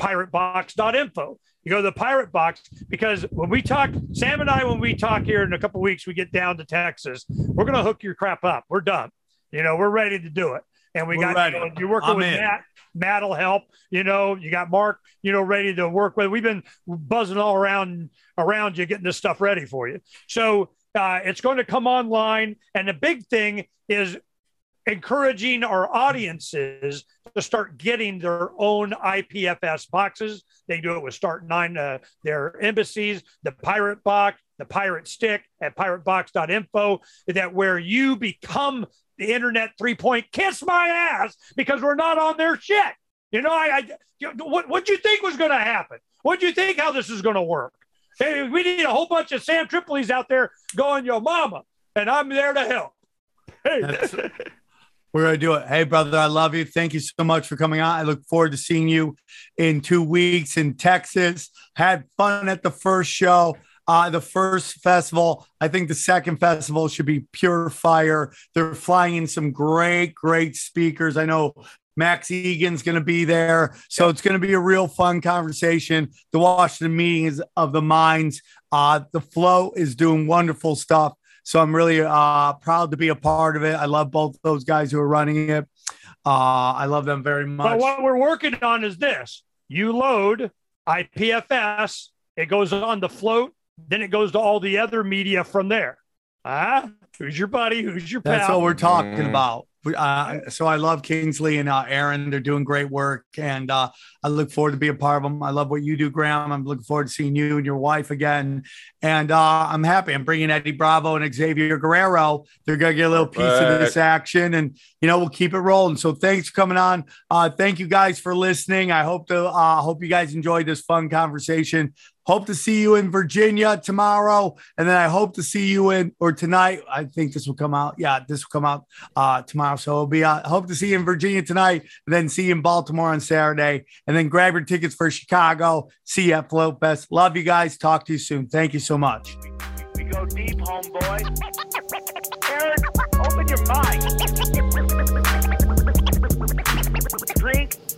[SPEAKER 5] piratebox.info. You go to the pirate box because when we talk, Sam and I, when we talk here in a couple weeks, we get down to Texas, we're going to hook your crap up. We're done. You know, we're ready to do it. And we
[SPEAKER 1] We're
[SPEAKER 5] got,
[SPEAKER 1] ready.
[SPEAKER 5] you know, you're working
[SPEAKER 1] I'm
[SPEAKER 5] with
[SPEAKER 1] in.
[SPEAKER 5] Matt. Matt will help. You know, you got Mark, you know, ready to work with. We've been buzzing all around around you, getting this stuff ready for you. So uh, it's going to come online. And the big thing is encouraging our audiences to start getting their own IPFS boxes. They do it with Start9, uh, their embassies, the Pirate Box, the Pirate Stick at piratebox.info, that where you become the internet three point kiss my ass because we're not on their shit. You know, I, I what what you think was going to happen? What do you think how this is going to work? Hey, we need a whole bunch of Sam Tripoli's out there going, yo, mama, and I'm there to help. Hey,
[SPEAKER 1] We're gonna do it. Hey, brother, I love you. Thank you so much for coming on. I look forward to seeing you in two weeks in Texas. Had fun at the first show. Uh, the first festival. I think the second festival should be pure fire. They're flying in some great, great speakers. I know Max Igan's going to be there. So it's going to be a real fun conversation. The Washington meeting is of the minds. Uh, the flow is doing wonderful stuff. So I'm really uh, proud to be a part of it. I love both those guys who are running it. Uh, I love them very much.
[SPEAKER 5] But
[SPEAKER 1] much.
[SPEAKER 5] what we're working on is this you load IPFS, it goes on the Flote, then it goes to all the other media from there. Ah, who's your buddy? Who's your pal?
[SPEAKER 1] That's what we're talking
[SPEAKER 6] Mm.
[SPEAKER 1] about. Uh, so I love Kingsley and uh, Aaron. They're doing great work, and uh, I look forward to be a part of them. I love what you do, Graham. I'm looking forward to seeing you and your wife again. And uh, I'm happy. I'm bringing Eddie Bravo and Xavier Guerrero. They're gonna get a little piece of this action, and you know we'll keep it rolling. So thanks for coming on. Uh, thank you guys for listening. I hope to uh, hope you guys enjoyed this fun conversation. Hope to see you in Virginia tomorrow, and then I hope to see you in or tonight. I think this will come out. Yeah, this will come out uh, tomorrow. So it'll be. Uh, hope to see you in Virginia tonight, then see you in Baltimore on Saturday, and then grab your tickets for Chicago. See you at Flote Fest. Love you guys. Talk to you soon. Thank you so much.
[SPEAKER 4] We go deep, homeboy. Aaron, open your mind. Drink